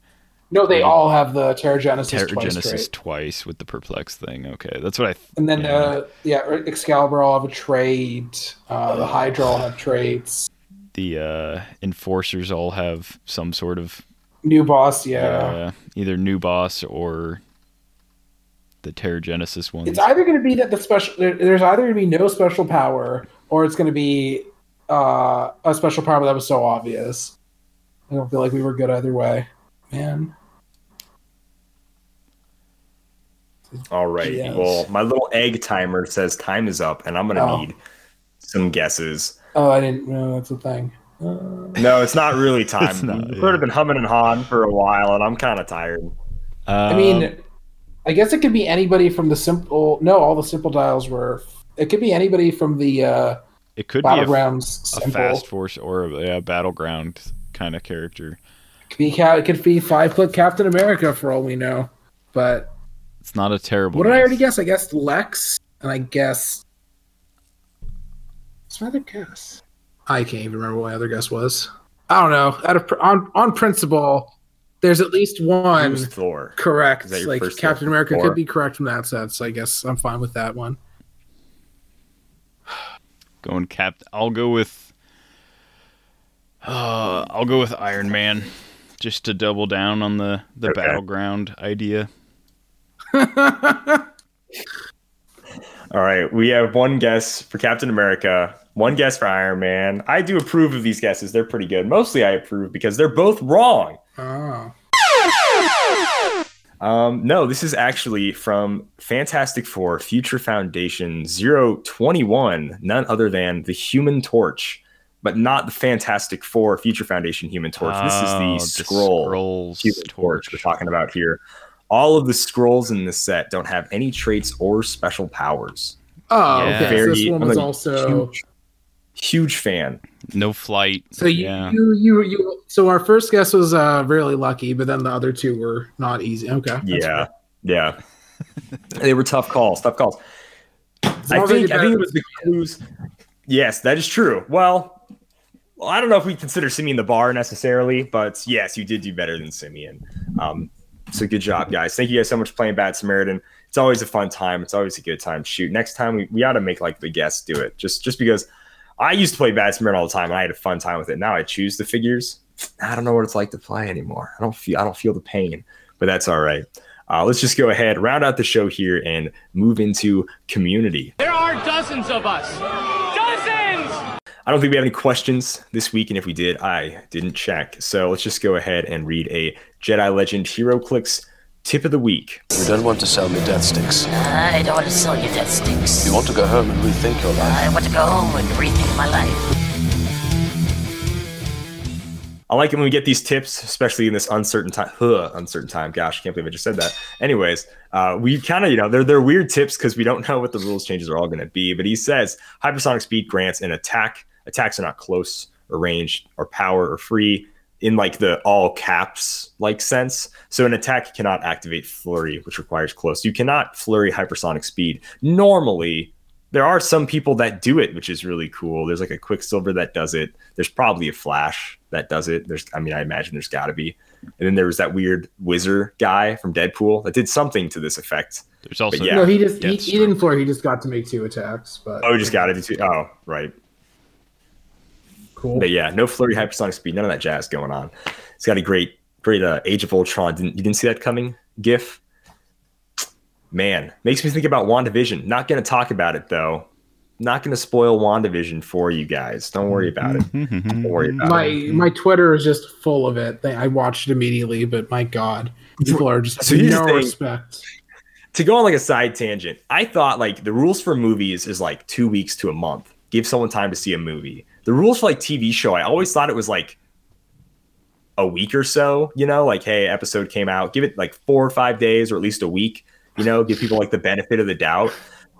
Speaker 5: No, they all have the Terrigenesis twice trait.
Speaker 4: twice with the perplex thing? Okay, that's what I. Th-
Speaker 5: And then,
Speaker 4: yeah.
Speaker 5: uh, yeah, Excalibur all have a trait. Uh, the Hydra all have traits.
Speaker 4: the uh, enforcers all have some sort of
Speaker 5: New boss, yeah.
Speaker 4: either new boss or the Terrigenesis one.
Speaker 5: It's either going to be that the special there, there's either going to be no special power, or it's going to be uh, a special power that was so obvious. I don't feel like we were good either way, man.
Speaker 1: All right.
Speaker 5: Yes.
Speaker 1: Well, my little egg timer says time is up, and I'm gonna
Speaker 5: Oh.
Speaker 1: need some guesses.
Speaker 5: Oh, I didn't know that's a thing. Uh,
Speaker 1: No, it's not really time.
Speaker 4: It's not,
Speaker 1: We've
Speaker 4: yeah.
Speaker 1: sort of been humming and hawing for a while, and I'm kind of tired.
Speaker 5: I
Speaker 4: Um,
Speaker 5: mean, I guess it could be anybody from the simple. No, all the simple dials were. It could be anybody from the uh,
Speaker 4: it could be a, a fast force or a yeah, battleground kind of character.
Speaker 5: It could be, it could be five foot Captain America for all we know. But
Speaker 4: It's not a terrible.
Speaker 5: what did I already guess? I guessed Lex, and I guess. What's my other guess? I can't even remember what my other guess was. I don't know. Out of pr- on on principle, there's at least one
Speaker 1: Thor.
Speaker 5: correct.
Speaker 1: Is that your
Speaker 5: Like Captain
Speaker 1: guess?
Speaker 5: America could be correct from that sense. I guess I'm fine with that one.
Speaker 4: Going cap. I'll go with. Uh, I'll go with Iron Man, just to double down on the the
Speaker 1: Okay.
Speaker 4: battleground idea.
Speaker 1: All right, we have one guess for Captain America, one guess for Iron Man. I do approve of these guesses; they're pretty good. Mostly, I approve because they're both wrong.
Speaker 5: Oh.
Speaker 1: Um, no, this is actually from Fantastic Four Future Foundation 021, none other than the Human Torch, but not the Fantastic Four Future Foundation Human Torch. this is
Speaker 4: Oh,
Speaker 1: the Scroll
Speaker 4: Skrulls
Speaker 1: Human Torch we're talking about here. All of the Skrulls in this set don't have any traits or special powers.
Speaker 5: Oh,
Speaker 4: Yeah.
Speaker 5: okay. So this one
Speaker 1: I'm
Speaker 5: was
Speaker 1: a
Speaker 5: also.
Speaker 1: huge, huge fan.
Speaker 4: No flight.
Speaker 5: So you,
Speaker 4: yeah.
Speaker 5: you you you so our first guess was uh really lucky, but then the other two were not easy. Okay. that's
Speaker 1: Yeah,
Speaker 5: fair.
Speaker 1: yeah. they were tough calls. Tough calls. I
Speaker 5: long as I
Speaker 1: think I think it was the clues. Yes, that is true. Well, well, I don't know if we consider Simeon the bar necessarily, but yes, you did do better than Simeon. Um, so good job, guys. Thank you guys so much for playing Bad Samaritan. It's always a fun time. It's always a good time. Shoot, next time we, we ought to make like the guests do it. Just just because I used to play Samaritan all the time and I had a fun time with it. Now I choose the figures. I don't know what it's like to play anymore. I don't feel I don't feel the pain, but that's all right. Uh, let's just go ahead, round out the show here, and move into community.
Speaker 6: There are dozens of us. Dozens!
Speaker 1: I don't think we have any questions this week, and if we did, I didn't check. So let's just go ahead and read a Jedi Legend HeroClix tip of the week.
Speaker 7: You don't want to sell me death sticks.
Speaker 8: I don't want to sell you death sticks.
Speaker 7: You want to go home and rethink your life.
Speaker 8: I want to go home and rethink my life.
Speaker 1: I like it when we get these tips, especially in this uncertain time. Huh, uncertain time. Gosh, I can't believe I just said that. Anyways, uh, we kind of, you know, they're they're weird tips because we don't know what the rules changes are all going to be. But he says hypersonic speed grants an attack. Attacks are not close or ranged or power or free in like the all caps like sense. So an attack cannot activate flurry, which requires close. You cannot flurry hypersonic speed. Normally, there are some people that do it, which is really cool. There's like a Quicksilver that does it. There's probably a Flash that does it. There's, I mean, I imagine there's got to be. And then there was that weird Wizard guy from Deadpool that did something to this effect.
Speaker 4: There's also
Speaker 1: yeah.
Speaker 5: No, he just he, he didn't floor. He just got to make two attacks. But
Speaker 1: Oh, you just got to do two. Oh, right.
Speaker 5: Cool.
Speaker 1: But yeah, no flurry hypersonic speed, none of that jazz going on. It's got a great, great uh, Age of Ultron. Didn't you didn't see that coming? GIF. Man, makes me think about WandaVision. Not going to talk about it though. Not going to spoil WandaVision for you guys. Don't worry about it. Don't worry about
Speaker 5: my
Speaker 1: it.
Speaker 5: my Twitter is just full of it. I watched it immediately, but my God, people are just
Speaker 1: So
Speaker 5: no
Speaker 1: thing.
Speaker 5: respect.
Speaker 1: to go on like a side tangent, I thought like the rules for movies is like two weeks to a month. Give someone time to see a movie. The rules for like TV show, I always thought it was like a week or so. You know, like hey, episode came out, give it like four or five days or at least a week. You know, give people like the benefit of the doubt.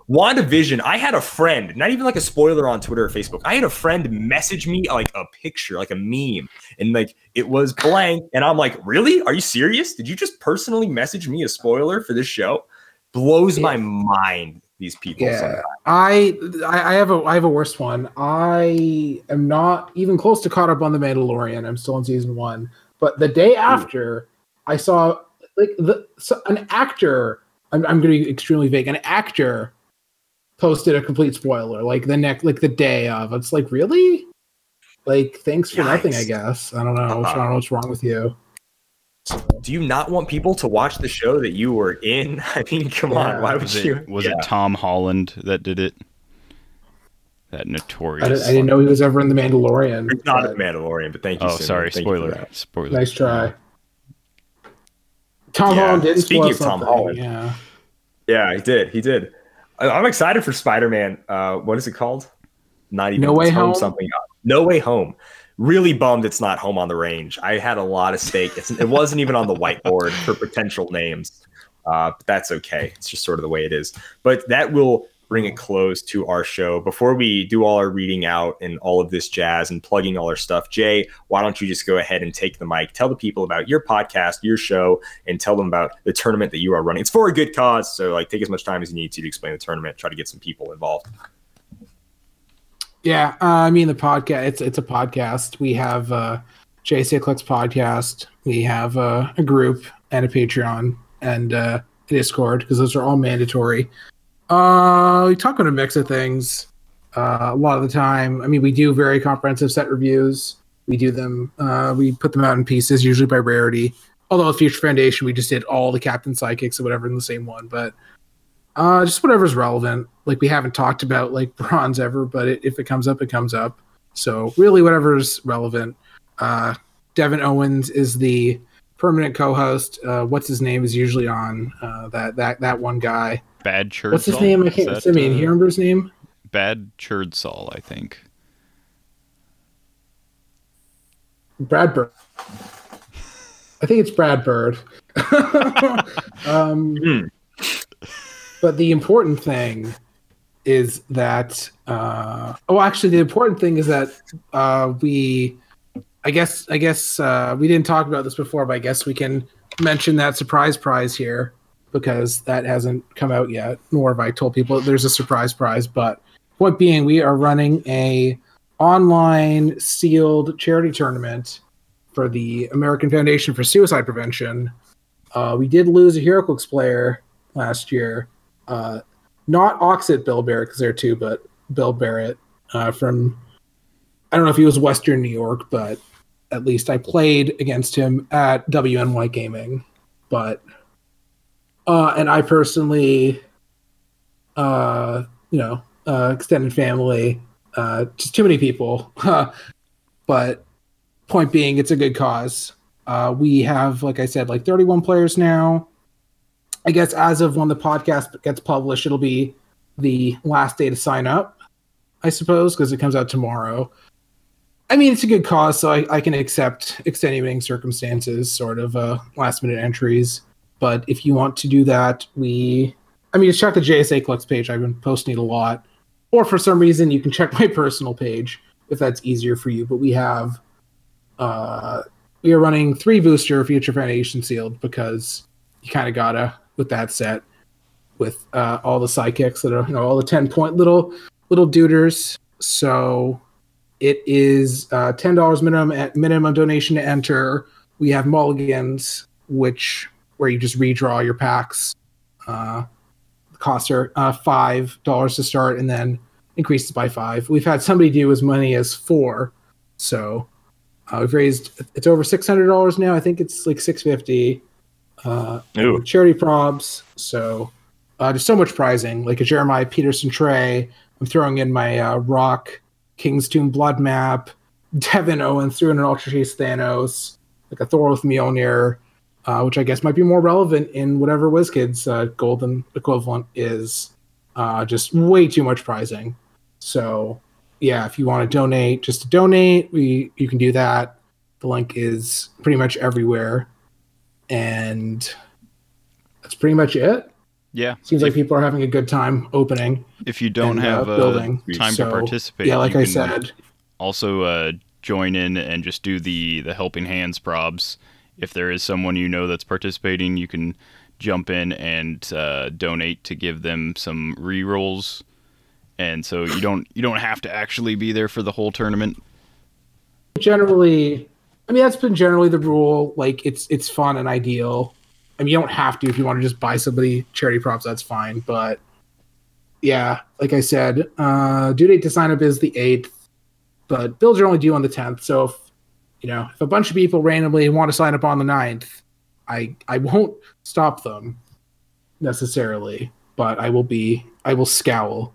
Speaker 1: WandaVision, I had a friend, not even like a spoiler on Twitter or Facebook. I had a friend message me like a picture, like a meme, and like it was blank. And I'm like, really? Are you serious? Did you just personally message me a spoiler for this show? Blows my mind. These people.
Speaker 5: Yeah,
Speaker 1: sometimes.
Speaker 5: I, I have a I have a worse one. I am not even close to caught up on the Mandalorian. I'm still in season one. But the day hmm. after, I saw like the so an actor. I'm I'm going to be extremely vague. An actor posted a complete spoiler like the next like the day of. It's like really, like thanks for nothing. I guess I don't know. I don't uh-huh. know what's wrong with you.
Speaker 1: Do you not want people to watch the show that you were in? I mean, come
Speaker 5: Yeah.
Speaker 1: on. Why would
Speaker 4: Was
Speaker 1: you?
Speaker 4: it was
Speaker 1: Yeah.
Speaker 4: it Tom Holland that did it? That notorious.
Speaker 5: I, didn't- I didn't know he was ever in the Mandalorian.
Speaker 1: It's not
Speaker 5: but
Speaker 1: a Mandalorian, but thank you.
Speaker 4: Oh,
Speaker 1: Simeon.
Speaker 4: sorry.
Speaker 1: Thank
Speaker 4: Spoiler. Spoiler.
Speaker 5: Nice try. Tom
Speaker 1: Yeah,
Speaker 5: Holland did
Speaker 1: speaking of Tom Holland.
Speaker 5: Yeah.
Speaker 1: Yeah, he did. He did. I- I'm excited for Spider-Man. Uh, what is it called? Not even
Speaker 5: No Way
Speaker 1: it's
Speaker 5: Home?
Speaker 1: Something. No Way Home. Really bummed it's not Home on the Range. I had a lot of stake. It's, it wasn't even on the whiteboard for potential names. Uh, but that's okay. It's just sort of the way it is. But that will bring a close to our show. Before we do all our reading out and all of this jazz and plugging all our stuff, Jay, why don't you just go ahead and take the mic, tell the people about your podcast, your show, and tell them about the tournament that you are running. It's for a good cause, so like take as much time as you need to to explain the tournament. Try to get some people involved.
Speaker 5: Yeah, uh, I mean the podcast. It's it's a podcast. We have uh, Clicks podcast. We have uh, a group and a Patreon and uh, a Discord because those are all mandatory. Uh, we talk about a mix of things. Uh, a lot of the time, I mean, we do very comprehensive set reviews. We do them. Uh, we put them out in pieces, usually by rarity. Although with Future Foundation, we just did all the Captain Psychics or whatever in the same one. But uh, just whatever's relevant. Like we haven't talked about like bronze ever, but it, if it comes up, it comes up. So really, whatever's relevant. Uh, Devin Owens is the permanent co-host. Uh, what's his name is usually on uh, that that that one guy.
Speaker 4: Bad Churd.
Speaker 5: What's his name? I can't. I mean, you remember his name?
Speaker 4: Bad Churdsall, I think.
Speaker 5: Brad Bird. I think it's Brad Bird. um,
Speaker 1: Hmm.
Speaker 5: But the important thing is that, uh, oh, actually, the important thing is that uh, we, I guess, I guess uh, we didn't talk about this before, but I guess we can mention that surprise prize here because that hasn't come out yet. Nor have I told people there's a surprise prize. But point being, we are running a online sealed charity tournament for the American Foundation for Suicide Prevention. Uh, we did lose a HeroClix player last year. Uh, not Oxit Bill Barrett because there too, but Bill Barrett uh, from I don't know if he was Western New York, but at least I played against him at WNY Gaming. But uh, and I personally, uh, you know, uh, extended family, uh, just too many people. but point being, it's a good cause. Uh, we have, like I said, like 31 players now. I guess as of when the podcast gets published, it'll be the last day to sign up, I suppose, because it comes out tomorrow. I mean, it's a good cause, so I, I can accept extenuating circumstances, sort of uh, last minute entries. But if you want to do that, we, I mean, just check the JSA Clix page. I've been posting it a lot. Or for some reason, you can check my personal page if that's easier for you. But we have, uh, we are running three booster Future Foundation sealed because you kind of gotta with that set with uh, all the sidekicks that are you know all the 10 point little little duders. So it is uh, $10 minimum at minimum donation to enter. We have mulligans which where you just redraw your packs. Uh, the costs are uh, five dollars to start and then increases by five. We've had somebody do as many as four. So uh, we've raised it's over $600 now. I think it's like 650 uh, charity probs. So uh, there's so much prizing, like a Jeremiah Peterson tray. I'm throwing in my uh, Rock King's Tomb blood map. Devin Owens threw in an Ultra Chase Thanos, like a Thor with Mjolnir, uh, which I guess might be more relevant in whatever WizKids uh, golden equivalent is. Uh, just way too much prizing. So yeah, if you want to donate, just to donate, we you can do that. The link is pretty much everywhere and that's pretty much it.
Speaker 4: Yeah.
Speaker 5: Seems like people are having a good time opening.
Speaker 4: If you don't
Speaker 5: and, uh,
Speaker 4: have uh,
Speaker 5: building.
Speaker 4: time
Speaker 5: So,
Speaker 4: to participate,
Speaker 5: Yeah, like
Speaker 4: you
Speaker 5: I
Speaker 4: can
Speaker 5: said,
Speaker 4: also uh, join in and just do the the helping hands probs. If there is someone you know that's participating, you can jump in and uh, donate to give them some re-rolls. And so you don't you don't have to actually be there for the whole tournament.
Speaker 5: generally, I mean that's been generally the rule. Like it's it's fun and ideal. I mean you don't have to if you want to just buy somebody charity props. That's fine. But yeah, like I said, uh, due date to sign up is the eighth, but bills are only due on the tenth. So if you know if a bunch of people randomly want to sign up on the 9th, I I won't stop them necessarily, but I will be I will scowl,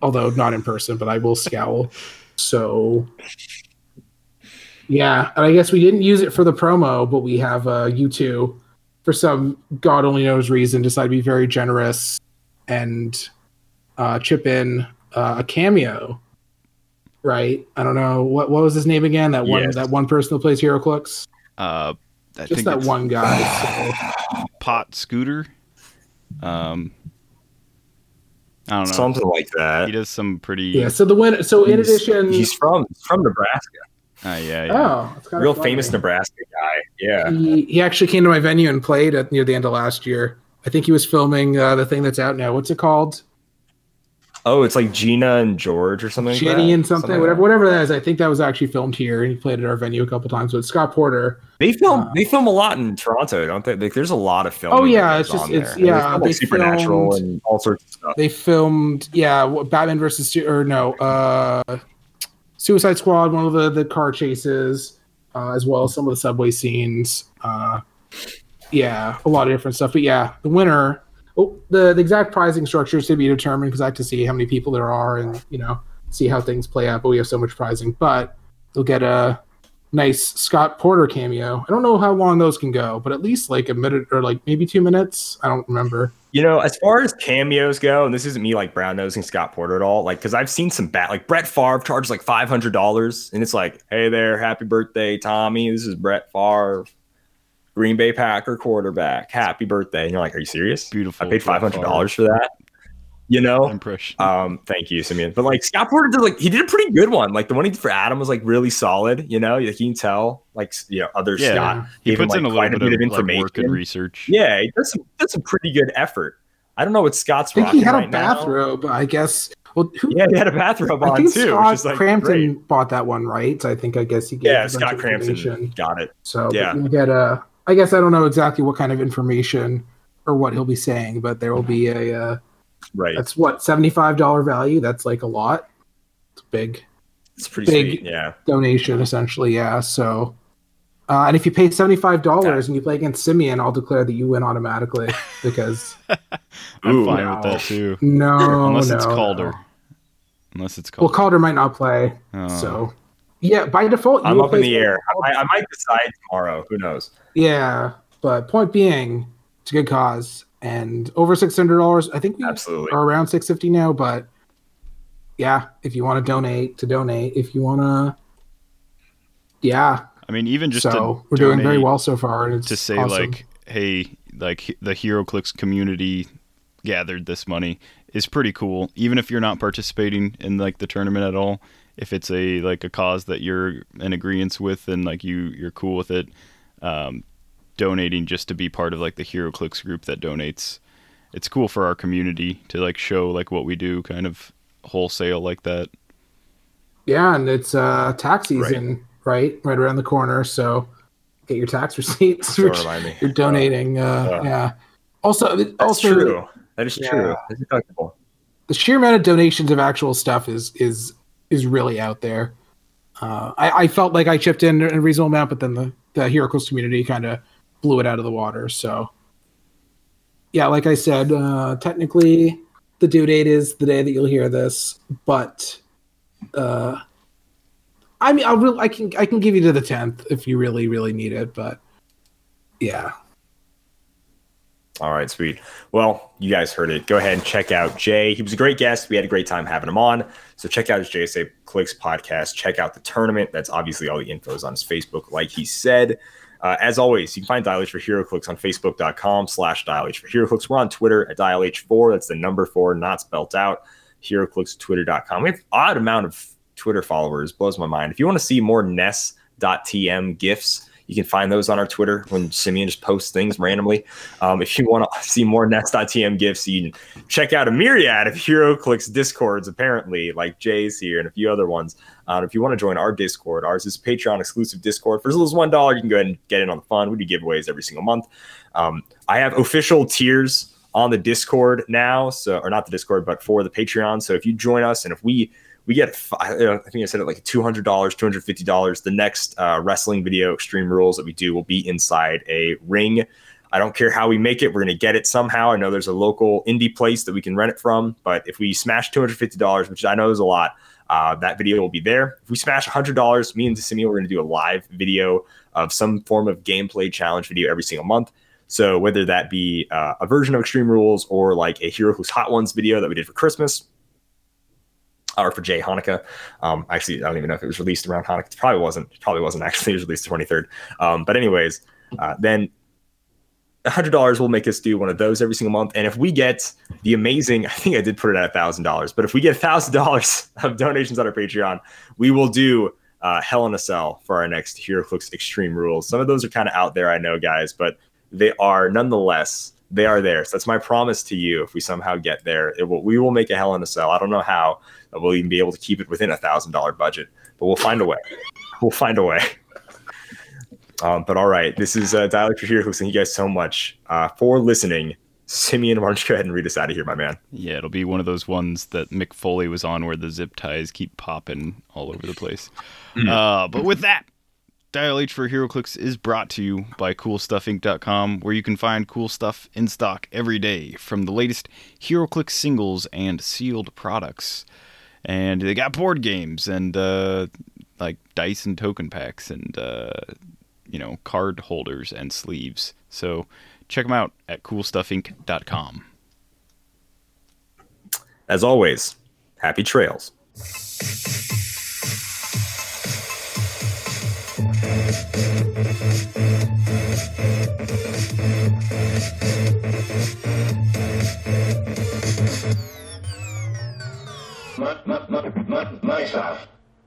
Speaker 5: although not in person, but I will scowl. So yeah, and I guess we didn't use it for the promo, but we have uh, you two, for some God only knows reason, decided to be very generous and uh, chip in uh, a cameo. Right? I don't know what what was his name again. That one
Speaker 1: Yes.
Speaker 5: that one person who plays HeroClix.
Speaker 4: Uh, I
Speaker 5: Just
Speaker 4: think
Speaker 5: that
Speaker 4: it's
Speaker 5: one guy. so-
Speaker 4: Pot Scooter. Um, I don't know.
Speaker 1: Something like that.
Speaker 4: he does some pretty.
Speaker 5: Yeah. So the win. So in
Speaker 1: He's-
Speaker 5: addition,
Speaker 1: he's from he's from Nebraska.
Speaker 4: Uh, yeah, yeah.
Speaker 5: oh,
Speaker 1: Real
Speaker 5: funny.
Speaker 1: famous Nebraska guy. Yeah.
Speaker 5: He, he actually came to my venue and played at near the end of last year. I think he was filming uh, the thing that's out now. What's it called?
Speaker 1: Oh, it's like Gina and George or something. like
Speaker 5: Jenny
Speaker 1: that?
Speaker 5: and something,
Speaker 1: like
Speaker 5: whatever,
Speaker 1: that.
Speaker 5: whatever that is. I think that was actually filmed here. And he played at our venue a couple times with Scott Porter.
Speaker 1: They film.
Speaker 5: Uh,
Speaker 1: they film a lot in Toronto, don't they? Like, there's a lot of filming.
Speaker 5: Oh, yeah, it's just- it's-
Speaker 1: there. They
Speaker 5: yeah,
Speaker 1: film,
Speaker 5: they
Speaker 1: Supernatural
Speaker 5: filmed-
Speaker 1: and all sorts of stuff.
Speaker 5: They filmed, yeah, Batman versus or no, uh, Suicide Squad, one of the the car chases, uh, as well as some of the subway scenes. Uh, yeah, a lot of different stuff. But yeah, the winner. Oh, the, the exact pricing structure is to be determined because I have to see how many people there are and you know see how things play out. But we have so much pricing. But you'll get a nice Scott Porter cameo. I don't know how long those can go, but at least like a minute or like maybe two minutes. I don't remember.
Speaker 1: You know, as far as cameos go, and this isn't me like brown nosing Scott Porter at all, like because I've seen some bad, like Brett Favre charges like five hundred dollars, and it's like, hey there, happy birthday, Tommy. This is Brett Favre, Green Bay Packer quarterback. Happy birthday! And you're like, are you serious?
Speaker 4: Beautiful
Speaker 1: I paid five hundred dollars for that. You know,
Speaker 4: Impression.
Speaker 1: um, thank you, Simeon. But like Scott Porter did, like he did a pretty good one. Like the one he did for Adam was like really solid. You know, like, you can tell, like you know, other
Speaker 4: Yeah,
Speaker 1: Scott
Speaker 4: he
Speaker 1: gave him,
Speaker 4: puts in a
Speaker 1: like,
Speaker 4: little
Speaker 1: quite
Speaker 4: bit, of, like, work and
Speaker 1: information.
Speaker 4: research.
Speaker 1: Yeah, he does some does some pretty good effort. I don't know what Scott's
Speaker 5: I think he
Speaker 1: rocking
Speaker 5: had a
Speaker 1: right now.
Speaker 5: bathrobe, I guess. Well, who,
Speaker 1: Yeah, he had a bathrobe
Speaker 5: I
Speaker 1: on
Speaker 5: think
Speaker 1: too,
Speaker 5: Scott
Speaker 1: like
Speaker 5: Crampton
Speaker 1: great.
Speaker 5: bought that one, right? So I think I guess he gave
Speaker 1: Yeah,
Speaker 5: a bunch
Speaker 1: Scott
Speaker 5: of
Speaker 1: Crampton
Speaker 5: information.
Speaker 1: got it.
Speaker 5: So
Speaker 1: Yeah.
Speaker 5: you'll get a. I guess I don't know exactly what kind of information or what he'll be saying, but there will be a. Uh,
Speaker 1: Right,
Speaker 5: that's what seventy five dollar value. That's like a lot. It's big
Speaker 1: it's pretty
Speaker 5: big-
Speaker 1: sweet. Yeah,
Speaker 5: donation, essentially. Yeah. So. Uh, and if you pay seventy five dollars and you play against Simeon, I'll declare that you win automatically because
Speaker 4: I'm
Speaker 1: Ooh,
Speaker 4: fine
Speaker 5: no.
Speaker 4: with that too.
Speaker 5: no,
Speaker 4: Unless
Speaker 5: no,
Speaker 4: it's Calder.
Speaker 5: no.
Speaker 4: Unless it's Calder.
Speaker 5: Well,
Speaker 4: Calder.
Speaker 5: Calder might not play,
Speaker 4: Oh.
Speaker 5: so yeah. By default, you
Speaker 1: I'm
Speaker 5: will
Speaker 1: up in the air. I, I might decide tomorrow. Who knows?
Speaker 5: Yeah, but point being, it's a good cause, and over six hundred dollars. I think we
Speaker 1: Absolutely.
Speaker 5: are around six fifty now. But yeah, if you want to donate, to donate. If you want to, yeah.
Speaker 4: I mean, even just
Speaker 5: so we're doing very well so far, and it's
Speaker 4: to say
Speaker 5: awesome.
Speaker 4: like, hey, like he- the HeroClix community gathered this money is pretty cool. Even if you're not participating in like the tournament at all, if it's a like a cause that you're in agreement with and like you you're cool with it, um, donating just to be part of like the HeroClix group that donates, it's cool for our community to like show like what we do, kind of wholesale like that.
Speaker 5: yeah, and it's uh tax season, right? right, around the corner. So get your tax receipts.
Speaker 1: Don't
Speaker 5: which
Speaker 1: remind me.
Speaker 5: You're donating. Uh,
Speaker 1: uh.
Speaker 5: yeah. Also,
Speaker 1: That's
Speaker 5: also
Speaker 1: true. That is
Speaker 5: Yeah.
Speaker 1: true. It's deductible.
Speaker 5: the sheer amount of donations of actual stuff is is is really out there. Uh, I, I felt like I chipped in a reasonable amount, but then the the HeroClix community kind of blew it out of the water. So, yeah, like I said, uh, technically the due date is the day that you'll hear this, but uh, I mean, I'll re- I can I can give you to the tenth if you really really need it, but yeah,
Speaker 1: All right, sweet. Well, you guys heard it. Go ahead and check out Jay. He was a great guest. We had a great time having him on. So check out his JSA Clix podcast. Check out the tournament. That's obviously all the info is on his Facebook, like he said. Uh, as always, you can find Dial H for HeroClix on Facebook.com slash Dial H for HeroClix. We're on Twitter at Dial H4. That's the number four, not spelt out. HeroClix, Twitter.com. We have odd amount of Twitter followers. Blows my mind. If you want to see more Ness.tm gifs, you can find those on our Twitter when Simeon just posts things randomly. Um, if you want to see more Nets.tm gifts, you can check out a myriad of HeroClix Discords, apparently, like Jay's here and a few other ones. Uh, if you want to join our Discord, ours is a Patreon exclusive Discord. For as little as $1, you can go ahead and get in on the fun. We do giveaways every single month. Um, I have official tiers on the Discord now, so or not the Discord, but for the Patreon. So if you join us and if we we get fi- uh, I think I said it like two hundred dollars, two hundred fifty dollars. The next uh, wrestling video, Extreme Rules, that we do will be inside a ring. I don't care how we make it, we're gonna get it somehow. I know there's a local indie place that we can rent it from, but if we smash two hundred fifty dollars, which I know is a lot, uh, that video will be there. If we smash hundred dollars, me and Simeon we're gonna do a live video of some form of gameplay challenge video every single month. So whether that be uh, a version of Extreme Rules or like a Hero Who's Hot Ones video that we did for Christmas, or for Jay Hanukkah. Um, actually, I don't even know if it was released around Hanukkah. It probably wasn't. It probably wasn't actually. It was released the 23rd. Um, but anyways, uh, then $100 will make us do one of those every single month. And if we get the amazing, I think I did put it at $1,000, but if we get $1,000 of donations on our Patreon, we will do uh, Hell in a Cell for our next HeroClix Extreme Rules. Some of those are kind of out there, I know, guys, but they are nonetheless they are there. So that's my promise to you. If we somehow get there, it will. We will make a hell in a cell. I don't know how we'll even be able to keep it within a thousand dollar budget, but we'll find a way. We'll find a way. Um, but all right, this is uh, Dial H for. Thank you guys so much uh, for listening. Simeon, why don't you go ahead and read us out of here, my man?
Speaker 4: Yeah, it'll be one of those ones that Mick Foley was on where the zip ties keep popping all over the place. Uh, but with that, Dial H for HeroClix is brought to you by CoolStuffInc.com, where you can find cool stuff in stock every day, from the latest HeroClix singles and sealed products. And they got board games and uh, like dice and token packs and uh, you know card holders and sleeves. So check them out at CoolStuffInc.com.
Speaker 1: As always, happy trails.
Speaker 9: myself.